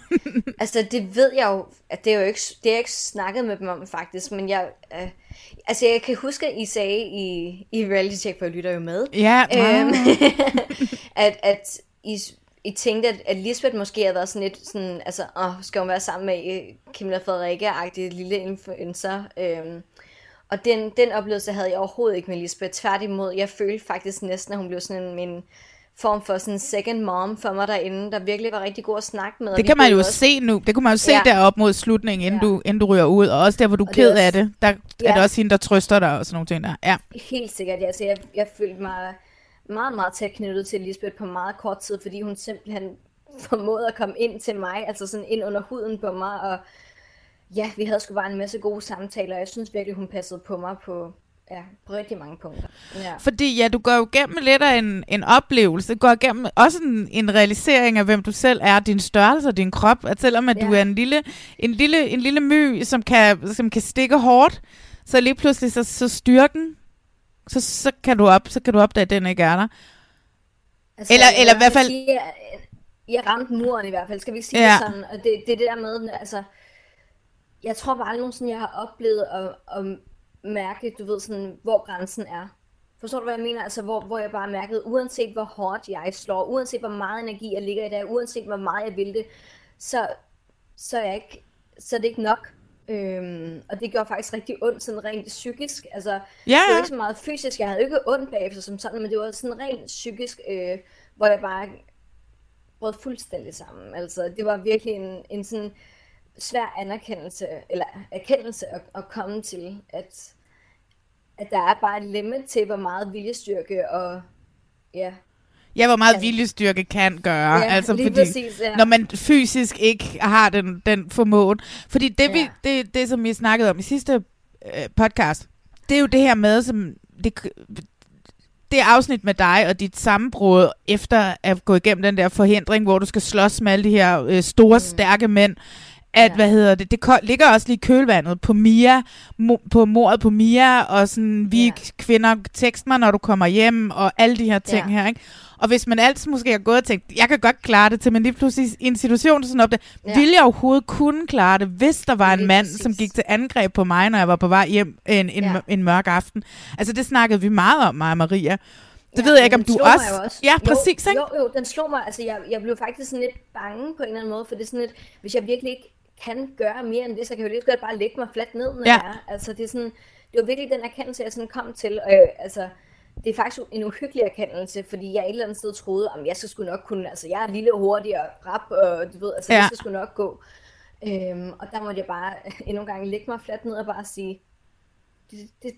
altså, det ved jeg jo, at det er jo ikke, det er jeg ikke snakket med dem om faktisk, men jeg, øh, altså jeg kan huske, at I sagde i, i Reality Check, for jeg lytter jo med, ja, øhm, at, at I, I tænkte, at, at Lisbeth måske havde været sådan lidt sådan, altså, åh, skal hun være sammen med øh, Camilla Frederikke-agtig lille influencer, øhm, og den, den oplevelse havde jeg overhovedet ikke med Lisbeth. Tværtimod, jeg følte faktisk næsten, at hun blev sådan en, min form for sådan second mom for mig derinde, der virkelig var rigtig god at snakke med. Det kan man jo også... se nu. Det kunne man jo se ja. deroppe mod slutningen, inden, ja. du, inden du ryger ud. Og også der, hvor du er ked også... af det, der ja. er det også hende, der trøster dig og sådan nogle ting der. Ja. Helt sikkert. Altså, jeg, jeg følte mig meget, meget tæt knyttet til Lisbeth på meget kort tid, fordi hun simpelthen formåede at komme ind til mig, altså sådan ind under huden på mig, og ja, vi havde sgu bare en masse gode samtaler, og jeg synes virkelig, hun passede på mig på, ja, på rigtig mange punkter. Ja. Fordi ja, du går jo igennem lidt af en, en oplevelse, du går igennem også en, en realisering af, hvem du selv er, din størrelse og din krop, at selvom at ja. du er en lille, en lille, en lille my, som kan, som kan stikke hårdt, så lige pludselig så, så styrken, så, så, kan du op, så kan du opdage, at den ikke er der. Altså, eller, eller i hvert fald... Sige, jeg, jeg ramte muren i hvert fald, skal vi ikke sige ja. det sådan? Og det, det er det der med, altså, jeg tror bare aldrig nogensinde, jeg har oplevet at, at mærke, du ved sådan, hvor grænsen er. Forstår du, hvad jeg mener? Altså, hvor, hvor jeg bare mærkede, uanset hvor hårdt jeg slår, uanset hvor meget energi jeg ligger i det, uanset hvor meget jeg vil det, så, så, er, jeg ikke, så er det ikke nok. Øhm, og det gjorde faktisk rigtig ondt, sådan rent psykisk. Altså, ja, ja. det var ikke så meget fysisk. Jeg havde ikke ondt bagefter som sådan, men det var sådan rent psykisk, øh, hvor jeg bare brød fuldstændig sammen. Altså, det var virkelig en, en sådan svær anerkendelse, eller erkendelse at, at komme til, at, at der er bare et limit til, hvor meget viljestyrke og ja, Ja, hvor meget kan. viljestyrke kan gøre. Ja, altså, fordi, præcis, ja. Når man fysisk ikke har den, den formåen. Fordi det, ja. vi, det, det, som vi snakkede om i sidste øh, podcast, det er jo det her med, som det, det afsnit med dig og dit sammenbrud efter at gå igennem den der forhindring, hvor du skal slås med alle de her øh, store, mm. stærke mænd at, ja. hvad hedder det, det ligger også lige kølvandet på Mia, mo- på mordet på Mia, og sådan, vi ja. kvinder, tekst mig, når du kommer hjem, og alle de her ting ja. her, ikke? Og hvis man altid måske har gået og tænkt, jeg kan godt klare det til, men lige pludselig i en situation sådan op det, ja. ville jeg overhovedet kunne klare det, hvis der var en lige mand, præcis. som gik til angreb på mig, når jeg var på vej hjem en, en, ja. en mørk aften. Altså det snakkede vi meget om, mig og Maria. Det ja, ved jeg ikke, om du også... også... Ja, præcis, jo, ikke? Jo, jo, den slog mig. Altså, jeg, jeg blev faktisk sådan lidt bange på en eller anden måde, for det er sådan lidt, hvis jeg virkelig ikke kan gøre mere end det, så kan jeg jo lige så godt bare lægge mig fladt ned, når ja. jeg er. Altså, det, er sådan, det var virkelig den erkendelse, jeg sådan kom til. Og, øh, altså, det er faktisk en uhyggelig erkendelse, fordi jeg et eller andet sted troede, at jeg skal sgu nok kunne, altså jeg er lille og hurtig og rap, og du ved, altså ja. det skal sgu nok gå. Øhm, og der måtte jeg bare endnu en gang lægge mig fladt ned og bare sige, det, det,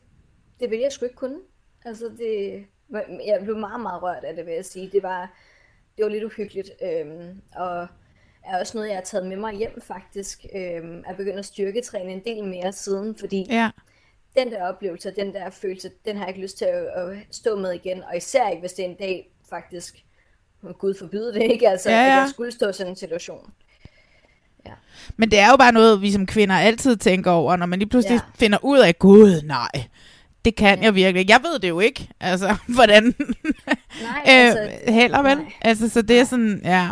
det vil jeg sgu ikke kunne. Altså det, jeg blev meget, meget rørt af det, vil jeg sige. Det var, det var lidt uhyggeligt. Øhm, og er også noget, jeg har taget med mig hjem faktisk. Øhm, er begyndt at styrketræne en del mere siden, fordi ja. den der oplevelse, den der følelse, den har jeg ikke lyst til at, at stå med igen. Og især ikke, hvis det en dag faktisk, Gud forbyde det ikke, altså ja, ja. at jeg skulle stå i sådan en situation. Ja. Men det er jo bare noget, vi som kvinder altid tænker over, når man lige pludselig ja. finder ud af, gud nej, det kan ja. jeg virkelig. Jeg ved det jo ikke, altså, hvordan. Nej, altså, øh, heller vel. Nej. Altså, så det er sådan, ja.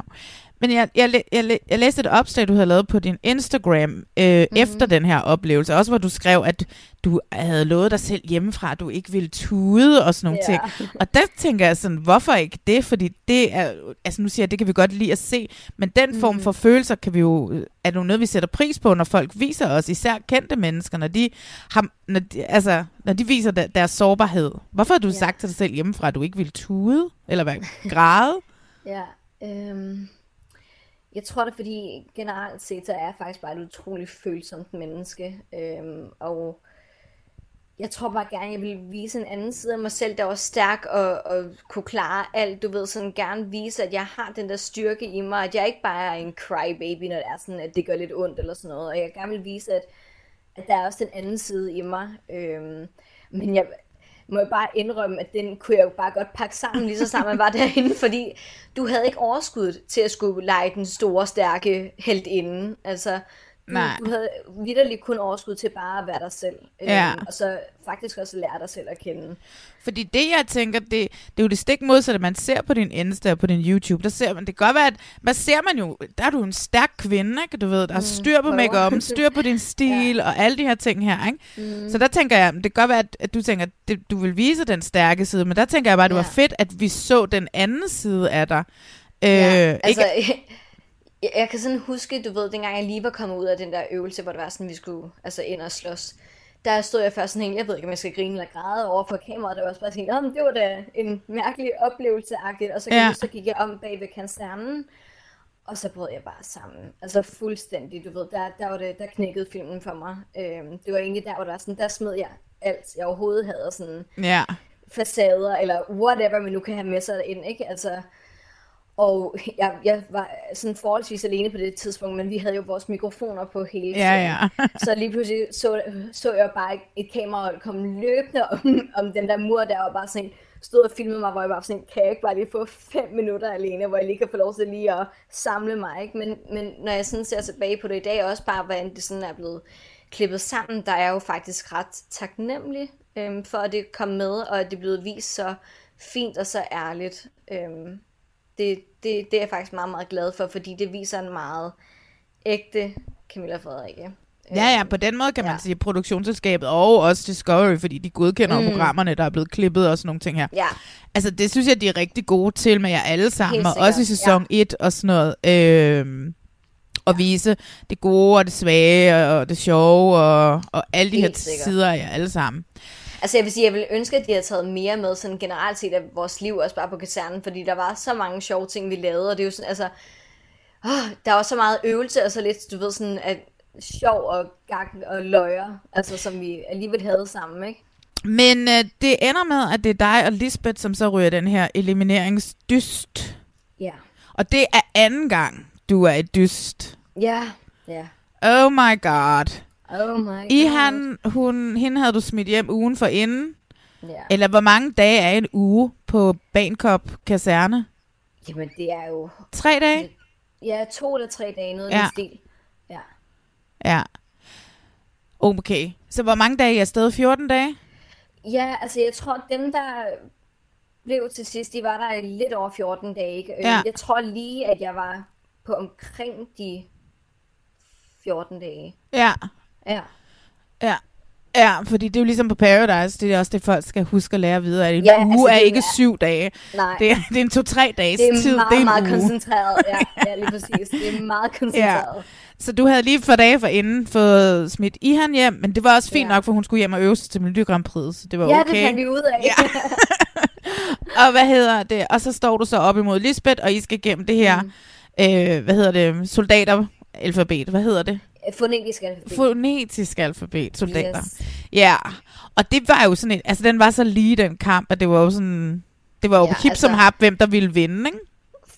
Men jeg, jeg, jeg, jeg læste et opslag, du havde lavet på din Instagram øh, mm-hmm. efter den her oplevelse. Også hvor du skrev, at du havde lovet dig selv hjemmefra, at du ikke ville tude og sådan nogle yeah. ting. Og der tænker jeg sådan, hvorfor ikke det? Fordi det er, altså nu siger jeg, det kan vi godt lide at se, men den form for følelser kan vi jo, er jo noget, vi sætter pris på, når folk viser os, især kendte mennesker, når de, har, når de, altså, når de viser der, deres sårbarhed. Hvorfor har du yeah. sagt til dig selv hjemmefra, at du ikke ville tude? Eller hvad? Græde? ja, øhm... Jeg tror det, fordi generelt set, så er jeg faktisk bare et utroligt følsomt menneske. Øhm, og jeg tror bare gerne, jeg vil vise en anden side af mig selv, der var stærk og, og kunne klare alt. Du ved, sådan gerne vise, at jeg har den der styrke i mig, at jeg ikke bare er en crybaby, når det er sådan, at det gør lidt ondt eller sådan noget. Og jeg gerne vil vise, at, at der er også den anden side i mig. Øhm, men jeg, må jeg bare indrømme, at den kunne jeg jo bare godt pakke sammen, lige så snart man var derinde, fordi du havde ikke overskud til at skulle lege den store, stærke held inden. Altså, Nej. Du, havde vidderligt kun overskud til bare at være dig selv. Ja. Øhm, og så faktisk også lære dig selv at kende. Fordi det, jeg tænker, det, det er jo det stik modsatte, man ser på din Insta og på din YouTube. Der ser man, det kan godt være, at man ser man jo, der er du en stærk kvinde, ikke? Du ved, der er styr på prøver. make styr på din stil ja. og alle de her ting her, ikke? Mm. Så der tænker jeg, det kan godt være, at, at du tænker, at du vil vise den stærke side, men der tænker jeg bare, at det Ja. var fedt, at vi så den anden side af dig. Ja, øh, altså, ikke, jeg, jeg kan sådan huske, du ved, dengang jeg lige var kommet ud af den der øvelse, hvor det var sådan, vi skulle altså ind og slås. Der stod jeg først sådan helt, jeg ved ikke, om jeg skal grine eller græde over på kameraet, der var også bare sådan, "Nå, men det var da en mærkelig oplevelse -agtigt. Og så, Ja. så gik jeg om bag ved kasernen, og så brød jeg bare sammen. Altså fuldstændig, du ved, der, der var det, der knækkede filmen for mig. Øhm, det var egentlig der, hvor der var sådan, der smed jeg alt, jeg overhovedet havde, sådan ja. facader, eller whatever man nu kan have med sig ind, ikke? Altså, og jeg, jeg var sådan forholdsvis alene på det tidspunkt, men vi havde jo vores mikrofoner på hele tiden. Ja, ja. så lige pludselig så, så jeg bare et, kamera komme løbende om, om den der mur der, og bare sådan stod og filmede mig, hvor jeg bare sådan, kan jeg ikke bare lige få fem minutter alene, hvor jeg lige kan få lov til lige at samle mig, ikke? Men, men når jeg sådan ser tilbage på det i dag, også bare, hvordan det sådan er blevet klippet sammen, der er jo faktisk ret taknemmelig øhm, for, at det kom med, og at det blevet vist så fint og så ærligt. Øhm, det, det, det er jeg faktisk meget, meget glad for, fordi det viser en meget ægte Camilla Frederikke. Ja, ja, på den måde kan man ja. sige produktionsselskabet og også Discovery, fordi de godkender mm. Mm. programmerne, der er blevet klippet og sådan nogle ting her. Ja. Altså, det synes jeg, de er rigtig gode til med jer alle sammen, og også i sæson 1 og sådan noget. Øhm, og vise det gode og det svage og det sjove og, og alle de her Helt sikkert. sider af jer alle sammen. Altså jeg vil sige, jeg vil ønske, at de havde taget mere med sådan generelt set af vores liv, også bare på kasernen, fordi der var så mange sjove ting, vi lavede, og det er jo sådan, altså, åh, der var så meget øvelse, og så lidt, du ved, sådan, at sjov og gag og løjer, altså som vi alligevel havde sammen, ikke? Men øh, det ender med, at det er dig og Lisbeth, som så ryger den her elimineringsdyst. Ja. Og det er anden gang, du er et dyst. Ja, ja. Oh my god. Oh my god. I han, hun, hende havde du smidt hjem ugen for inden. Ja. Eller hvor mange dage er en uge på Bankop kaserne? Jamen det er jo... Tre dage? Ja, to eller tre dage, noget Ja. ja. stil. Ja. Ja. Okay. Så hvor mange dage er I afsted? 14 dage? Ja, altså jeg tror, dem der blev til sidst, de var der i lidt over 14 dage. Ikke? Øh, Ja. Jeg tror lige, at jeg var på omkring de 14 dage. Ja. Ja. Ja. Ja, fordi det er jo ligesom på Paradise, det er også det, folk skal huske at lære videre. At en Ja, uge altså, er ikke er- syv dage. Nej. Det er, det er en to-tre dages Det er tid. meget, det er meget uge. koncentreret. Ja, ja, lige præcis. Det er meget Ja. koncentreret. Så du havde lige for dage for inden fået smidt i han hjem, men det var også fint Ja. nok, for hun skulle hjem og øve sig til Melodi Grand Prix, så det var Ja, okay. det fandt vi ud af. Ja. Og hvad hedder det? Og så står du så op imod Lisbeth, og I skal gennem det her, mm. øh, hvad hedder det, soldater alfabet, hvad hedder det? Fonetisk alfabet. Fonetisk alfabet, soldater. Yes. Ja, og det var jo sådan en, altså den var så lige den kamp, at det var jo sådan, det var jo Ja, ja, hip altså- som hap, hvem der ville vinde, ikke?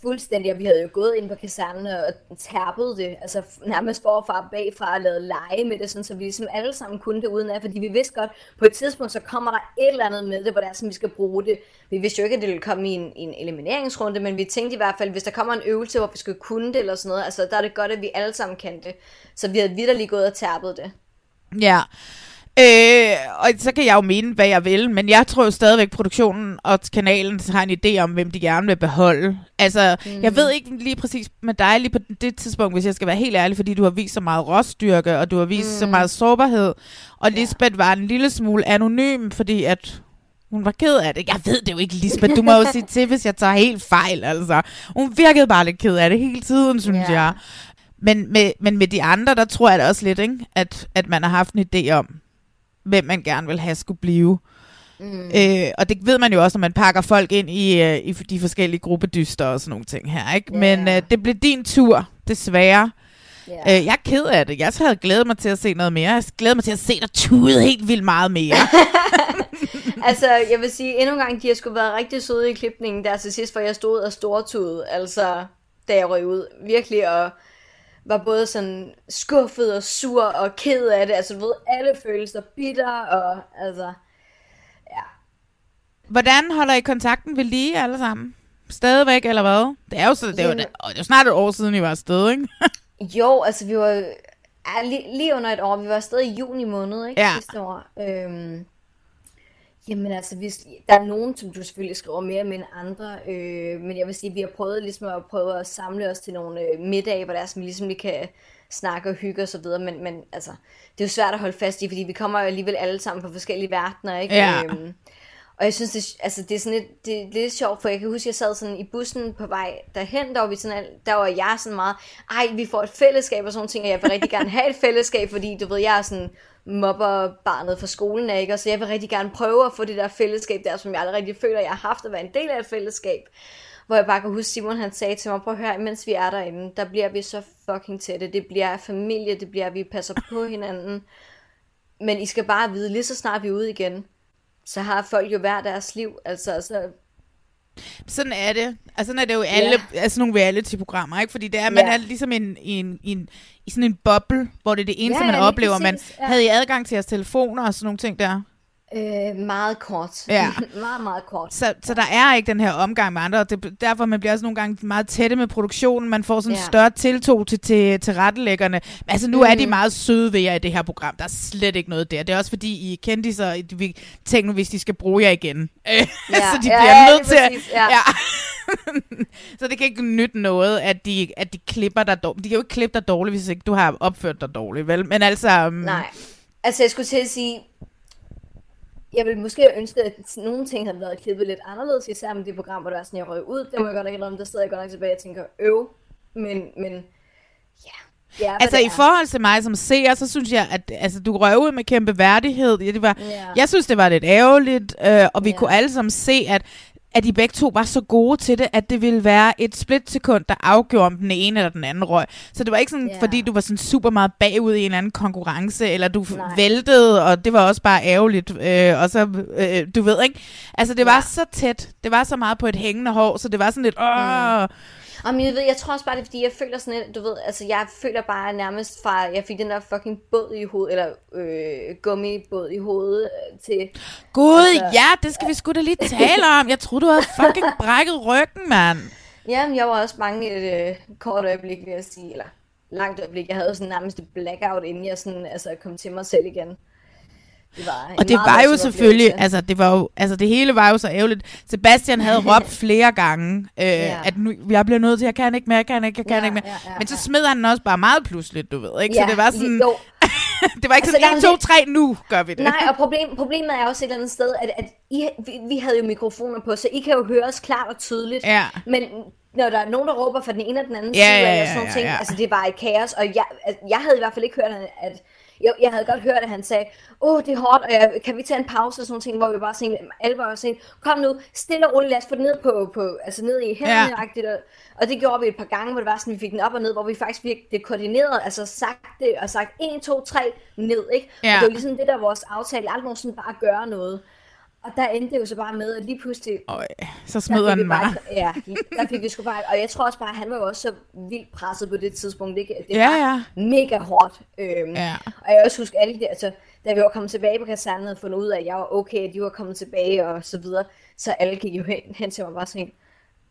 Fuldstændig, og vi havde jo gået ind på kasernen og tærpet det, altså nærmest forfra og bagfra og lavet lege med det, sådan, så vi ligesom alle sammen kunne det uden af, fordi vi vidste godt, på et tidspunkt, så kommer der et eller andet med det, hvor det er, som vi skal bruge det. Vi vidste jo ikke, at det ville komme i en, i en elimineringsrunde, men vi tænkte i hvert fald, hvis der kommer en øvelse, hvor vi skal kunne det eller sådan noget, altså der er det godt, at vi alle sammen kan det. Så vi havde vidderligt gået og tærpet det. Ja. Øh, og så kan jeg jo mene, hvad jeg vil, men jeg tror jo stadigvæk, produktionen og kanalen har en idé om, hvem de gerne vil beholde. Altså, mm. Jeg ved ikke lige præcis med dig lige på det tidspunkt, hvis jeg skal være helt ærlig, fordi du har vist så meget råstyrke, og du har vist mm. så meget sårbarhed, og Lisbeth var en lille smule anonym, fordi at hun var ked af det. Jeg ved det jo ikke, Lisbeth. Du må jo sige til, hvis jeg tager helt fejl, altså. Hun virkede bare lidt ked af det hele tiden, synes Ja. jeg. Men med, men med de andre, der tror jeg da også lidt, ikke? At, at man har haft en idé om, hvem man gerne vil have skulle blive. Mm. Øh, og det ved man jo også, når man pakker folk ind i, øh, i de forskellige gruppedyster og sådan nogle ting her. Ikke? Ja. Men øh, det blev din tur, desværre. Ja. Øh, jeg er ked af det. Jeg havde glædet mig til at se noget mere. Jeg glæder mig til at se dig tude helt vildt meget mere. altså, jeg vil sige, endnu en gang, de har sgu været rigtig søde i klipningen der til sidst, for jeg stod og stortudede, altså, da jeg røg ud. Virkelig, og var både sådan skuffet og sur og ked af det. Altså, du ved, alle følelser bitter, og altså... Hvordan holder I kontakten ved lige alle sammen? Stadigvæk, eller hvad? Det er jo, så, det er jo, det er jo snart et år siden, I var afsted, ikke? Jo, altså, vi var... Ja, lige, lige under et år. Vi var stadig i juni måned, ikke? Ja. Sidste år. Øhm, jamen altså, hvis, der er nogen, som du selvfølgelig skriver mere med end andre. Øh, men jeg vil sige, vi har prøvet ligesom at prøve at samle os til nogle øh, middage, hvor der er, som vi ligesom lige kan snakke og hygge og så videre. Men, men altså, det er jo svært at holde fast i, fordi vi kommer jo alligevel alle sammen fra forskellige verdener, ikke? Ja. Øhm, og jeg synes, det, altså, det er sådan lidt, det er lidt sjovt, for jeg kan huske, jeg sad sådan i bussen på vej derhen, der var, vi sådan, al- der var jeg sådan meget, ej, vi får et fællesskab og sådan ting, og jeg vil rigtig gerne have et fællesskab, fordi du ved, jeg er sådan mobber barnet fra skolen, ikke? Og så jeg vil rigtig gerne prøve at få det der fællesskab der, som jeg aldrig rigtig føler, jeg har haft at være en del af et fællesskab. Hvor jeg bare kan huske, Simon han sagde til mig, prøv at høre, mens vi er derinde, der bliver vi så fucking tætte. Det bliver familie, det bliver, vi passer på hinanden. Men I skal bare vide, lige så snart vi er ude igen, så har folk jo hver deres liv. Altså, så sådan er det. Altså, sådan er det jo alle Ja. altså, nogle reality-programmer, ikke? Fordi det er, man Ja. er ligesom en, en, en, i sådan en boble, hvor det er det eneste, Ja, man ja, lige oplever. Man ja. havde I adgang til jeres telefoner og sådan nogle ting der? Øh, meget kort. Ja. meget, meget kort. Så, så der er ikke den her omgang med andre, og det, derfor man bliver også nogle gange meget tætte med produktionen. Man får sådan en Ja. større tiltog til, til, til rettelæggerne. Altså, nu mm. er de Mhm. meget søde ved jer i det her program. Der er slet ikke noget der. Det er også fordi, I kendte, så vi tænker nu, hvis de skal bruge jer igen. Øh, så de ja, bliver ja, nødt til at... ja. Ja. så det kan ikke nytte noget, at de, at de klipper dig dårligt. De kan jo ikke klippe dig dårligt, hvis ikke du har opført dig dårligt, vel? Men altså... Um, Nej. Altså, jeg skulle til at sige, jeg ville måske ønske, at nogle ting havde været klippet lidt anderledes, især med det program, hvor der var sådan, jeg røg ud. Det må jeg godt indrømme, der sidder jeg godt nok tilbage og tænker, øv. Men, men ja. ja Altså det i er. forhold til mig som seer, så synes jeg, at altså, du røg ud med kæmpe værdighed. Ja, det var, Ja. Jeg synes, det var lidt ærgerligt, øh, og vi Ja. kunne alle sammen se, at at de begge to var så gode til det, at det ville være et splitsekund, der afgjorde, om den ene eller den anden røg. Så det var ikke sådan, Ja. fordi du var sådan super meget bagud i en eller anden konkurrence, eller du Nej. væltede, og det var også bare ærgerligt. Øh, og så, øh, du ved ikke, altså det var Ja. så tæt, det var så meget på et hængende hår, så det var sådan lidt, åh, Mm. Jamen, jeg, ved, jeg tror også bare, det er, fordi jeg føler sådan lidt, du ved, altså jeg føler bare nærmest fra, jeg fik den der fucking båd i hovedet, eller øh, gummibåd i hovedet øh, til... Gud, Altså- ja, det skal vi sgu da lige tale om. Jeg troede, du havde fucking brækket ryggen, mand. Jamen, jeg var også mange et øh, kort øjeblik, vil jeg sige, eller langt øjeblik. Jeg havde sådan nærmest et blackout, inden jeg sådan, altså, kom til mig selv igen. Det var Og det var jo selvfølgelig, oplevelse. altså det var jo, altså det hele var jo så ærgerligt. Sebastian havde råbt flere gange, øh, Ja. at nu, jeg bliver nødt til, jeg kan ikke mere, jeg kan ikke, jeg kan Ja, ikke mere. ja, ja, Men så ja. smed han den også bare meget pludseligt, du ved, ikke? Ja, så det var sådan, jo. det var ikke Altså, sådan, der er 1, jo 2, det- 3, nu gør vi det. Nej, og problem, problemet er også et eller andet sted, at, at I, vi, vi havde jo mikrofoner på, så I kan jo høre os klart og tydeligt. Ja. Men når der er nogen, der råber fra den ene og den anden Ja, side, ja, eller ja, sådan nogle ja, ting, ja. altså det var i kaos, og jeg, jeg havde i hvert fald ikke hørt, at jeg, jeg havde godt hørt, at han sagde, åh, oh, det er hårdt, og jeg, kan vi tage en pause og sådan nogle ting, hvor vi bare sådan, alle var sådan, kom nu, stille og roligt, lad os få den ned på, på altså ned i hænderne, ja. og, og det gjorde vi et par gange, hvor det var sådan, vi fik den op og ned, hvor vi faktisk fik det koordineret, altså sagt det, og sagt 1, 2, 3, ned, ikke? Ja. Og det var ligesom det, der vores aftale, aldrig nogensinde bare at gøre noget. Og der endte det jo så bare med, at lige pludselig... Øj, så smed han bare. Ja, der fik vi sgu bare... Og jeg tror også bare, at han var jo også så vildt presset på det tidspunkt. Det Ja, var ja. mega hårdt. Øhm, Ja. Og jeg også husker alle de... Altså, da vi var kommet tilbage på kasernen, havde fundet ud af, at jeg var okay, at de var kommet tilbage og så videre. Så alle gik jo hen, hen til mig og bare sådan,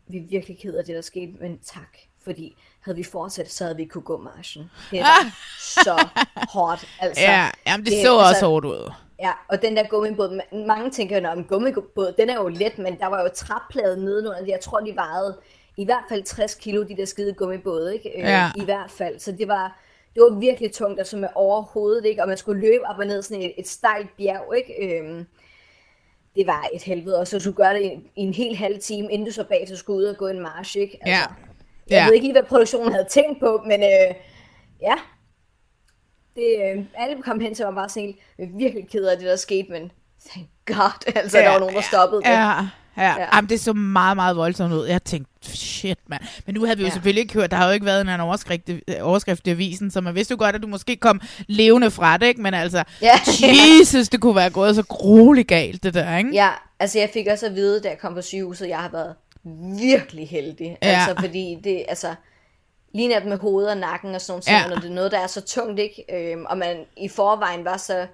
vi er virkelig ked af det, der skete, men tak. Fordi havde vi fortsat, så havde vi kunne gå marchen. Det var så hårdt. Altså, Ja, jamen det så også hårdt ud. Ja, og den der gummibåd, ma- mange tænker jo, om gummibåd, den er jo let, men der var jo træplade nedenunder. Jeg tror, de vejede i hvert fald 60 kilo, de der skide gummibåde, ikke? Øh, Ja. I hvert fald. Så det var, det var virkelig tungt, altså med overhovedet, ikke? Og man skulle løbe op og ned sådan et, et stejlt bjerg, ikke? Øhm, det var et helvede, og så skulle du gøre det i, i en hel halv time, inden du så bagefter skulle ud og gå en march, ikke? Altså, Ja. Jeg Ja. ved ikke lige, hvad produktionen havde tænkt på, men øh, ja. Det, øh, alle kom hen til mig og bare sådan helt, virkelig ked af det, der skete, men thank god, altså, ja, der var nogen, der stoppede det. Ja, ja. ja. Ja. Jamen, det så meget, meget voldsomt ud. Jeg tænkte, shit, mand. Men nu havde vi jo Ja. selvfølgelig ikke hørt, der har jo ikke været en overskrift, overskrift i avisen, så man vidste jo godt, at du måske kom levende fra det, ikke? Men altså, Ja. Jesus, det kunne være gået så grueligt galt, det der, ikke? Ja, altså jeg fik også at vide, da jeg kom på sygehuset, jeg har været virkelig heldig. Ja. Altså fordi det, altså, lige netop med hovedet og nakken og sådan nogle ting, Ja. ja. når det er noget, der er så tungt, ikke? Øhm, og man i forvejen var så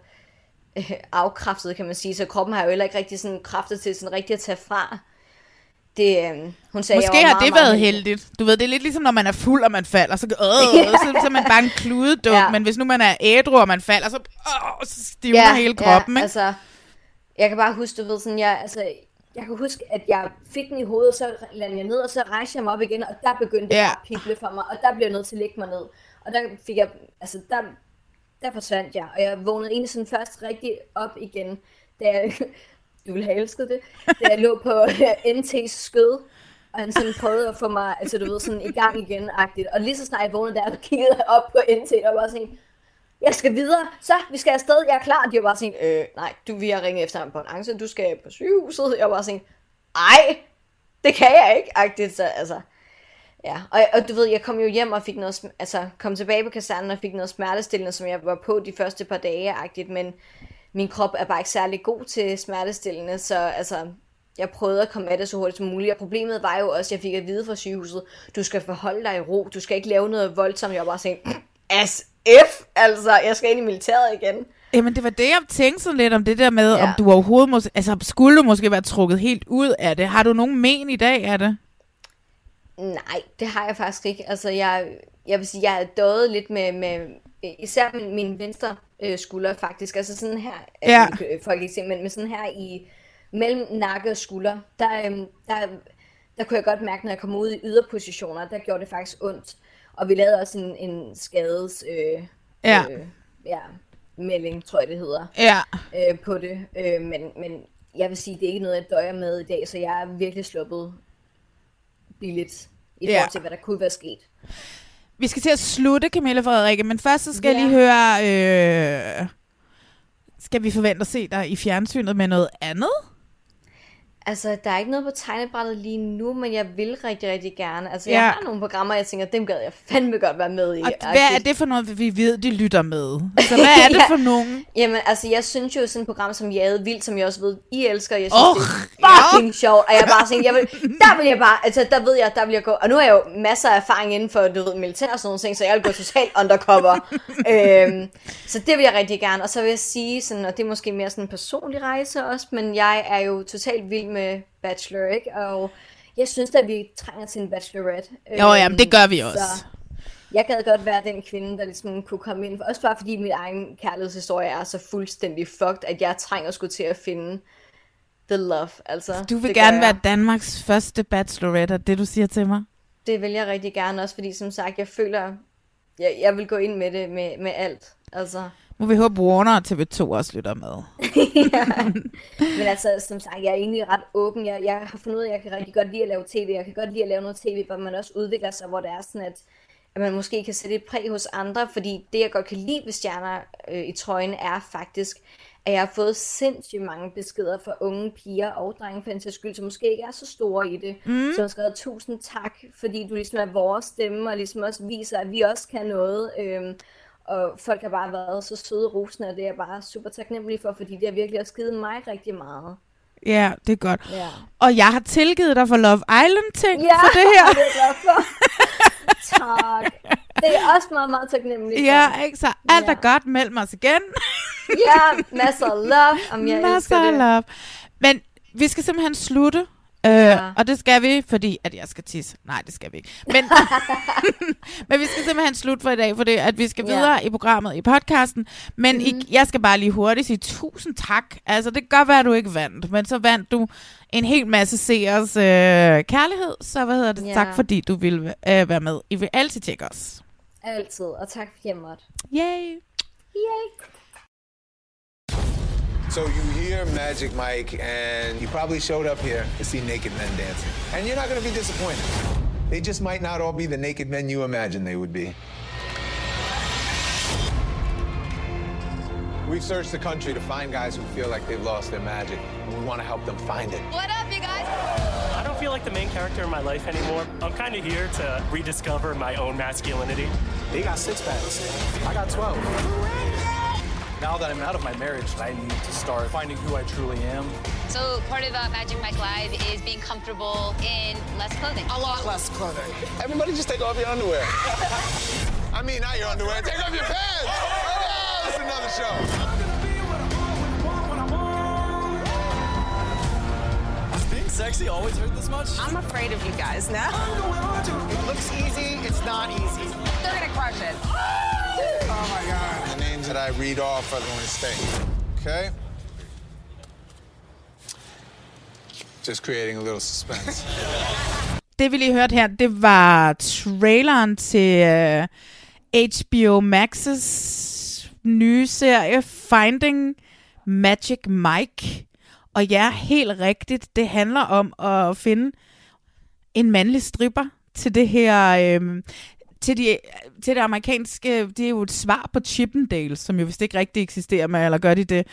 øh, afkræftet, kan man sige, så kroppen har jo heller ikke rigtig sådan kræfter til sådan rigtig at tage fra. det, øh, hun sagde, Måske jeg har meget, det meget været heldig. heldigt. Du ved, det er lidt ligesom, når man er fuld, og man falder, så, øh, så, så er man bare en kludedum. Ja. Ja. Men hvis nu man er ædru, og man falder, så, øh, så stivner ja, hele kroppen. Ja, ikke? altså, jeg kan bare huske, du ved, sådan, jeg, altså, jeg kan huske, at jeg fik den i hovedet, og så landede jeg ned, og så rejste jeg mig op igen, og der begyndte det Ja. ja. at pible for mig, og der blev jeg nødt til at lægge mig ned. Og der fik jeg, altså, der, der forsvandt jeg, og jeg vågnede egentlig sådan først rigtig op igen, da jeg, du ville have elsket det, da jeg lå på NT's skød, og han sådan prøvede at få mig, altså du ved, sådan i gang igen-agtigt. Og lige så snart jeg vågnede der, så kiggede op på NT, og var sådan, jeg skal videre, så vi skal afsted, jeg er klar. De var bare sådan, øh, nej, du vi har ringe efter ambulancen, en du skal på sygehuset. Jeg var bare sådan, ej, det kan jeg ikke, agtigt, så altså. Ja, og, og du ved, jeg kom jo hjem og fik noget, altså kom tilbage på kasernen og fik noget smertestillende, som jeg var på de første par dage, agtigt, men min krop er bare ikke særlig god til smertestillende, så altså, jeg prøvede at komme af det så hurtigt som muligt, og problemet var jo også, at jeg fik at vide fra sygehuset, du skal forholde dig i ro, du skal ikke lave noget voldsomt, jeg var bare sådan, as if, altså, jeg skal ind i militæret igen. Jamen, det var det, jeg tænkte sådan lidt om det der med, ja. Om du overhovedet måske, altså skulle du måske være trukket helt ud af det. Har du nogen men i dag af det? Nej, det har jeg faktisk ikke. Altså, jeg, jeg vil sige, jeg har døjet lidt med, med især min, min venstre øh, skulder faktisk. Altså sådan her, Ja. øh, folk ikke se, men, men sådan her i mellem nakke og skulder, der, øhm, der, der kunne jeg godt mærke, når jeg kom ud i yderpositioner, der gjorde det faktisk ondt. Og vi lavede også en, en skades øh, Ja. øh, ja, melding, tror jeg det hedder, Ja. øh, på det. Øh, men, men jeg vil sige, det er ikke noget, jeg døjer med i dag, så jeg er virkelig sluppet billigt i Ja. forhold til, hvad der kunne være sket. Vi skal til at slutte, Camilla Frederikke, men først så skal jeg Ja. lige høre, øh, skal vi forvente at se dig i fjernsynet med noget andet? Altså, der er ikke noget på tegnebrættet lige nu, men jeg vil rigtig, rigtig gerne. Altså, Ja. jeg har nogle programmer, jeg tænker, dem gad jeg fandme godt være med i. Og hvad er det for noget, vi ved, de lytter med? Så hvad er det Ja. for nogen? Jamen, altså, jeg synes jo sådan et program som Jade Vildt, som jeg også ved, I elsker, jeg synes, Åh, det er fucking sjovt, og jeg bare sådan, jeg vil, der vil jeg bare, altså, der ved jeg, der vil jeg gå, og nu har jeg jo masser af erfaring inden for, du ved, militær og sådan nogle ting, så jeg vil gå totalt undercover. øhm, så det vil jeg rigtig gerne, og så vil jeg sige sådan, og det er måske mere sådan en personlig rejse også, men jeg er jo totalt vild med Bachelor, ikke? Og jeg synes at vi trænger til en bachelorette. Jo, jamen, det gør vi så- også. jeg gad godt være den kvinde, der ligesom kunne komme ind. Også bare fordi min egen kærlighedshistorie er så fuldstændig fucked, at jeg trænger sgu til at finde the love. Altså, Du vil gerne være. Danmarks første bachelorette, det du siger til mig? Det vil jeg rigtig gerne også, fordi som sagt, jeg føler, jeg, jeg vil gå ind med det med, med alt. Altså, Må vi håbe, Warner og TV2 også lytter med. men altså, som sagt, jeg er egentlig ret åben. Jeg, jeg har fundet ud af, at jeg kan rigtig godt lide at lave tv. Jeg kan godt lide at lave noget tv, hvor man også udvikler sig, hvor det er sådan, at, at man måske kan sætte et præg hos andre. Fordi det, jeg godt kan lide ved stjerner øh, i trøjen, er faktisk, at jeg har fået sindssygt mange beskeder fra unge piger og drenge, for en skyld, som måske ikke er så store i det. Mm. Så har skrevet tusind tak, fordi du ligesom er vores stemme, og ligesom også viser, at vi også kan noget. Øhm, og folk har bare været så søde rosende, og det er jeg bare super taknemmelig for, fordi det har virkelig også givet mig rigtig meget. Ja, det er godt. Ja. Og jeg har tilgivet dig for Love Island-ting Ja, for det her. det er jeg glad for. tak. Det er også meget, meget taknemmelig for. Ja, ikke? Så alt Ja. er godt mellem os igen. ja, masser af love. Om jeg Masser elsker af det. love. Men vi skal simpelthen slutte. Øh, Ja. Og det skal vi, fordi at jeg skal tisse. Nej, det skal vi ikke. Men, men vi skal simpelthen slutte for i dag, for det, at vi skal Ja. videre i programmet, i podcasten. Men mm-hmm. I, jeg skal bare lige hurtigt sige tusind tak. Altså, det kan godt være, at du ikke vandt, men så vandt du en hel masse seers øh, kærlighed. Så hvad hedder det? Ja. Tak, fordi du ville øh, være med. I vil altid tjekke os. Altid, og tak for jeg måtte. Yay! Yay! So you hear Magic Mike, and you probably showed up here to see naked men dancing. And you're not going to be disappointed. They just might not all be the naked men you imagine they would be. We've searched the country to find guys who feel like they've lost their magic, and we want to help them find it. What up, you guys? I don't feel like the main character in my life anymore. I'm kind of here to rediscover my own masculinity. They got six packs. I got 12. Now that I'm out of my marriage, I need to start finding who I truly am. So part of uh, Magic Mike Live is being comfortable in less clothing. A lot less clothing. Everybody just take off your underwear. I mean, not your underwear. Take off your pants. Oh, it's another show. This being sexy always hurt this much? I'm afraid of you guys now. It looks easy, it's not easy. They're gonna crush it. Oh my God. That I read off are going to stay. Okay? Just creating a little suspense. Det vi lige hørte her, det var traileren til øh, uh, HBO Max's nye serie Finding Magic Mike. Og ja, helt rigtigt, det handler om at finde en mandlig stripper til det her... Øh, til, de, til det amerikanske, det er jo et svar på Chippendale, som jo vist ikke rigtig eksisterer med, eller gør de det?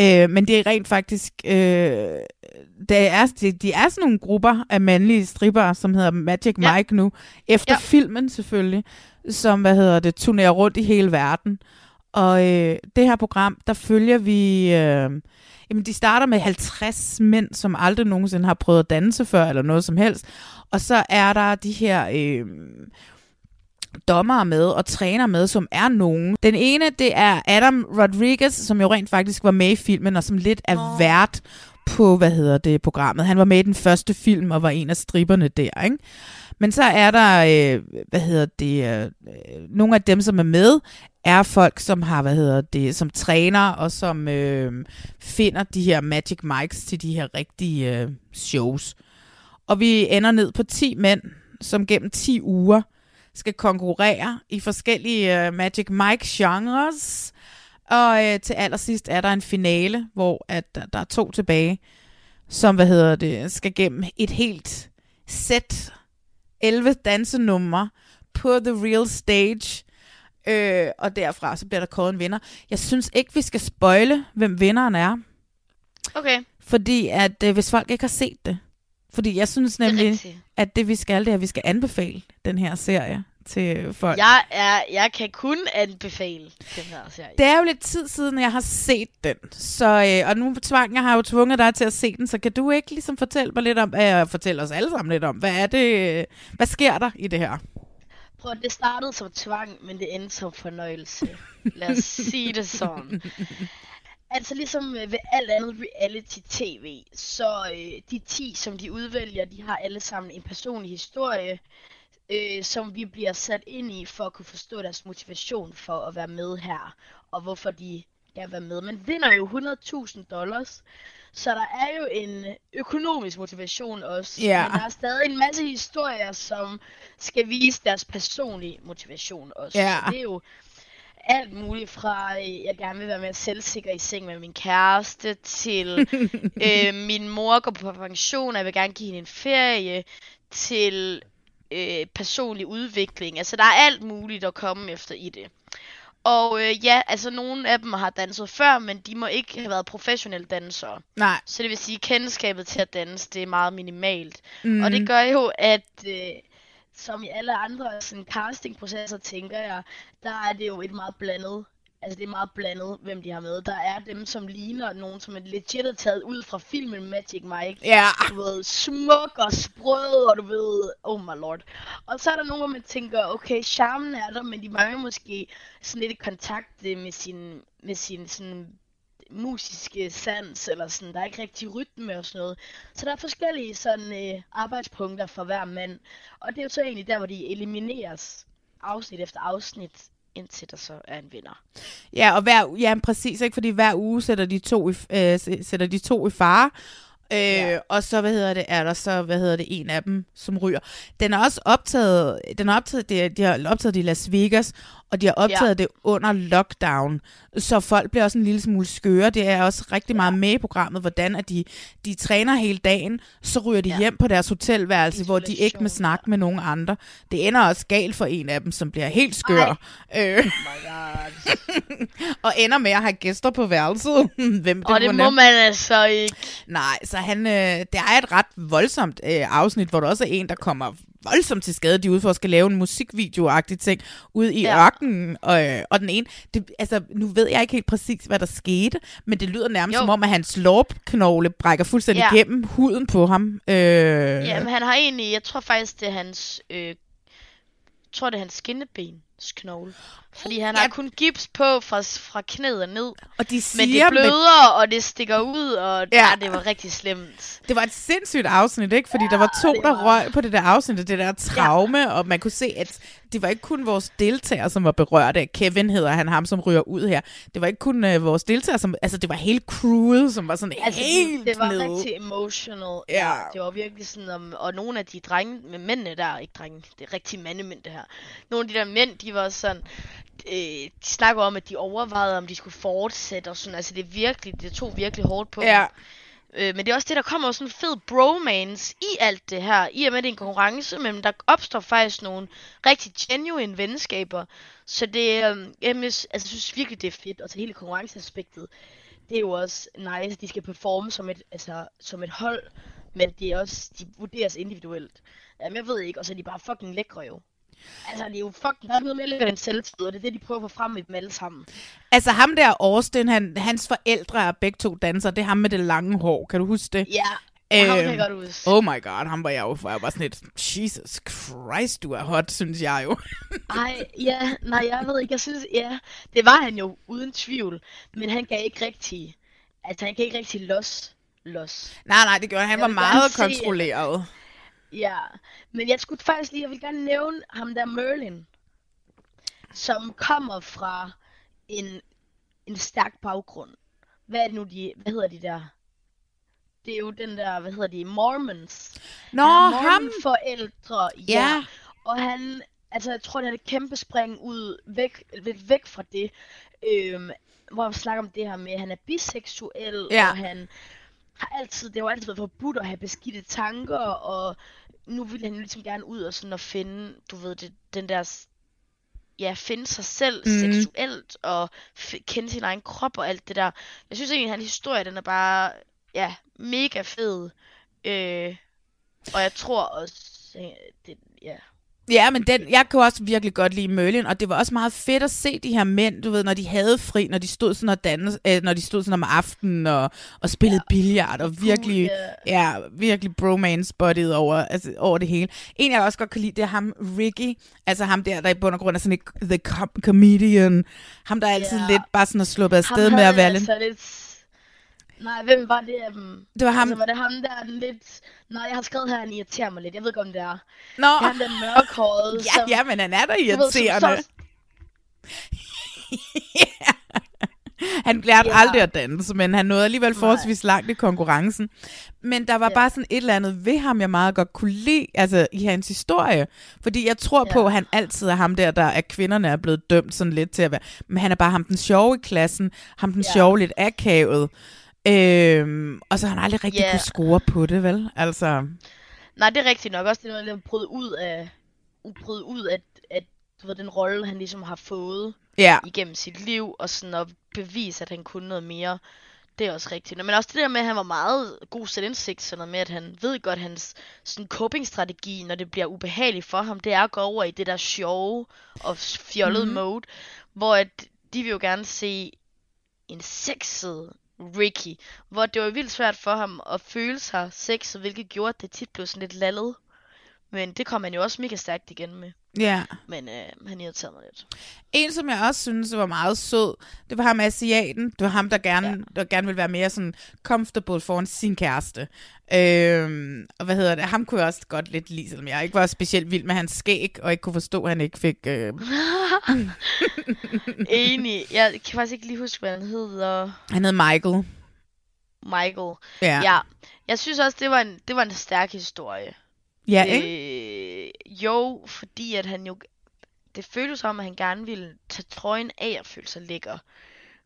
Øh, men det er rent faktisk, øh, det er, de, de er sådan nogle grupper af mandlige stripper, som hedder Magic ja. Mike nu, efter ja. filmen selvfølgelig, som, hvad hedder det, turnerer rundt i hele verden. Og øh, det her program, der følger vi, øh, jamen de starter med 50 mænd, som aldrig nogensinde har prøvet at danse før, eller noget som helst. Og så er der de her... Øh, dommere med og træner med, som er nogen. Den ene, det er Adam Rodriguez, som jo rent faktisk var med i filmen, og som lidt er oh. vært på, hvad hedder det, programmet. Han var med i den første film, og var en af stripperne der, ikke? Men så er der, øh, hvad hedder det, øh, nogle af dem, som er med, er folk, som har, hvad hedder det, som træner, og som øh, finder de her Magic Mics til de her rigtige øh, shows. Og vi ender ned på 10 mænd, som gennem 10 uger skal konkurrere i forskellige uh, Magic Mike-genres. Og uh, til allersidst er der en finale, hvor at, der, der er to tilbage, som hvad hedder det, skal gennem et helt sæt 11 dansenumre på The Real Stage. Øh, og derfra så bliver der kåret en vinder. Jeg synes ikke, vi skal spoile, hvem vinderen er. Okay. Fordi at øh, hvis folk ikke har set det, fordi jeg synes nemlig, det at det vi skal, det er, at vi skal anbefale den her serie til folk. Jeg, er, jeg kan kun anbefale den her serie. Det er jo lidt tid siden, jeg har set den. Så, øh, og nu tvang, jeg har jo tvunget dig til at se den, så kan du ikke ligesom fortælle mig lidt om, øh, fortælle os alle sammen lidt om, hvad er det, hvad sker der i det her? Prøv, det startede som tvang, men det endte som fornøjelse. Lad os sige det sådan. Altså ligesom ved alt andet reality-tv, så øh, de 10, som de udvælger, de har alle sammen en personlig historie, øh, som vi bliver sat ind i for at kunne forstå deres motivation for at være med her, og hvorfor de gerne være med. Man vinder jo 100.000 dollars, så der er jo en økonomisk motivation også. Ja. Men der er stadig en masse historier, som skal vise deres personlige motivation også. Ja. Så det er jo alt muligt fra, øh, jeg gerne vil være mere selvsikker i seng med min kæreste, til øh, min mor går på pension, og jeg vil gerne give hende en ferie, til øh, personlig udvikling. Altså, der er alt muligt at komme efter i det. Og øh, ja, altså nogle af dem har danset før, men de må ikke have været professionelle dansere. Nej. Så det vil sige, at kendskabet til at danse, det er meget minimalt. Mm. Og det gør jo, at øh, som i alle andre sådan castingprocesser, tænker jeg, der er det jo et meget blandet altså det er meget blandet, hvem de har med. Der er dem, som ligner nogen, som er legit er taget ud fra filmen Magic Mike. Ja. Du ved, smuk og sprød, og du ved, oh my lord. Og så er der nogen, hvor man tænker, okay, charmen er der, men de mangler måske sådan lidt kontakt med sin, med sin sådan musiske sans, eller sådan, der er ikke rigtig rytme og sådan noget. Så der er forskellige sådan øh, arbejdspunkter for hver mand. Og det er jo så egentlig der, hvor de elimineres afsnit efter afsnit indtil der så er en vinder. Ja, og hver, ja, præcis, ikke? fordi hver uge sætter de to i, øh, sætter de to i fare, Øh, ja. Og så, hvad hedder det, er der så, hvad hedder det, en af dem, som ryger. Den er også optaget, den er optaget, de, de har optaget det i Las Vegas, og de har optaget ja. det under lockdown, så folk bliver også en lille smule skøre. Det er også rigtig meget med i programmet, hvordan at de, de træner hele dagen, så ryger de ja. hjem på deres hotelværelse, hvor de ikke må snakke med nogen andre. Det ender også galt for en af dem, som bliver helt skør. Øh. Oh my God. og ender med at have gæster på værelset. Hvem det og det må man altså ikke. Nej, så han, øh, det er et ret voldsomt øh, afsnit, hvor der også er en, der kommer voldsomt til skade. De er ude for at skal lave en musikvideo-agtig ting ude i ja. ørkenen. Og, øh, og den ene, det, altså nu ved jeg ikke helt præcis, hvad der skete, men det lyder nærmest jo. som om, at hans lårknogle brækker fuldstændig ja. igennem huden på ham. Øh, ja, men han har egentlig, jeg tror faktisk, det er hans, øh, tror det er hans skinneben, knogle. Fordi han har kun gips på fra, fra knæet og ned. Og de Men siger det med- bløder, og det stikker ud, og Ja. ja. det var rigtig slemt. Det var et sindssygt afsnit, ikke? Fordi ja, der var to, det der var- røg på det der afsnit, det der traume, ja. og man kunne se, at det var ikke kun vores deltagere, som var berørte. Kevin hedder han, ham som ryger ud her. Det var ikke kun uh, vores deltagere, som, altså det var hele crewet, som var sådan Altså, helt det var nede. rigtig emotional. Ja. Det var virkelig sådan, om, og nogle af de drenge, med mændene der, ikke drenge, det er rigtig mandemænd det her. Nogle af de der mænd, de var sådan, øh, de snakker om, at de overvejede, om de skulle fortsætte og sådan. Altså det er virkelig, det tog virkelig hårdt på Ja. dem. Øh, men det er også det, der kommer sådan en fed bromance i alt det her. I og med, det er en konkurrence, men der opstår faktisk nogle rigtig genuine venskaber. Så det, øh, jeg, mis, altså, jeg synes virkelig, det er fedt. Og så hele konkurrenceaspektet, det er jo også nice. De skal performe som et, altså, som et hold, men det er også, de vurderes individuelt. Jamen, jeg ved ikke, og så er de bare fucking lækre jo. Altså, det er jo fucking, noget mere lækkert end selvtid, og det er det, de prøver at få frem i dem alle sammen. Altså ham der, Austin, han, hans forældre er begge to dansere. Det er ham med det lange hår. Kan du huske det? Ja, ham kan jeg Øhm, godt huske. Oh my god, ham var jeg jo, jeg var sådan lidt, Jesus Christ, du er hot, synes jeg jo. Ej, ja, nej, jeg ved ikke, jeg synes, ja, det var han jo, uden tvivl, men han kan ikke rigtig, altså han kan ikke rigtig los, los. nej, nej, det gjorde han. Han Jeg var meget gerne se, at- kontrolleret. Ja, men jeg skulle faktisk lige, jeg vil gerne nævne ham der Merlin, som kommer fra en, en stærk baggrund. Hvad er det nu, de, hvad hedder de der? Det er jo den der, hvad hedder de, Mormons. Nå, Han ham! forældre, ja. Ja. Og han, altså jeg tror, det er et kæmpe spring ud, væk, lidt væk fra det. Øhm, hvor vi snakker om det her med, at han er biseksuel, Ja. og han har altid, det har jo altid været forbudt at have beskidte tanker, og nu vil han ligesom gerne ud og sådan at finde, du ved, det, den der, ja, finde sig selv mm. seksuelt, og f- kende sin egen krop og alt det der. Jeg synes egentlig, at hans historie, den er bare, ja, mega fed. Øh, og jeg tror også, det, ja, Ja, men den, jeg kunne også virkelig godt lide Merlin, og det var også meget fedt at se de her mænd, du ved, når de havde fri, når de stod sådan og dans, øh, når de stod sådan om aftenen og, og spillede ja. billard, og virkelig, ja, virkelig bromance buddied over, altså, over det hele. En, jeg også godt kan lide, det er ham, Ricky, altså ham der, der i bund og grund er sådan et the com- comedian, ham der er altid Ja. lidt bare sådan at sluppe afsted med at være lidt... altså lidt... Nej, hvem var det dem? Det var ham- Altså, var det ham der den lidt... Nej, jeg har skrevet her, han irriterer mig lidt. Jeg ved ikke, om det er. Nå. Det er ham den mørkhårede, Ja, ja, men han er da du ved, som- irriterende. som- Han lærte Ja. aldrig at danse, men han nåede alligevel forholdsvis langt i konkurrencen. Men der var Ja. bare sådan et eller andet ved ham, jeg meget godt kunne lide, altså i hans historie. Fordi jeg tror på, Ja. at han altid er ham der, der at kvinderne er blevet dømt sådan lidt til at være. Men han er bare ham den sjove i klassen, ham den Ja. sjove lidt akavet. Øhm, og så har han aldrig rigtig Ja. kunne score på det, vel? Altså, Nej, det er rigtigt nok. Også det med at bryde ud af... Bryde ud af, at du ved, den rolle, han ligesom har fået Ja. igennem sit liv, og sådan at bevise, at han kunne noget mere. Det er også rigtigt. Men også det der med, at han var meget god selvindsigt, sådan noget med, at han ved godt, hans sådan coping-strategi, når det bliver ubehageligt for ham, det er at gå over i det der sjove og fjollede Mhm. mm-hmm. mode, hvor at de vil jo gerne se en sexet Ricky, hvor det var vildt svært for ham at føle sig sexet, hvilket gjorde, at det tit blev sådan lidt lallet. Men det kom han jo også mega stærkt igen med ja. Men øh, han irriterede mig lidt. En, som jeg også synes var meget sød, det var ham asiaten. Det var ham, der gerne, ja. der gerne ville være mere sådan comfortable foran sin kæreste. Øhm, og hvad hedder det? Ham kunne jeg også godt lidt lide, selvom jeg ikke var specielt vild med hans skæg, og ikke kunne forstå, at han ikke fik... Øh... Enig. Jeg kan faktisk ikke lige huske, hvad han hedder. han hed Michael. Michael. Ja. ja. Jeg synes også, det var en, det var en stærk historie. Ja, ikke? Øh, jo, fordi at han jo... Det føltes som, at han gerne ville tage trøjen af og føle sig lækker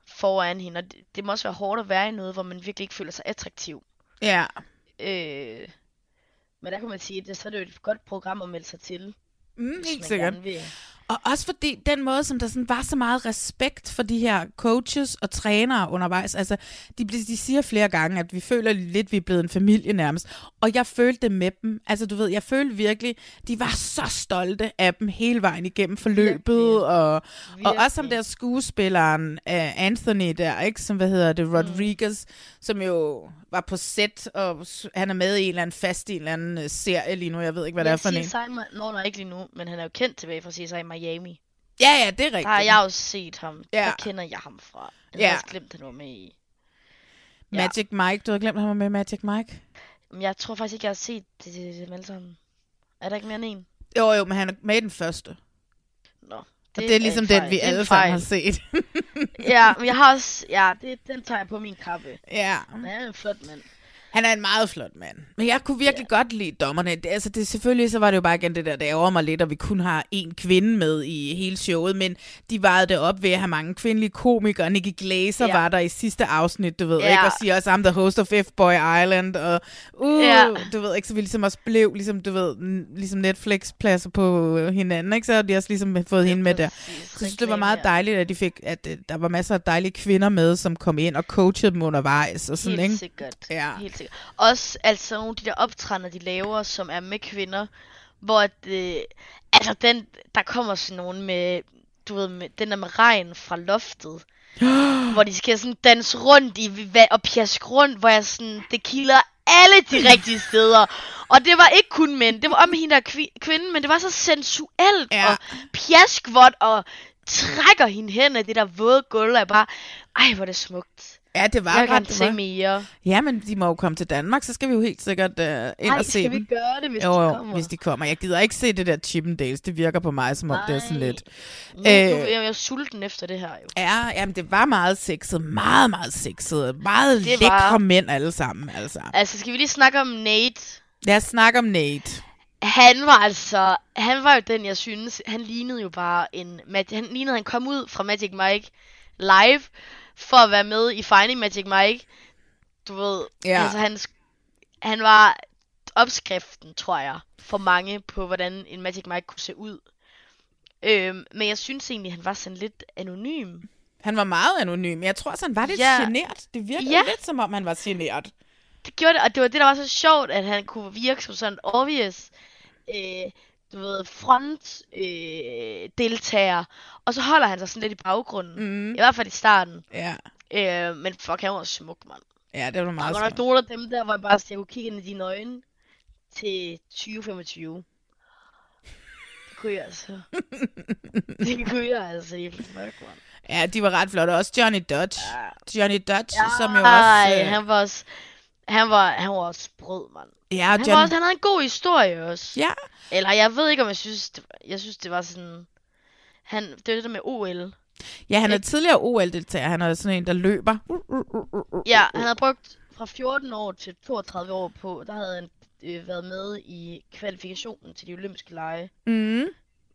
foran hende. Og det, det må også være hårdt at være i noget, hvor man virkelig ikke føler sig attraktiv. Ja. Øh, men der kan man sige, at det, så er det jo et godt program at melde sig til. Mm, helt sikkert. vil. Og også fordi den måde, som der sådan var så meget respekt for de her coaches og trænere undervejs. Altså, de, de siger flere gange, at vi føler lidt, vi er blevet en familie nærmest. Og jeg følte det med dem. Altså, du ved, jeg følte virkelig, de var så stolte af dem hele vejen igennem forløbet. Og, og også som der skuespilleren uh, Anthony der, ikke? Som, hvad hedder det, Rodriguez, mm. som jo var på set, og han er med i en eller anden fast i en eller anden øh, serie lige nu. Jeg ved ikke, hvad det er for en. Ma- Nå, nej, ikke lige nu, men han er jo kendt tilbage fra CSI Miami. Ja, ja, det er rigtigt. Der har jeg også set ham. Ja. Ja. Der kender jeg ham fra. Jeg Ja. har også glemt, han var med i. Magic Mike, du har glemt, han var med Magic Mike? Jeg tror faktisk ikke, jeg har set det, det, det, dem alle sammen. Er der ikke mere end en? Jo, jo, men han er med i den første. Nå. Og det er ligesom en den, vi Det er alle sammen har set. ja, men jeg har også... Ja, det, den tager jeg på min kappe. Ja. Han er en flot mand. Han er en meget flot mand. Men jeg kunne virkelig ja. godt lide dommerne. Det, altså, det, selvfølgelig så var det jo bare igen det der, det ærger mig lidt, at vi kun har én kvinde med i hele showet, men de vejede det op ved at have mange kvindelige komikere. Nikki Glaser Ja. ja. var der i sidste afsnit, du ved Ja. ikke, og siger også, I'm the host of F-Boy Island, og uh, Ja. du ved ikke, så vi ligesom også blev, ligesom du ved, ligesom Netflix-pladser på hinanden, ikke? Så har de også ligesom fået hende med der. Så jeg synes, det var meget ja. dejligt, at de fik, at øh, der var masser af dejlige kvinder med, som kom ind og coachede dem undervejs, og sådan, Helt ikke? sikkert. Ja. Helt sikkert. Også altså nogle af de der optrædener, de laver, som er med kvinder, hvor at, øh, altså den, der kommer sådan nogen med, du ved, med, den der med regn fra loftet, hvor de skal sådan danse rundt i og pjask rundt, hvor jeg sådan, det kilder alle de rigtige steder. Og det var ikke kun mænd, det var om hende der kvi- kvinde, men det var så sensuelt ja. og pjaskvådt og trækker hende hen af det der våde gulv, og jeg bare, ej hvor er det smukt. Ja, det var jeg ret, det se mere. Ja, men de må jo komme til Danmark, så skal vi jo helt sikkert uh, ind Ej, og se skal vi dem. gøre det, hvis jo, de kommer? hvis de kommer. Jeg gider ikke se det der Chippendales. Det virker på mig, som om det er sådan lidt... Nu, nu, Øh, jeg er sulten efter det her jo. Ja, jamen det var meget sexet. Meget, meget sexet. Meget Det lækre var- mænd alle sammen, altså. Altså, skal vi lige snakke om Nate? Lad os snakke om Nate. Han var altså, han var jo den, jeg synes, han lignede jo bare en, han lignede, han kom ud fra Magic Mike live, for at være med i Finding Magic Mike. Du ved, Ja. altså han, han var opskriften, tror jeg, for mange på, hvordan en Magic Mike kunne se ud. Øhm, men jeg synes egentlig, han var sådan lidt anonym. Han var meget anonym. Jeg tror også, han var lidt Ja. genert. Det virkede Ja. lidt, som om han var genert. det gjorde det, og det var det, der var så sjovt, at han kunne virke som sådan obvious, øh, du ved, front øh, deltager, og så holder han sig sådan lidt i baggrunden, mm. i hvert fald i starten. Ja. Øh, men fuck, han var smuk, mand. Ja, det var Der meget var nok nogle af dem der, hvor jeg bare jeg kunne kigge ind i dine øjne til 2025. Det kunne jeg altså. det kunne jeg altså i fuck, mand. Ja, de var ret flotte. Også Johnny Dodge. Johnny Dodge, som jo også... øh, han var også, han var, han var også sprød, mand. Ja, han, Johnny- var også, han havde en god historie også. Ja. Eller jeg ved ikke, om jeg synes, det, jeg synes, det var sådan... Han, det var det der med OL. Ja, han er tidligere OL-deltager. Han er sådan en, der løber. Ja, han havde brugt fra 14 år til 32 år på, der havde han øh, været med i kvalifikationen til de olympiske lege. Mm.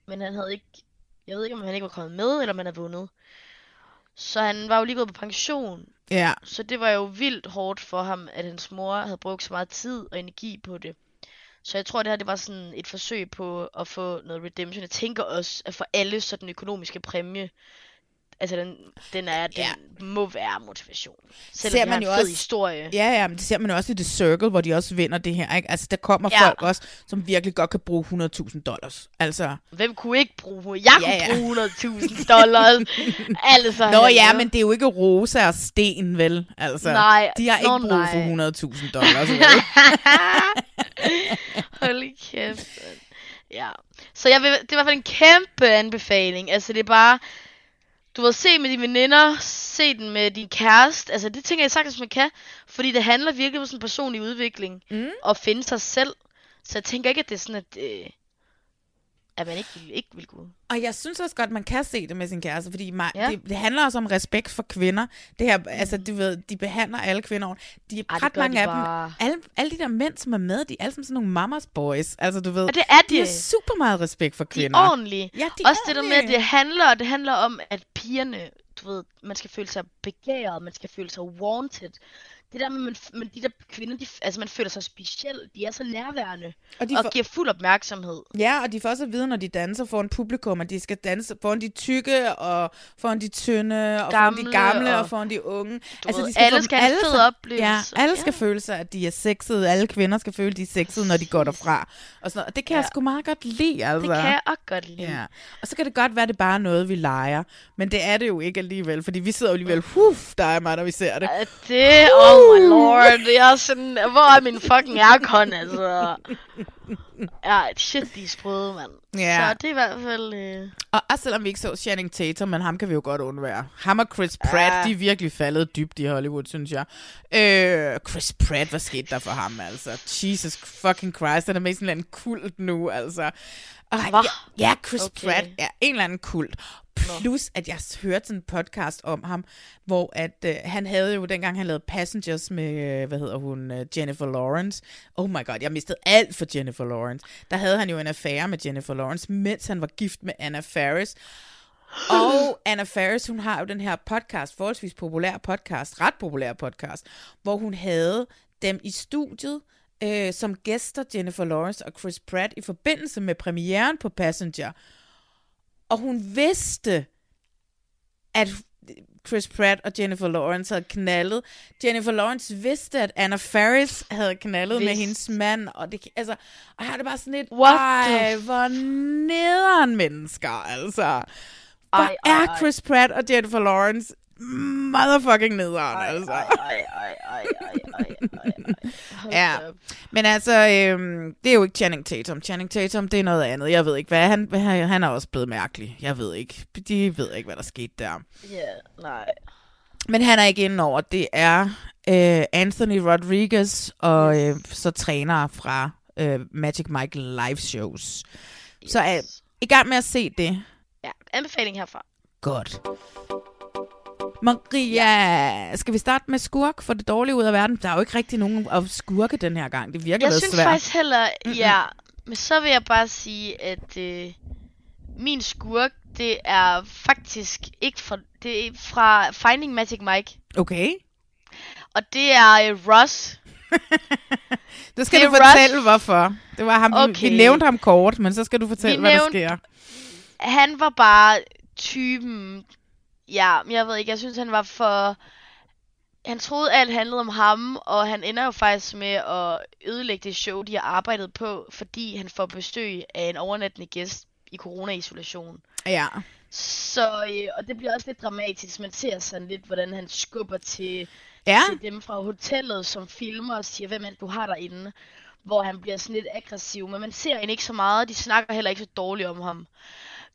Men han havde ikke, jeg ved ikke, om han ikke var kommet med, eller om han havde vundet. Så han var jo lige gået på pension. Ja. Så det var jo vildt hårdt for ham, at hans mor havde brugt så meget tid og energi på det. Så jeg tror, det her det var sådan et forsøg på at få noget redemption. Jeg tænker også, at for alle så den økonomiske præmie, altså den, den, er, den ja. må være motivation. Selvom det er en fed historie. Ja, ja, men det ser man jo også i The Circle, hvor de også vinder det her. Ikke? Altså, der kommer Ja. folk også, som virkelig godt kan bruge 100.000 dollars. Altså, Hvem kunne ikke bruge? Jeg kunne Ja, bruge 100.000 dollars. altså, Nå ja, men det er jo ikke Rosa og Sten, vel? Altså, Nej, de har nå, ikke brug for 100.000 dollars? Hold kæft. Ja. Så jeg vil, det er i hvert fald en kæmpe anbefaling. Altså det er bare, du ved, se med dine veninder, se den med din kæreste. Altså det tænker jeg sagtens, man kan. Fordi det handler virkelig om sådan en personlig udvikling. Mm. Og finde sig selv. Så jeg tænker ikke, at det er sådan, at, øh, at man ikke, vil- ikke vil gå. Og jeg synes også godt, man kan se det med sin kæreste, fordi mig, Ja. det, det handler også om respekt for kvinder. Det her, altså, du ved, de behandler alle kvinder ordentligt. De er Ej, ret mange de af bare. dem. Alle, alle de der mænd, som er med, de er alle sammen sådan nogle mamas boys. Altså, du ved, Og det er de har de. super meget respekt for De kvinder. er ordentlige. Ja, de Også er det der med, at ordentlige. det handler, det handler om, at pigerne, du ved, man skal føle sig begæret, man skal føle sig wanted. Det der med, man, man, de der kvinder, de, altså man føler sig speciel, de er så nærværende, Og og, de og giver fuld opmærksomhed. Ja, og de får også at vide, når de danser foran publikum, at de skal danse foran de tykke, og foran de tynde, og foran de Gamle, gamle, og, og- og foran de unge. Altså, ved, de skal alle få skal have fed oplevelse. Ja, alle skal Ja. føle sig, at de er sexede. Alle kvinder skal føle, at de er sexede, når de går derfra. Og, sådan noget. og det kan ja. jeg sgu meget godt lide, altså. Det kan jeg også godt lide. Ja. Og så kan det godt være, at det bare er noget, vi leger. Men det er det jo ikke alligevel, fordi vi sidder jo alligevel, huf, der er mig, når vi ser det. Det, oh Oh my lord. Jeg er sådan, hvor er min fucking aircon, altså. Ja, shit, de er sprøde, mand. Ja. Så det er i hvert fald... Øh... Og også selvom vi ikke så Channing Tatum, men ham kan vi jo godt undvære. Ham og Chris Pratt, Ja. de er virkelig faldet dybt i Hollywood, synes jeg. Øh, Chris Pratt, hvad skete der for ham, altså? Jesus fucking Christ, han er med i sådan en kult nu, altså. Og, ja, ja, Chris Okay. Pratt er en eller anden kult. Plus, at jeg hørte sådan en podcast om ham, hvor at øh, han havde jo, dengang han lavede Passengers med, øh, hvad hedder hun, øh, Jennifer Lawrence. Oh my god, jeg mistede alt for Jennifer Lawrence. Der havde han jo en affære med Jennifer Lawrence, mens han var gift med Anna Faris. Og Anna Faris, hun har jo den her podcast, forholdsvis populær podcast, ret populær podcast, hvor hun havde dem i studiet øh, som gæster, Jennifer Lawrence og Chris Pratt, i forbindelse med premieren på Passenger. Og hun vidste, at Chris Pratt og Jennifer Lawrence havde knaldet. Jennifer Lawrence vidste, at Anna Faris havde knaldet med Vidste. hendes mand, og det, altså, og her er det bare sådan lidt, What ej, hvor nederen mennesker, altså. Hvor Ej, ej, er. Chris Pratt og Jennifer Lawrence motherfucking nederen, altså. Ej, ej, ej, ej, ej, ej, ej. Ja, men altså, øhm, det er jo ikke Channing Tatum. Channing Tatum, det er noget andet. Jeg ved ikke, hvad han, hvad, han er også blevet mærkelig. Jeg ved ikke. De ved ikke, hvad der skete der. Ja, nej. Men han er ikke inde over. Det er øh, Anthony Rodriguez og øh, så trænere fra øh, Magic Mike live shows. Så er i gang med at se det. Ja, anbefaling herfra. Godt. Maria, ja. skal vi starte med skurk for det dårlige ud af verden? Der er jo ikke rigtig nogen at skurke den her gang. Det virker Jeg synes svært. faktisk heller, ja. Men så vil jeg bare sige, at øh, min skurk, det er faktisk ikke fra, det er fra Finding Magic Mike. Okay. Og det er øh, Ross. Det skal Det du fortælle, Russ. hvorfor. Det var ham, okay. vi, vi nævnte ham kort, men så skal du fortælle, Vi hvad der nævnte- sker. Han var bare typen, ja, men jeg ved ikke, jeg synes han var for, han troede alt handlede om ham, og han ender jo faktisk med at ødelægge det show, de har arbejdet på, fordi han får besøg af en overnattende gæst i corona-isolation. Ja. Så, øh, og det bliver også lidt dramatisk. Man ser sådan lidt, hvordan han skubber til, Ja. til dem fra hotellet, som filmer og siger, hvem er du har derinde. Hvor han bliver sådan lidt aggressiv. Men man ser egentlig ikke så meget. De snakker heller ikke så dårligt om ham.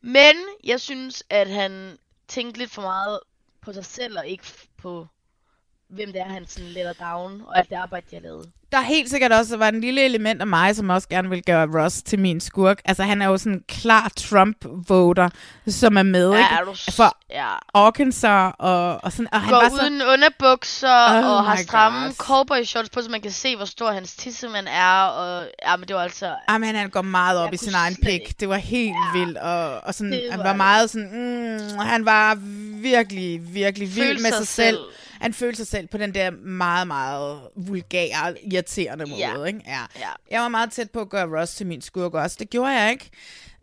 Men jeg synes, at han tænke lidt for meget på sig selv, og ikke på, hvem det er, han sådan letter down, og alt det arbejde, de har lavet. Der er helt sikkert også var en lille element af mig, som også gerne vil gøre Ross til min skurk. Altså, han er jo sådan en klar Trump-voter, som er med, Ja, ikke? er du For ja. Arkansas, og, og sådan... Og han Går var så, uden underbukser Oh og har stramme cowboy shorts på, så man kan se, hvor stor hans tissemand er. Og, ja, men det var altså... Jamen, han går meget op Jeg i sin egen pik. Det var helt ja, vildt. Og, og sådan, det han var var det. meget sådan... Mm, han var virkelig, virkelig vild Følte med sig sig selv. selv. Han følte sig selv på den der meget, meget vulgære, irriterende måde. Ja. Ikke? Ja. Ja. Jeg var meget tæt på at gøre Ross til min skurk også. Det gjorde jeg ikke.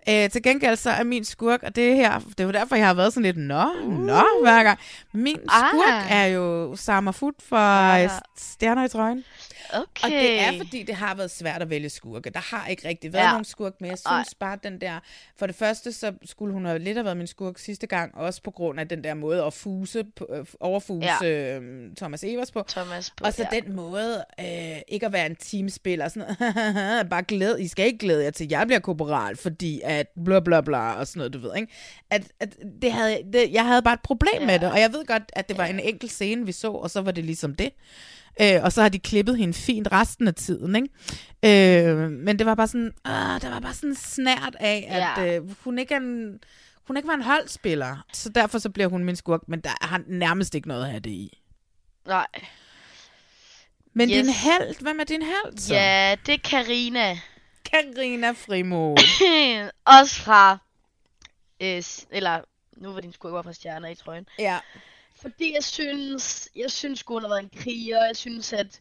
Øh, til gengæld så er min skurk, og det her, det er jo derfor, jeg har været sådan lidt, nå, nå, hver gang. Min skurk Ah. er jo Summer Food fra ja. Stjerner i trøjen. Okay. Og det er, fordi det har været svært at vælge skurke. Der har ikke rigtig været Ja. ja. nogen skurk, men jeg synes bare, den der... For det første, så skulle hun have lidt have været min skurk sidste gang, også på grund af den der måde at fuse, øh, overfuse Ja. ja. Thomas Evers på. Thomas på, Og så ja. den måde, øh, ikke at være en teamspiller, sådan noget, bare glæd, I skal ikke glæde jer til, jeg bliver korporal, fordi at bla bla bla, og sådan noget, du ved, ikke? At, at det havde, det, jeg havde bare et problem ja. med det, og jeg ved godt, at det var en enkelt scene, vi så, og så var det ligesom det. Øh, og så har de klippet hende fint resten af tiden, ikke? Øh, men det var bare sådan, øh, det var bare sådan snært af, at Ja. øh, hun ikke er en, hun ikke var en holdspiller. Så derfor så bliver hun min skurk, men der har nærmest ikke noget have det i. Nej. Men Yes. din held, hvem er din held så? Ja, det er Karina. Karina Frimod. Også fra... Øh, eller, nu var din skurk var fra stjerner i trøjen. Ja. Fordi jeg synes, jeg synes hun har været en kriger. Jeg synes, at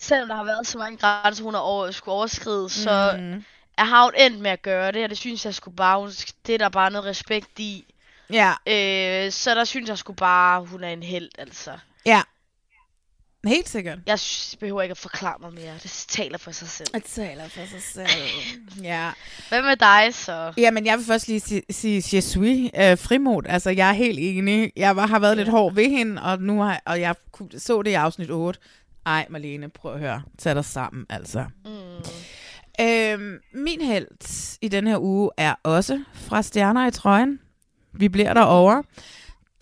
selvom der har været så mange grænser, hun har over, skulle overskride, så Mhm. er har hun endt med at gøre det, og det synes jeg skulle bare, hun, det er der bare noget respekt i. Ja. Øh, så der synes jeg sgu bare, hun er en held, altså. Ja. Helt sikkert. Jeg behøver ikke at forklare mig mere. Det taler for sig selv. Det taler for sig selv. ja. Hvad med dig så? Jamen, jeg vil først lige sige, sige je suis, øh, frimod. Altså, jeg er helt enig. Jeg var, har været lidt hård ved hende, og nu har, og jeg ku- så det i afsnit 8. Ej, Marlene, prøv at høre. Tag dig sammen, altså. Mm. Øhm, min held i den her uge er også fra Stjerner i trøjen. Vi bliver derovre.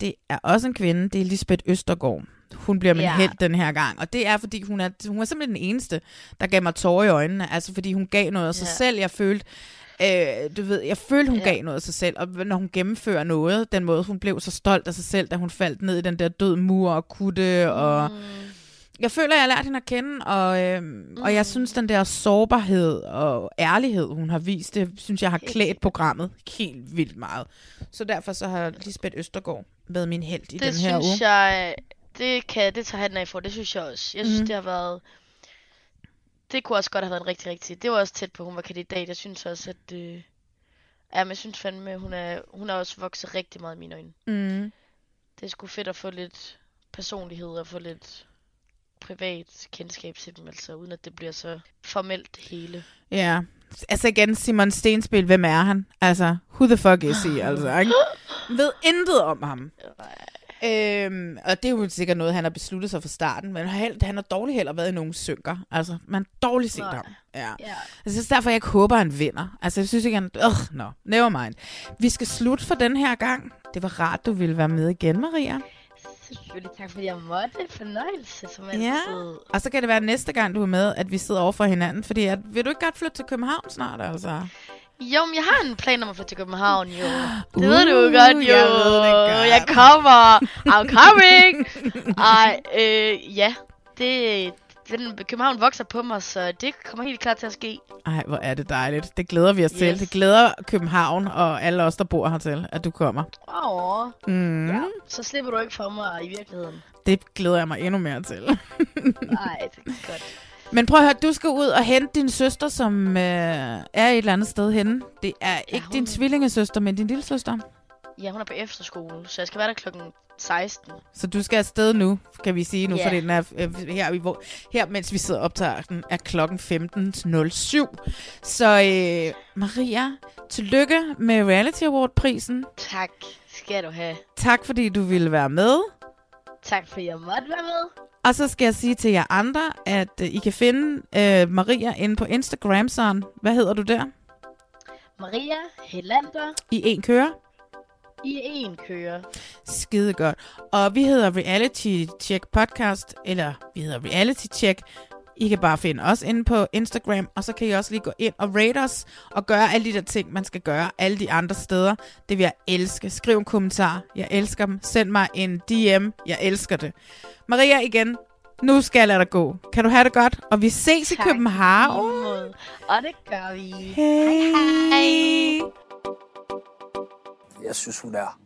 Det er også en kvinde, det er Lisbeth Østergaard. Hun bliver min Ja. held den her gang. Og det er, fordi hun er, hun er simpelthen den eneste, der gav mig tårer i øjnene. Altså, fordi hun gav noget af sig Ja. selv. Jeg følte, øh, du ved, jeg følte, hun Ja. gav noget af sig selv. Og når hun gennemfører noget, den måde, hun blev så stolt af sig selv, da hun faldt ned i den der død mur og kutte. Og jeg føler, jeg har lært hende at kende, og, øhm, mm. og jeg synes, den der sårbarhed og ærlighed, hun har vist, det synes jeg har klædt programmet helt vildt meget. Så derfor så har Lisbeth Østergaard været min held i det den her synes uge. jeg, det kan det tager hatten af for, det synes jeg også. Jeg synes, Mhm. det har været, det kunne også godt have været en rigtig, rigtig, det var også tæt på, hun var kandidat. Jeg synes også, at, øh, ja, men jeg synes fandme, hun er, hun er også vokset rigtig meget i mine øjne. Mm. Det er sgu fedt at få lidt personlighed og få lidt privat kendskab til dem, altså uden at det bliver så formelt det hele. Ja, altså igen, Simon Stenspil, hvem er han? Altså, who the fuck is he, altså, ikke? Ved intet om ham. Øhm, og det er jo sikkert noget, han har besluttet sig fra starten, men held, han har dårligt heller været i nogen synker. Altså, man har dårligt set ham. Ja. Ja. Altså, det er derfor, jeg ikke håber, han vinder. Altså, jeg synes ikke, han... Ugh, no, never mind. Vi skal slutte for den her gang. Det var rart, du ville være med igen, Maria. Selvfølgelig tak, fordi jeg måtte. Fornøjelse, som altid. Ja. Og så kan det være næste gang, du er med, at vi sidder over for hinanden. Fordi at, vil du ikke godt flytte til København snart, altså? Jo, men jeg har en plan om at flytte til København, jo. Det Uh, ved du godt, jo. jeg ved det godt. Jeg kommer. I'm coming. Ej, øh, ja. Det, den, København vokser på mig, så det kommer helt klart til at ske. Ej, hvor er det dejligt. Det glæder vi os yes. til. Det glæder København og alle os, der bor hertil, at du kommer. Åh. Mm. Ja, så slipper du ikke fra mig i virkeligheden. Det glæder jeg mig endnu mere til. Nej, det er godt. Men prøv at høre, du skal ud og hente din søster, som øh, er et eller andet sted henne. Det er ikke din tvillingesøster, men din lille søster. Ja, hun er på efterskole, så jeg skal være der klokken 16. Så du skal afsted nu, kan vi sige nu, Ja. for den er øh, her, hvor, her, mens vi sidder og optager den, er klokken 15.07. Så øh, Maria, tillykke med Reality Award-prisen. Tak skal du have. Tak, fordi du ville være med. Tak fordi jeg måtte være med. Og så skal jeg sige til jer andre, at øh, I kan finde øh, Maria inde på Instagram, sådan. Hvad hedder du der? Maria Helander I en kører. i en kører. Skide godt. Og vi hedder Reality Check Podcast, eller vi hedder Reality Check. I kan bare finde os inde på Instagram, og så kan I også lige gå ind og rate os, og gøre alle de der ting, man skal gøre alle de andre steder. Det vil jeg elske. Skriv en kommentar. Jeg elsker dem. Send mig en DM. Jeg elsker det. Maria igen. Nu skal jeg lade dig gå. Kan du have det godt? Og vi ses i Tak, København. Og det gør vi. Hej. Hej. Jeg synes, hun er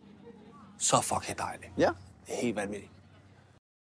så fucking dejlig. Ja. Det er helt vanvittigt.